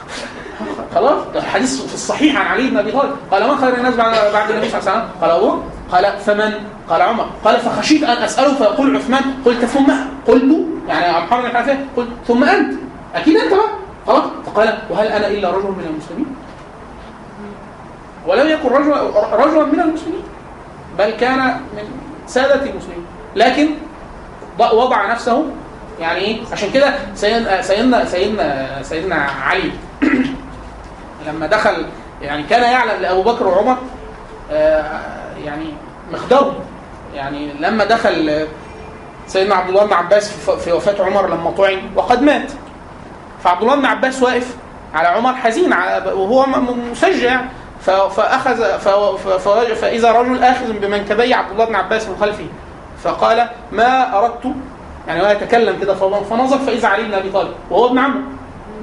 خلاص؟ الحديث في الصحيح عن علي بن أبي طالب. قال من خير الناس بعد النبي صلى الله عليه وسلم؟ قال أبو بكر. قال فمن؟ قال عمر. قال فخشيت أن اساله فيقول عثمان قلت ثم؟ قلت يعني محمد بن قلت ثم أنت. أكيد أنت بقى. خلاص؟ فقال وهل أنا إلا رجل من المسلمين؟ ولم يكن رجل رجلا من المسلمين بل كان من سادة المسلمين. لكن وضع نفسه يعني إيه؟ عشان كده سيدنا سيدنا سيدنا سيدنا علي لما دخل يعني كان يعلم لأبو بكر وعمر آه، يعني مقداره. يعني لما دخل سيدنا عبد الله بن عباس في وفاة عمر لما طعن وقد مات. فعبد الله بن عباس واقف على عمر حزين وهو مسجع. فأخذ فإذا رجل آخذ بمنكبي عبد الله بن عباس من خلفه فقال ما أردت يعني هو يتكلم كده فنظر فإذا علي بن أبي طالب وهو ابن عمه.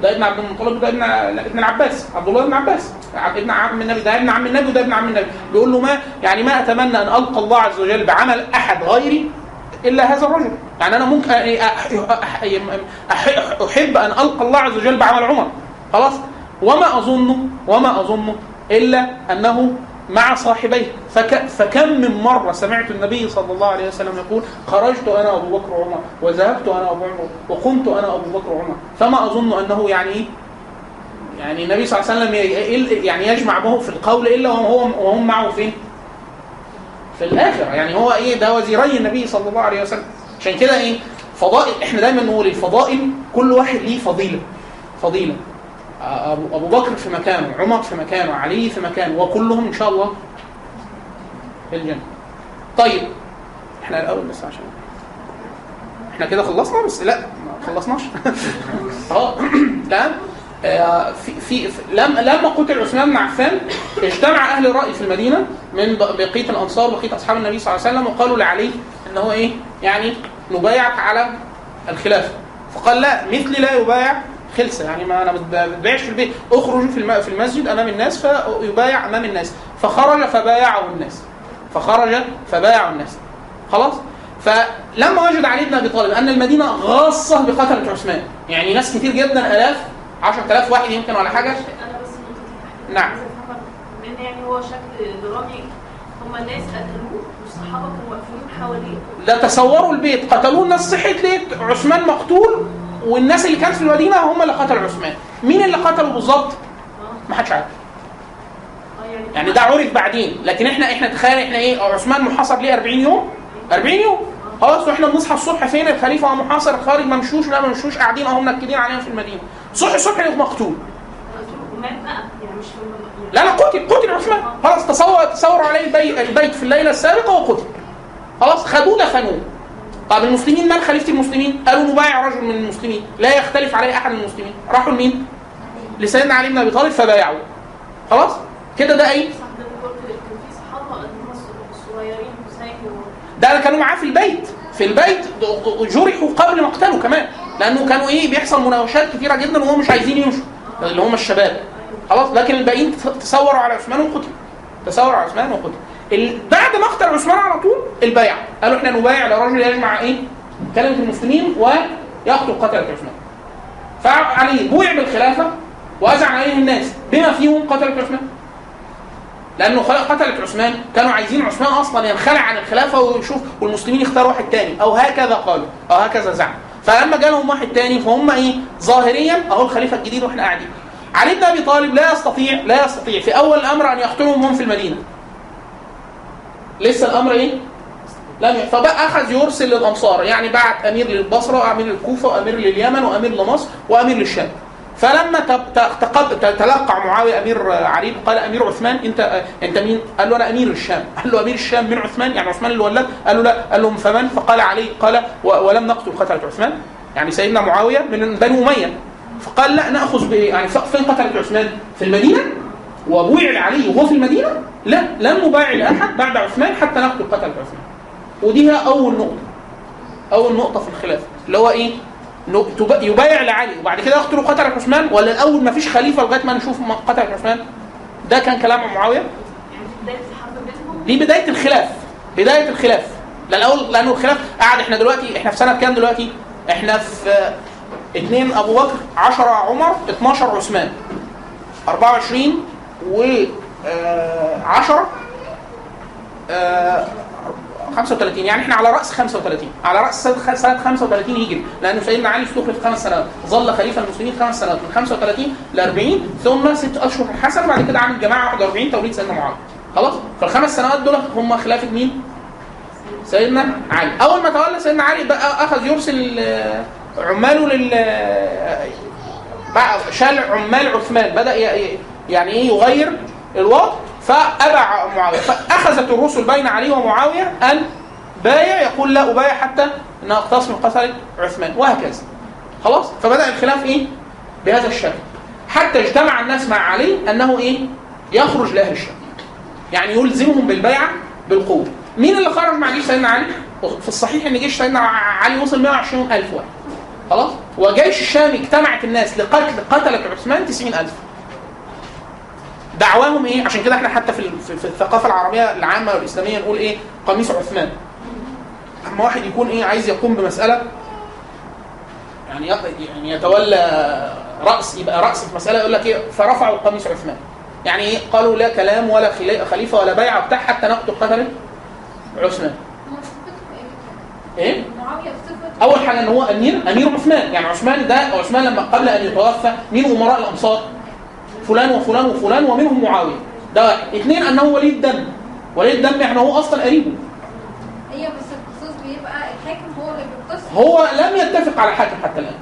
ده ابن عبد المطلب وده ابن ابن العباس عبد الله بن عباس. ابن عم النبي ده ابن عم النبي وده ابن عم النبي. بيقول له ما يعني ما أتمنى أن ألقى الله عز وجل بعمل أحد غيري إلا هذا الرجل. يعني أنا ممكن أحب أن ألقى الله عز وجل بعمل عمر. خلاص؟ وما اظن وما اظن إلا أنه مع صاحبيه. فك فكم من مرة سمعت النبي صلى الله عليه وسلم يقول خرجت أنا وابو بكر وعمر وذهبت أنا وابو عمر وقمت أنا وابو بكر وعمر. فما أظن أنه يعني إيه؟ يعني النبي صلى الله عليه وسلم يعني يجمع به في القول إلا وهو وهم معه فين؟ في الآخرة. يعني هو إيه؟ ده وزيري النبي صلى الله عليه وسلم. عشان كده إيه؟ فضائل إحنا دايما نقول الفضائل كل واحد ليه فضيلة. فضيلة. ابو أبو بكر في مكانه عمر في مكانه علي في مكانه وكلهم إن شاء الله في الجنة. طيب إحنا الأول بس عشان إحنا كده خلصنا بس؟ لا ما خلصناش. أه تمام؟ في في في- لما قتل عثمان بن عفان اجتمع أهل الرأي في المدينة من بقية الأنصار وبقية أصحاب النبي صلى الله عليه وسلم وقالوا لعلي ان هو إيه؟ يعني نبايعك على الخلافة. فقال لا مثلي لا يبايع خلسة. يعني ما أنا ما بتبايعش في البيت. اخرجوا في في المسجد أمام الناس فيبايع أمام الناس. فخرج فبايعه الناس. فخرج فبايعه الناس. خلاص؟ فلما وجد علي بن أبي طالب أن المدينة غاصة بقتلة عثمان. يعني ناس كتير جدا ألاف 10000 واحد يمكن ولا حاجة؟ نعم. من يعني هو شكل درامي. هم الناس قتلوه والصحابة كانوا واقفين حواليه. ده تصوروا البيت. قتلوه الناس صحت لقيت عثمان مقتول والناس اللي كانت في المدينة هم اللي قتلوا عثمان. مين اللي قتله بالظبط؟ آه. ما حدش عارف. آه، يعني يعني ده عرف بعدين. لكن إحنا إحنا تخيل إحنا إيه؟ عثمان محاصر ليه 40 يوم؟ 40 يوم؟ خلاص وإحنا بنصحى الصبح فين؟ الخليفة محاصر خارج ما مشوش لا ما مشوش قاعدين اهو منكدين علينا في المدينة. صبح الصبح يبقى مقتول. لا لا قتل قتل عثمان. خلاص تصور تصوروا عليه البي- البيت في الليلة السابقة وقتل. خلاص خدوه دفنوه طب المسلمين من خليفه المسلمين؟ قالوا نبايع رجل من المسلمين. لا يختلف عليه أحد من المسلمين. راحوا لمين؟ لسيدنا علي بن أبي طالب فبايعوه. خلاص؟ كده ده إيه؟ ده كانوا معاه في البيت. في البيت جرحوا قبل مقتله كمان. لأنه كانوا إيه بيحصل مناوشات كثيره جدا وهم مش عايزين يمشوا اللي هم الشباب. خلاص لكن الباقيين تصوروا على عثمان وقتل. تصوروا على عثمان وقتل. بعد مقتل عثمان على طول البيع. قالوا إحنا نبايع لرجل يجمع إيه؟ كلمة المسلمين ويقتل قتلة عثمان. فعلي بويع بالخلافة واذعن عليه الناس بما فيهم قتلة عثمان. لأنه قتلت عثمان كانوا عايزين عثمان أصلا ينخلع عن الخلافة ويشوف والمسلمين يختاروا واحد تاني. أو هكذا قالوا أو هكذا زعموا. فلما جالهم واحد تاني فهم إيه؟ ظاهريا أهو الخليفة الجديد وإحنا قاعدين. علي بن أبي طالب لا يستطيع لا يستطيع في أول الأمر أن يقتلهم وهم في المدينة. لسه الأمر إيه؟ لم فبقى اخذ يرسل للامصار يعني بعت أمير للبصرة وامير للكوفة وأمير لليمن وأمير لمصر وأمير للشام. فلما تلقى معاوية أمير علي قال أمير عثمان أنت أنت مين؟ قال له أنا أمير الشام. قال له أمير الشام من عثمان يعني عثمان اللي ولد؟ قال له لا. قال له فمن؟ فقال علي. قال ولم نقتل قتلة عثمان. يعني سيدنا معاوية من بني أمية. فقال لا نأخذ يعني فين قتلت عثمان؟ في المدينة. وبويع لعلي وهو في المدينة. لا لن نبايع لاحد بعد عثمان حتى نقتل قتلة عثمان. ودي هي أول نقطة. أول نقطة في الخلافة. اللي هو إيه؟ يبايع لعلي. وبعد كده يقتلوا قتل عثمان؟ ولا الأول ما فيش خليفة لغاية ما نشوف قتل عثمان؟ ده كان كلام معاوية؟ دي بداية الخلاف. بداية الخلاف. لا الأول لأنه الخلاف. قعد إحنا دلوقتي إحنا في سنة كام دلوقتي؟ إحنا في اتنين أبو بكر 10 عمر 12 عثمان. 24 و آه، 10 آه، 35 يعني إحنا على رأس 35 على رأس سنة سنة 35 هجري لأنه سيدنا علي استخلف خمس سنوات. ظل خليفة المسلمين خمس سنوات من 35 ل 40 ثم ست أشهر الحسن وبعد كده عامل جماعة 41 توليد سيدنا معاويه خلاص؟ فالخمس سنوات دول هم خلافه مين؟ سيدنا علي. أول ما تولى سيدنا علي بقى أخذ يرسل آه، عماله لل آه، شال عمال عثمان. بدأ يعني إيه؟ يغير الوضع. فأبى معاوية. فأخذت الرسل بين علي ومعاوية أن بايع يقول لا أبايع حتى ان اقتص من قتل عثمان وهكذا. خلاص؟ فبدأ الخلاف إيه؟ بهذا الشكل. حتى اجتمع الناس مع علي أنه إيه؟ يخرج لأهل الشام. يعني يلزمهم بالبيعه بالقوة. مين اللي خرج مع جيش سيدنا علي؟ في الصحيح إن جيش سيدنا علي وصل 120 ألف واحد. خلاص؟ وجيش الشام اجتمعت الناس لقتل قتلت عثمان 90 ألف. دعواهم إيه؟ عشان كده إحنا حتى في في الثقافة العربية العامة والإسلامية نقول إيه؟ قميص عثمان. أما واحد يكون إيه؟ عايز يقوم بمسألة يعني يعني يتولى رأس يبقى رأس في مسألة يقول لك إيه؟ فرفعوا قميص عثمان. يعني إيه؟ قالوا لا كلام ولا خليفة ولا بيعة بتاع حتى نقتل قتله عثمان. إيه؟ أول حاجة إن هو أمير أمير عثمان. يعني عثمان ده عثمان لما قبل أن يتوفى مين؟ أمراء الامصار فلان وفلان وفلان ومنهم معاوية. ده واحد اثنين أنه ولي الدم ولي الدم يعني هو أصلا قريبه. هي بس القصص بيبقى الحاكم هو اللي بيقتص هو لم يتفق على حاكم حتى الآن.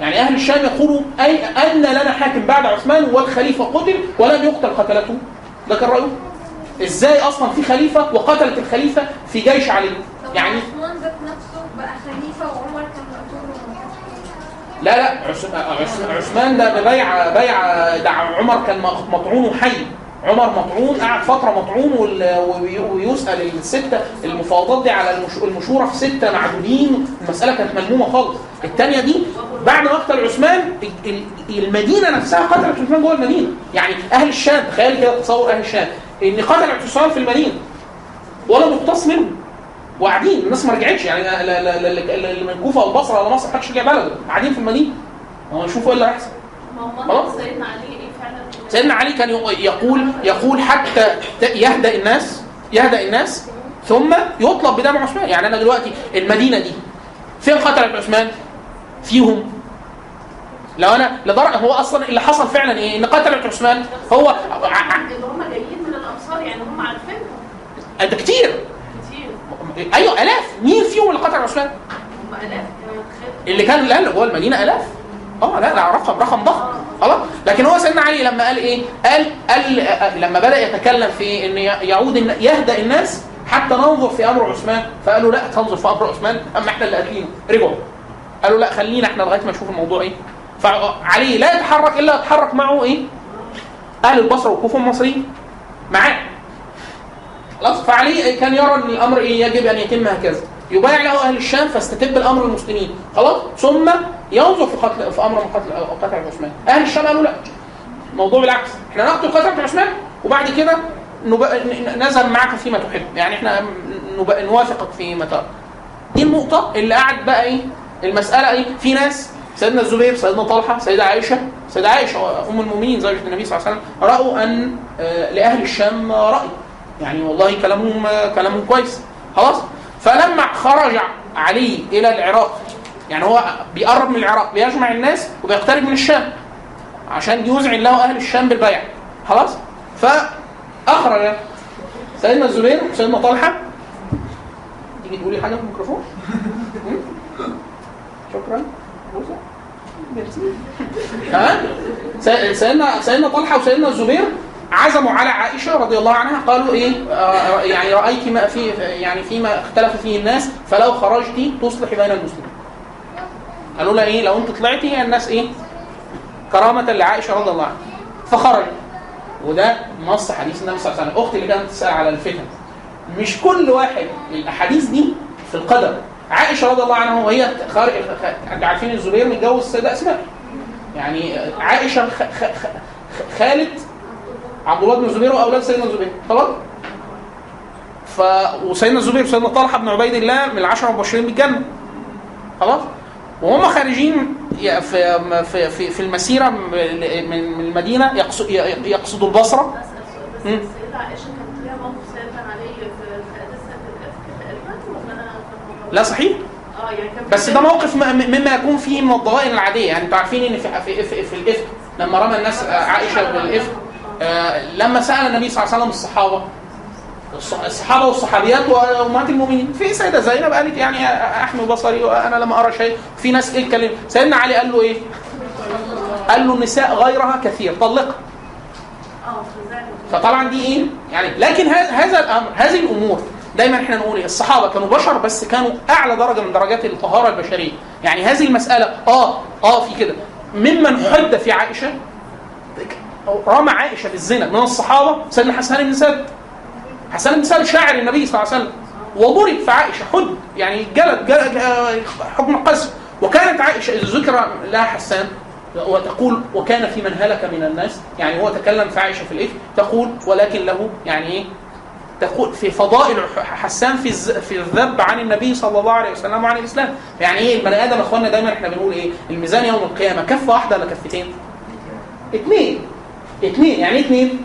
يعني أهل الشام يقولوا أي ان لنا حاكم بعد عثمان والخليفة قتل ولم يقتل قتلته. ده كان رأيه. إزاي أصلا في خليفة وقتلت الخليفة في جيش علي؟ يعني عثمان ذات نفسه بقى خليفه وعمر كان مقتول وما لا لا عث- عث- عثمان ده بيع بيع ده عمر كان مطعون وحي عمر مطعون قعد فترة مطعون ويسأل الستة المفاوضات دي على المش- المشورة في ستة معدودين. المسألة كانت ملمومة خالص. الثانية دي بعد مقتل عثمان ال- ال- المدينة نفسها قتلت عثمان جوه المدينة. يعني أهل الشام تخيل كده تصور أهل الشام. إن قتلت عثمان في المدينة ولم يقتص منهم وقاعدين الناس ما رجعتش. يعني اللي من كوفه والبصره ولا مصر محدش رجع بلده. قاعدين في المدينة. هو يشوفوا إيه اللي هيحصل. ما هو خلاص. سيدنا علي إيه فعلا؟ سيدنا علي كان يقول يقول حتى يهدأ الناس يهدأ الناس ثم يطلب بدم عثمان. يعني أنا دلوقتي المدينة دي فين قتلت عثمان؟ فيهم. لو أنا لدرجه هو أصلا اللي حصل فعلا إيه؟ إن قتلت عثمان هو هم جايين من الامصار يعني هم عارفينهم ده كتير. أيوه آلاف. مين فيهم اللي قتل عثمان؟ هم الاف اللي كان لا اللي جوه المدينة آلاف. آه لا ده رقم رقم ضخم. خلاص. لكن هو سيدنا علي لما قال إيه؟ قال قال آه، لما بدأ يتكلم في إن يعود يهدأ الناس حتى ننظر في أمر عثمان. فقالوا لا تنظر في أمر عثمان. أما إحنا اللي قاتلينه. رجعوا. قالوا لا خلينا إحنا لغاية ما نشوف الموضوع إيه. فعلي لا يتحرك إلا يتحرك معه إيه؟ أهل البصرة والكوفه المصريين. معاه. خلاص فعلي كان يرى إن الأمر إيه يجب أن يتم هكذا. يبايع له أهل الشام فاستتب الأمر المسلمين. خلاص؟ ثم ينظر في قتل في أمر من قتل قتل عثمان أهل الشام قالوا لا. الموضوع بالعكس. إحنا نقتل قتل عثمان وبعد كده نب... نذهب معك فيما تحب. يعني إحنا نب... نوافقك فيما ترى. دي النقطة اللي قعد بقى إيه المسألة إيه في ناس سيدنا الزبير سيدنا طلحة سيدة عائشة سيدة عائشة أم المؤمنين زوجة النبي صلى الله عليه وسلم رأوا أن آه، لأهل الشام رأي. يعني والله كلامهم كلامهم كويس. خلاص؟ فلما خرج علي إلى العراق يعني هو بيقرب من العراق بيجمع الناس وبيقترب من الشام عشان يذعن له أهل الشام بالبيع. خلاص؟ فأخرج سيدنا الزبير وسيدنا طلحة. تيجي تقولي حاجة في الميكروفون? شكرا. ميرسي. سي- سيدنا سيدنا طلحة وسيدنا الزبير عزموا على عائشة رضي الله عنها قالوا إيه؟ آه يعني رأيت ما في يعني فيما اختلف فيه الناس فلو خرجت تصلح بين المسلمين. قالوا لها إيه؟ لو أنت طلعتي الناس إيه؟ كرامة لعائشة رضي الله عنها. فخرج وده نص حديث النبي صلى الله عليه وسلم. أختي اللي كانت تسأل على الفتن. مش كل واحد الأحاديث دي في القدر. عائشة رضي الله عنها وهي خارج أنتوا عارفين الزبير متجوز السيده أسماء. يعني عائشة خ... خ... خ... خالة عبد الله بن الزبير وأولاد سيدنا الزبير. خلاص ف وسيدنا الزبير وسيدنا طلحة بن عبيد الله من العشرة المبشرين بالجنة. خلاص وهم خارجين في في في, في المسيرة من المدينة يقصد يقصدوا البصرة. لا صحيح. آه يعني بس ده موقف مما يكون فيه من الضغائن العادية. يعني أنتوا عارفين إن في في, في, في الإفك لما رمى الناس آه، عائشة بالإفك. آه، لما سأل النبي صلى الله عليه وسلم الصحابة الص- الصحابة والصحابيات وأمهات المؤمنين في سيدة زينب قالت يعني أحمي بصري وأنا لم أرى شيء في ناس إيه الكلام؟ سيدنا علي قال له إيه؟ قال له النساء غيرها كثير طلقها. فطبعا دي إيه؟ يعني لكن هذا الأمر هذه الأمور دايما إحنا نقول إيه؟ الصحابة كانوا بشر بس كانوا أعلى درجة من درجات الطهارة البشرية. يعني هذه المسألة آه آه في كده. ممن حد في عائشة رمى عائشة بالزنا من الصحابة سيدنا حسان بن ثابت حسان بن ثابت شاعر النبي صلى الله عليه وسلم. وضرب في عائشة حد يعني جلد, جلد حكم القذف وكانت عائشة ذكر لها حسان وتقول وكان في من هلك من الناس؟ يعني هو تكلم في عائشة في الاثم تقول ولكن له يعني إيه؟ تقول في فضائل حسان في في الذب عن النبي صلى الله عليه وسلم وعن الإسلام. يعني إيه؟ البني آدم يا اخوانا دايما إحنا بنقول إيه؟ الميزان يوم القيامة كفه واحدة ولا كفتين؟ اثنين. اثنين يعني إيه اثنين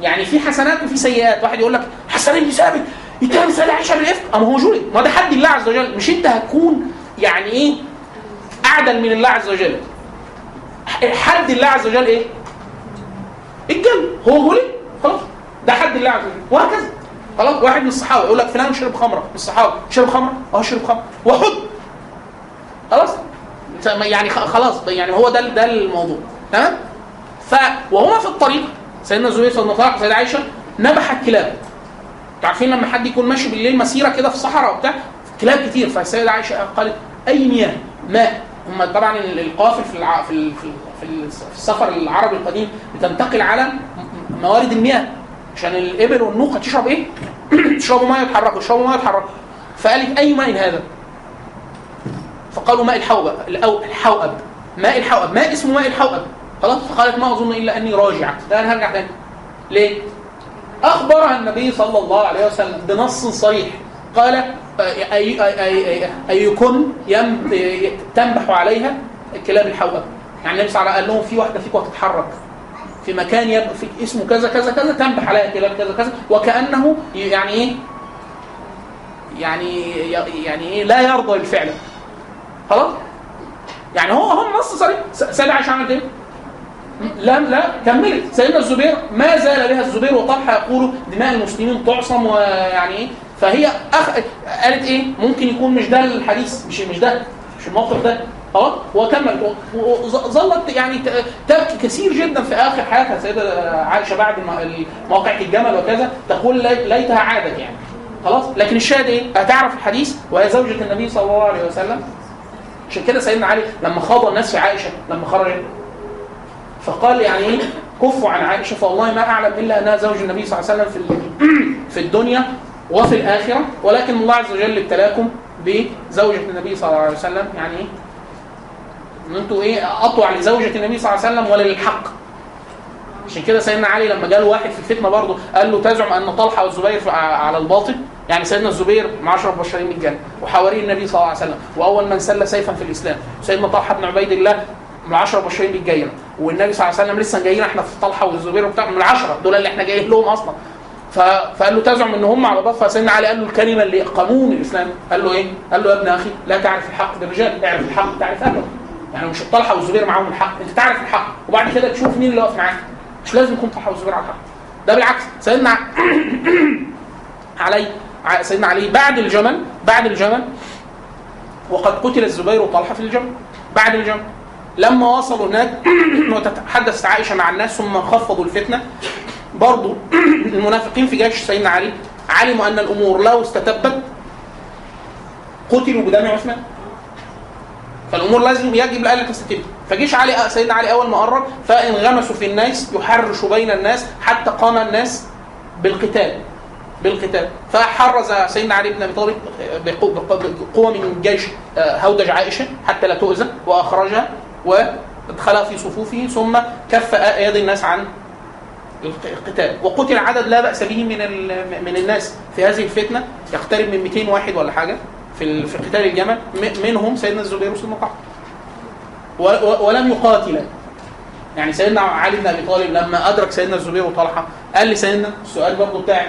يعني في حسنات وفي سيئات. واحد يقول لك حسن بن ثابت يتهم سيدة عائشه بالافك أما هو جولي ما ده حد الله عز وجل. مش أنت هتكون يعني إيه؟ أعدل من الله عز وجل. حد الله عز وجل إيه؟ الجنة هو جولي خلاص. ده حد الله عز وجل. وهكذا. خلاص. واحد من الصحابة يقول لك فلان شرب خمرة. من الصحابة. شرب خمرة؟ أه شرب خمرة. وحد خلاص. يعني خلاص. يعني هو ده ده الموضوع. تمام؟ ف وهما في الطريق سيدنا الزبير صلى الله عليه وسلم سيدة عائشة نبحت كلاب. أنتوا عارفين لما حد يكون ماشي بالليل مسيرة كده في الصحراء وبتاع؟ كلاب كتير. فالسيدة عائشة قالت أي مياه؟ ماء هم طبعا ال- القوافل في. في. في ال- في ال- في السفر العربي القديم بتنتقل على موارد المياه. عشان الإبل والنوق هتشرب إيه؟ تشربوا ميه يتحركوا يشربوا ميه يتحركوا. فقالت أي ماء هذا؟ فقالوا ماء الحوأب. الحوأب. ماء الحوأب. ماء اسمه ماء الحوأب؟ خلاص؟ فقالت ما أظن إلا أني راجعة. ده أنا هرجع تاني. ليه؟ اخبرها النبي صلى الله عليه وسلم بنص صريح. قال أي أي أي يم تنبح عليها كلاب الحوأب يعني النبي صلى قال لهم في واحدة فيكم هتتحرك. في مكان يبقى في اسمه كذا كذا كذا تنبح عليها كلاب كذا كذا. وكأنه يعني إيه؟ يعني يعني إيه؟ لا يرضى الفعل خلاص؟ يعني هو هم نص صريح. س- سيدة عائشة عملت إيه؟ لا لا كملت سيدنا الزبير ما زال بها الزبير وطلحه يقولوا دماء المسلمين تعصم ويعني إيه؟ فهي أخ... قالت إيه؟ ممكن يكون مش ده الحديث مش مش ده مش الموقف ده. خلاص وكملت. و- و- ظلت يعني تبكي كثير جدا في آخر حياتها السيده عائشة بعد موقعة الجمل وكذا تقول لي- ليتها عادت يعني. خلاص؟ لكن الشاهد إيه؟ هتعرف الحديث؟ وهي زوجة النبي صلى الله عليه وسلم. عشان كده سيدنا علي لما خاض الناس في عائشة لما خرجت فقال يعني إيه؟ كفوا عن عائشة. فوالله ما أعلم إلا أنها زوج النبي صلى الله عليه وسلم في في الدنيا وفي الآخرة. ولكن الله عز وجل ابتلاكم بزوجة النبي صلى الله عليه وسلم. يعني إيه؟ إن أنتوا إيه؟ اطوع لزوجة النبي صلى الله عليه وسلم ولا للحق عشان كده سيدنا علي لما جاله واحد في الفتنة برضه قال له تزعم أن طلحة والزبير على الباطل. يعني سيدنا الزبير مع أشرف بشرين بالجنه وحواري النبي صلى الله عليه وسلم. وأول من سل سيفا في الإسلام. سيدنا طلحة بن عبيد الله من العشرة المبشرين بالجنه والنبي صلى الله عليه وسلم لسه جايين إحنا في طلحة والزبير وبتاع من العشرة دول اللي إحنا جايين لهم أصلا. فقال له تزعم إن هم على باطل فسيدنا علي قال له الكلمة اللي قانون الإسلام. قال له إيه؟ قال له يا ابن أخي لا تعرف الحق بالرجال اعرف الحق تعرف أهله. يعني مش طلحه والزبير معاهم الحق أنت تعرف الحق. وبعد كده تشوف مين اللي واقف معاك. مش لازم يكون طلحة والزبير على الحق. ده بالعكس. سيدنا علي سيدنا علي بعد الجمل بعد الجمل وقد قتل الزبير وطلحة في الجمل. بعد الجمل. لما وصلوا هناك وتتحدث عائشة مع الناس ثم خفضوا الفتنة. برضو المنافقين في جيش سيدنا علي علموا أن الأمور لو استتبت قتلوا بدم عثمان. فالأمور لازم يجب الاله تستتب. فجيش علي سيدنا علي أول ما قرب فانغمسوا في الناس يحرشوا بين الناس حتى قام الناس بالقتال. بالقتال. فحرز سيدنا علي بن أبي طالب بقو- بقو- بقوة من جيش آه، هودج عائشة حتى لا تؤذى وأخرجها. وادخلها في صفوفه ثم كف يد الناس عن القتال. وقتل عدد لا بأس به من من الناس في هذه الفتنة. يقترب من 200 واحد ولا حاجة في في قتال الجمل. منهم سيدنا الزبير و- و- ولم يقاتلا يعني سيدنا علي بن أبي طالب لما أدرك سيدنا الزبير وطلحة قال لسيدنا السؤال برضه بتاعي.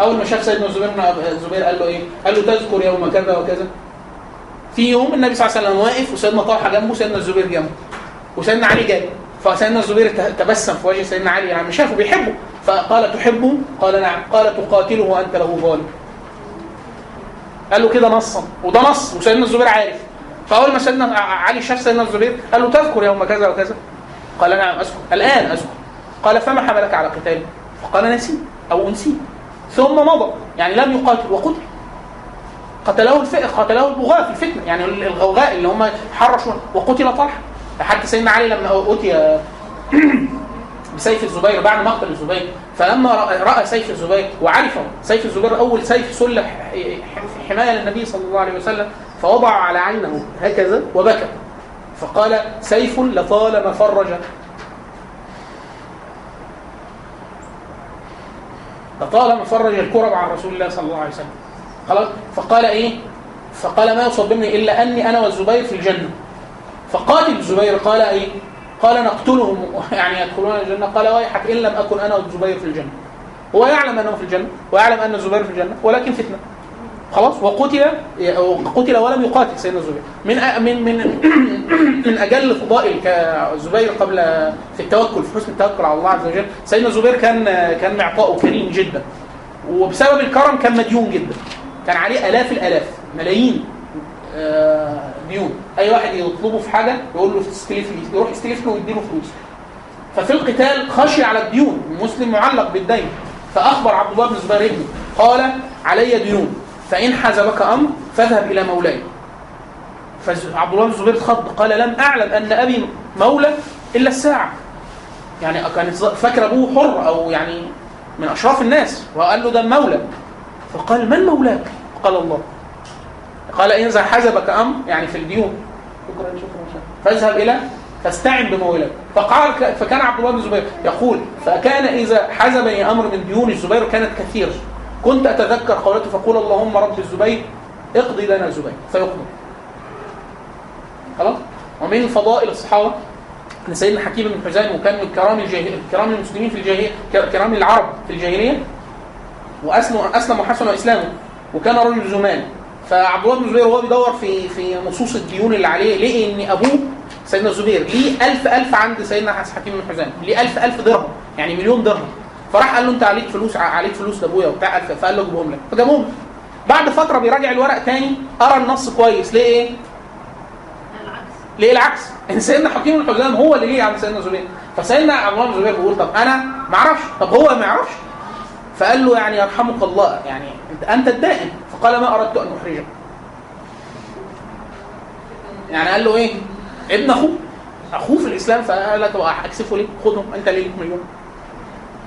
أول ما شاف سيدنا الزبير بن الزبير قال له إيه؟ قال له تذكر يوم كذا وكذا. في يوم النبي صلى الله عليه وسلم واقف وسيدنا طلحة جنبه وسيدنا الزبير جنبه وسيدنا علي جاي. فسيدنا الزبير تبسم في وجه سيدنا علي يعني شافه بيحبه. فقال تحبه؟ قال نعم. قال تقاتله وأنت له ظالم. قال له كده نصا. وده نص. وسيدنا الزبير عارف. فأول ما سيدنا علي شاف سيدنا الزبير قال له تذكر يوم كذا وكذا؟ قال نعم أذكر. الآن أذكر. قال فما حملك على قتالي فقال نسيت أو انسيت ثم مضى. يعني لم يقاتل وقتل. قتله الف... قتله البغاة في الفتنة. يعني الغوغاء اللي هم حرشوا وقتل طلحة. حتى سيدنا علي لما اتي بسيف الزبير بعد مقتل الزبير. فلما رأى سيف الزبير وعرف سيف الزبير أول سيف سلح في حماية للنبي صلى الله عليه وسلم فوضع على عينه هكذا وبكى. فقال سيف لطالما فرج. لطالما فرج الكرب عن رسول الله صلى الله عليه وسلم. خلاص؟ فقال إيه؟ فقال ما يصبني إلا أني أنا والزبير في الجنة. فقاتل الزبير قال إيه؟ قال نقتلهم. يعني يدخلون الجنة؟ قال ويحك إن لم أكن أنا والزبير في الجنة. هو يعلم أنه في الجنة ويعلم أن الزبير في الجنة ولكن فتنة. خلاص؟ وقتل قتل ولم يقاتل سيدنا الزبير. من من من من أجل فضائل كالزبير قبل في التوكل في حسن التوكل على الله عز وجل سيدنا الزبير كان كان معطاؤه كريم جدا. وبسبب الكرم كان مديون جدا. كان عليه آلاف الآلاف ملايين آه، ديون. أي واحد يطلبه في حاجة يقول له استلف لي يروح يستلف له ويديله فلوس. ففي القتال خشي على الديون المسلم معلق بالدين. فأخبر عبد الله بن الزبير ابنه قال علي ديون فإن حزبك أمر فاذهب إلى مولاي. فعبد الله بن الزبير اتخض قال لم أعلم أن أبي مولى إلا الساعة. يعني كانت فاكر أبوه حر أو يعني من أشراف الناس وقال له ده مولى فقال من مولاك؟ قال الله. قال إذا حزبك أمر يعني في الديون. شكرا شكرا شكرا. فاذهب إلى فاستعن بمولاك فقال فكان عبد الله بن الزبير يقول فكان إذا حزبني أمر من ديون الزبير كانت كثيرة. كنت أتذكر قولته فقول اللهم رب الزبير اقضي لنا الزبير فيقضي. خلاص؟ ومن فضائل الصحابة إن سيدنا حكيم بن حزام وكان من كرام الجاهل كرام المسلمين في الجاهلية كرام العرب في الجاهلية واسلم أسلم وحسن إسلامه. وكان رجل زمان فعبد الله بن الزبير وهو بيدور في في نصوص الديون اللي عليه لقي إن أبوه سيدنا الزبير؟ ليه ألف ألف عند سيدنا حكيم بن حزام ليه ألف ألف درهم؟ يعني مليون درهم. فراح قال له أنت عليك فلوس عليك فلوس لأبويا وبتاع. فقال له اجيبهم لك. فجابهم. بعد فترة بيراجع الورق تاني قرأ النص كويس. ليه إيه؟ ليه العكس؟ ان سيدنا حكيم بن حزام هو اللي ليه عند سيدنا الزبير فسيدنا عبد الله بن الزبير بيقول طب أنا ما أعرفش. طب هو ما يعرفش؟ فقال له يعني يرحمك الله يعني أنت الدائم. فقال ما أردت أن أحرجك. يعني قال له إيه؟ ابن اخوه أخوه في الإسلام فقال طب أكسفه ليه؟ خدهم أنت ليه ليك مليون؟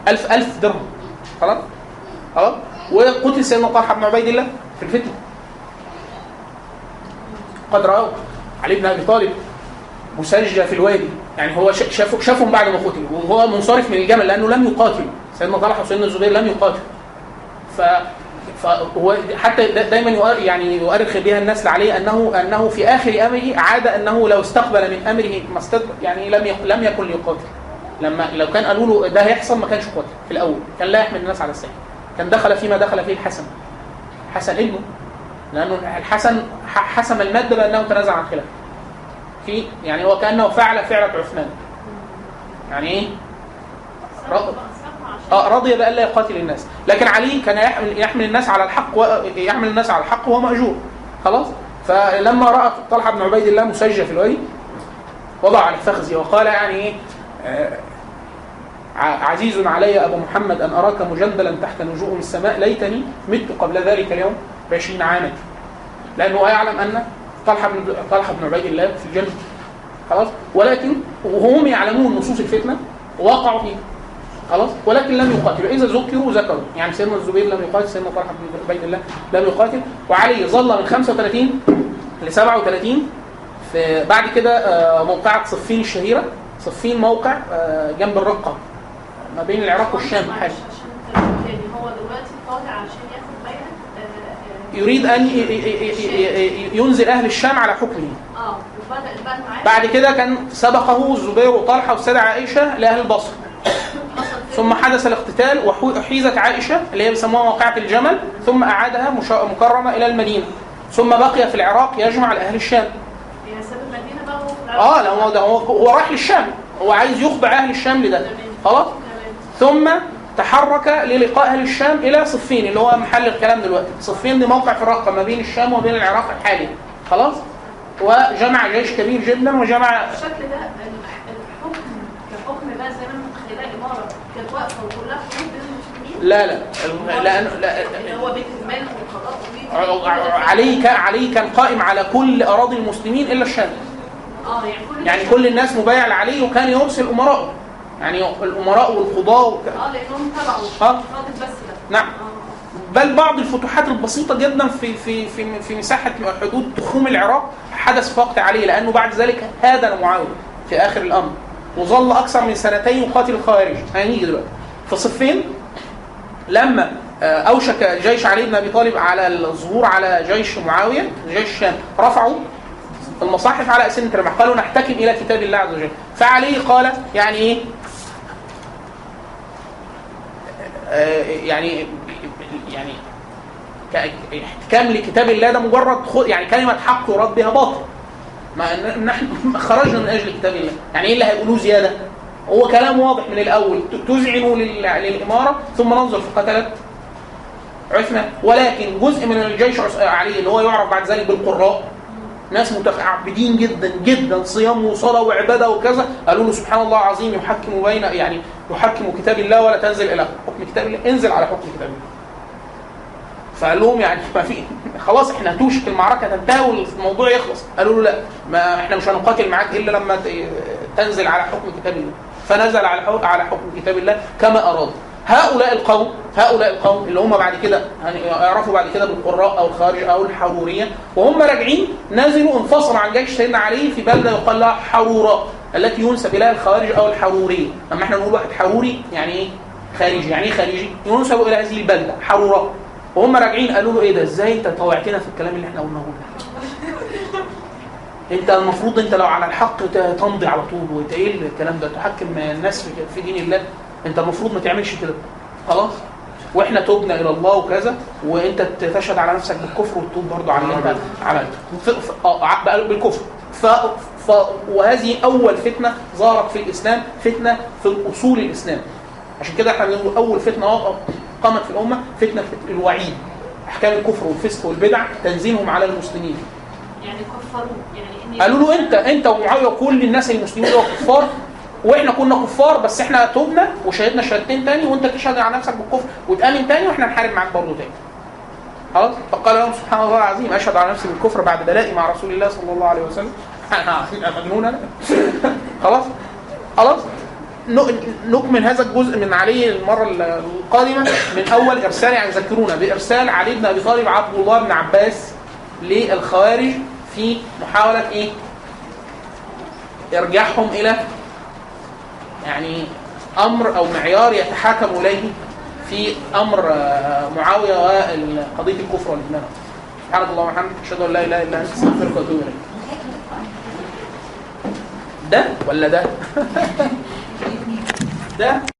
ألف ألف درهم. خلاص؟ خلاص؟ وقتل سيدنا طلحه بن عبيد الله في الفتنة. قد رأوا علي بن أبي طالب مسجى في الوادي. يعني هو شا- شافه شافهم بعد ما قتل وهو منصرف من الجمل لأنه لم يقاتل. سيدنا طلحة وسيدنا الزبير لم يقاتل ف فهو حتى دا- دايما يعني يؤرخ بها الناس عليه انه أنه في آخر أمره عاد أنه لو استقبل من أمره ما يعني لم لم يكن ليقاتل لما لو كان قالوا له ده هيحصل ما كانش قاتل في الأول. كان لا يحمل الناس على السيف. كان دخل فيما دخل فيه الحسن. حسن ابنه. لأنه الحسن حسم الماده بأنه تنازع عن خلافه. في يعني هو كأنه فعل فعله عثمان. يعني إيه؟ آه رضي بأن لا يقاتل الناس. لكن علي كان يحمل, يحمل الناس على الحق ويحمل الناس على الحق وهو مأجور. خلاص؟ فلما رأى طلحة بن عبيد الله مسجى في الوادي وضع على فخذي وقال يعني إيه؟ آه، عزيز علي أبو محمد أن أراك مجندلا تحت نجوم السماء ليتني مت قبل ذلك اليوم بعشرين عاما. لأنه يعلم أن طلحة بن طلحة بن عبيد الله في الجنة خلاص؟ ولكن وهم يعلمون نصوص الفتنة ووقعوا فيها. خلاص؟ ولكن لم يقاتلوا. إذا ذكروا ذكروا. يعني سيدنا الزبير لم يقاتل سيدنا طلحة بن عبيد الله لم يقاتل. وعلي ظل من 35 ل 37 في بعد كده آه، موقعة صفين الشهيره صفين موقع آه، جنب الرقة. ما بين العراق والشام حاجة. يعني هو دلوقتي طالع عشان ياخد بيعه آه، آه، يريد أن ينزل أهل الشام على حكمه. بعد كده كان سبقه الزبير وطلحة والسيدة عائشة لأهل البصرة. ثم حدث الاقتتال وحيزت عائشة اللي هي بيسموها موقعه الجمل ثم أعادها مكرمة إلى المدينة. ثم بقي في العراق يجمع لأهل الشام. آه لا هو ده هو, رايح للشام. هو عايز يخضع أهل الشام لده. خلاص؟ ثم تحرك للقاء أهل الشام إلى صفين اللي هو محل الكلام دلوقتي. صفين دي موقع في الرقة ما بين الشام وبين العراق الحالي. خلاص؟ وجمع جيش كبير جدا وجمع الشكل ده الحكم كحكم بقى زي ما متخيلاه إمارة كانت واقفة وكلها حدود بين المسلمين. لا لا. لا, لا, هو بيت المال علي كان علي كان قائم على كل أراضي المسلمين إلا الشام. آه يعني كل يعني كل الناس مبايع لعلي وكان يرسل أمراءه. يعني الأمراء والقضاة وك... آه لأنهم تبعوا. فاضل بس ده. نعم. آه. بل بعض الفتوحات البسيطة جدا في في في في مساحة حدود تخوم العراق حدث في وقت علي لأنه بعد ذلك هادن معاوية في آخر الأمر. وظل أكثر من سنتين يقاتل الخوارج. هنيجي دلوقتي. في صفين لما آه، أوشك جيش علي بن أبي طالب على الظهور على جيش معاوية جيش الشام رفعوا المصاحف على أسنة الرمح قالوا نحتكم إلى كتاب الله عز وجل. فعلي قال يعني إيه آه، يعني يعني ك- احتكام لكتاب الله ده مجرد يعني كلمة حق يراد بها باطل. ما نحن خرجنا من أجل كتاب الله. يعني إيه اللي هيقولوه زيادة؟ هو كلام واضح من الأول. ت- تذعنوا لل- للإمارة ثم ننظر في قتلة عثمان. ولكن جزء من الجيش علي اللي هو يعرف بعد ذلك بالقراء. ناس متعبدين جدا جدا صيام وصلاة وعبادة وكذا. قالوا له سبحان الله العظيم يحكم بين يعني يحكم كتاب الله ولا تنزل إلى حكم كتاب الله. انزل على حكم كتاب الله. فقال لهم يعني ما في خلاص إحنا هتوشك المعركة تنتهي والموضوع يخلص. قالوا له لا ما إحنا مش هنقاتل معاك إلا لما تنزل على حكم كتاب الله. فنزل على على حكم كتاب الله كما أراد. هؤلاء القوم هؤلاء القوم اللي هم بعد كده هيعرفوا بعد كده بالقراء أو الخارج أو الحرورية وهم راجعين نزلوا انفصلوا عن جيش سيدنا علي في بلدة يقال لها حروراء التي ينسب اليها الخوارج أو الحروريه أما إحنا نقول واحد حروري يعني إيه؟ خارجي. يعني إيه خارجي؟ ينسب إلى هذه البلدة حروراء وهم راجعين قالوا له إيه ده؟ إزاي أنت طوعتنا في الكلام اللي إحنا قلناه ده؟ أنت المفروض أنت لو على الحق تمضي على طول وانت إيه الكلام ده تحكم الناس في- دين الله. أنت المفروض ما تعملش كده. خلاص؟ وإحنا تبنا إلى الله وكذا وأنت تشهد على نفسك بالكفر وتتوب برضه على اللي أنت عملته. ف- ف- آه ع- بقى بالكفر. ف ف وهذه أول فتنة ظهرت في الإسلام فتنة في أصول الإسلام. عشان كده إحنا بنقول أول فتنة وقع- قامت في الأمة فتنة الوعيد. أحكام الكفر والفسق والبدع تنزيلهم على المسلمين. يعني كفروه يعني قالوا له أنت أنت ومعاويه وكل الناس المسلمين هو كفار وإحنا كنا كفار بس إحنا تبنا وشهدنا شهادتين تاني وأنت تشهد على نفسك بالكفر وتأمن تاني وإحنا نحارب معاك برضه تاني. خلاص؟ فقال لهم سبحان الله العظيم أشهد على نفسي بالكفر بعد بلائي مع رسول الله صلى الله عليه وسلم. مجنون أنا خلاص؟ خلاص نكمل هذا الجزء من علي المرة القادمة من أول إرسال يعني ذكرونا بإرسال علي بن أبي طالب عبد الله بن عباس للخوارج في محاولة إيه؟ إرجاعهم إلى يعني أمر أو معيار يتحاكم إليه في أمر آه، معاوية وقضية الكفر والايمان سبحانك اللهم وبحمدك أشهد أن لا إله إلا أنت أستغفرك وأتوب إليك. ده ولا ده؟ ده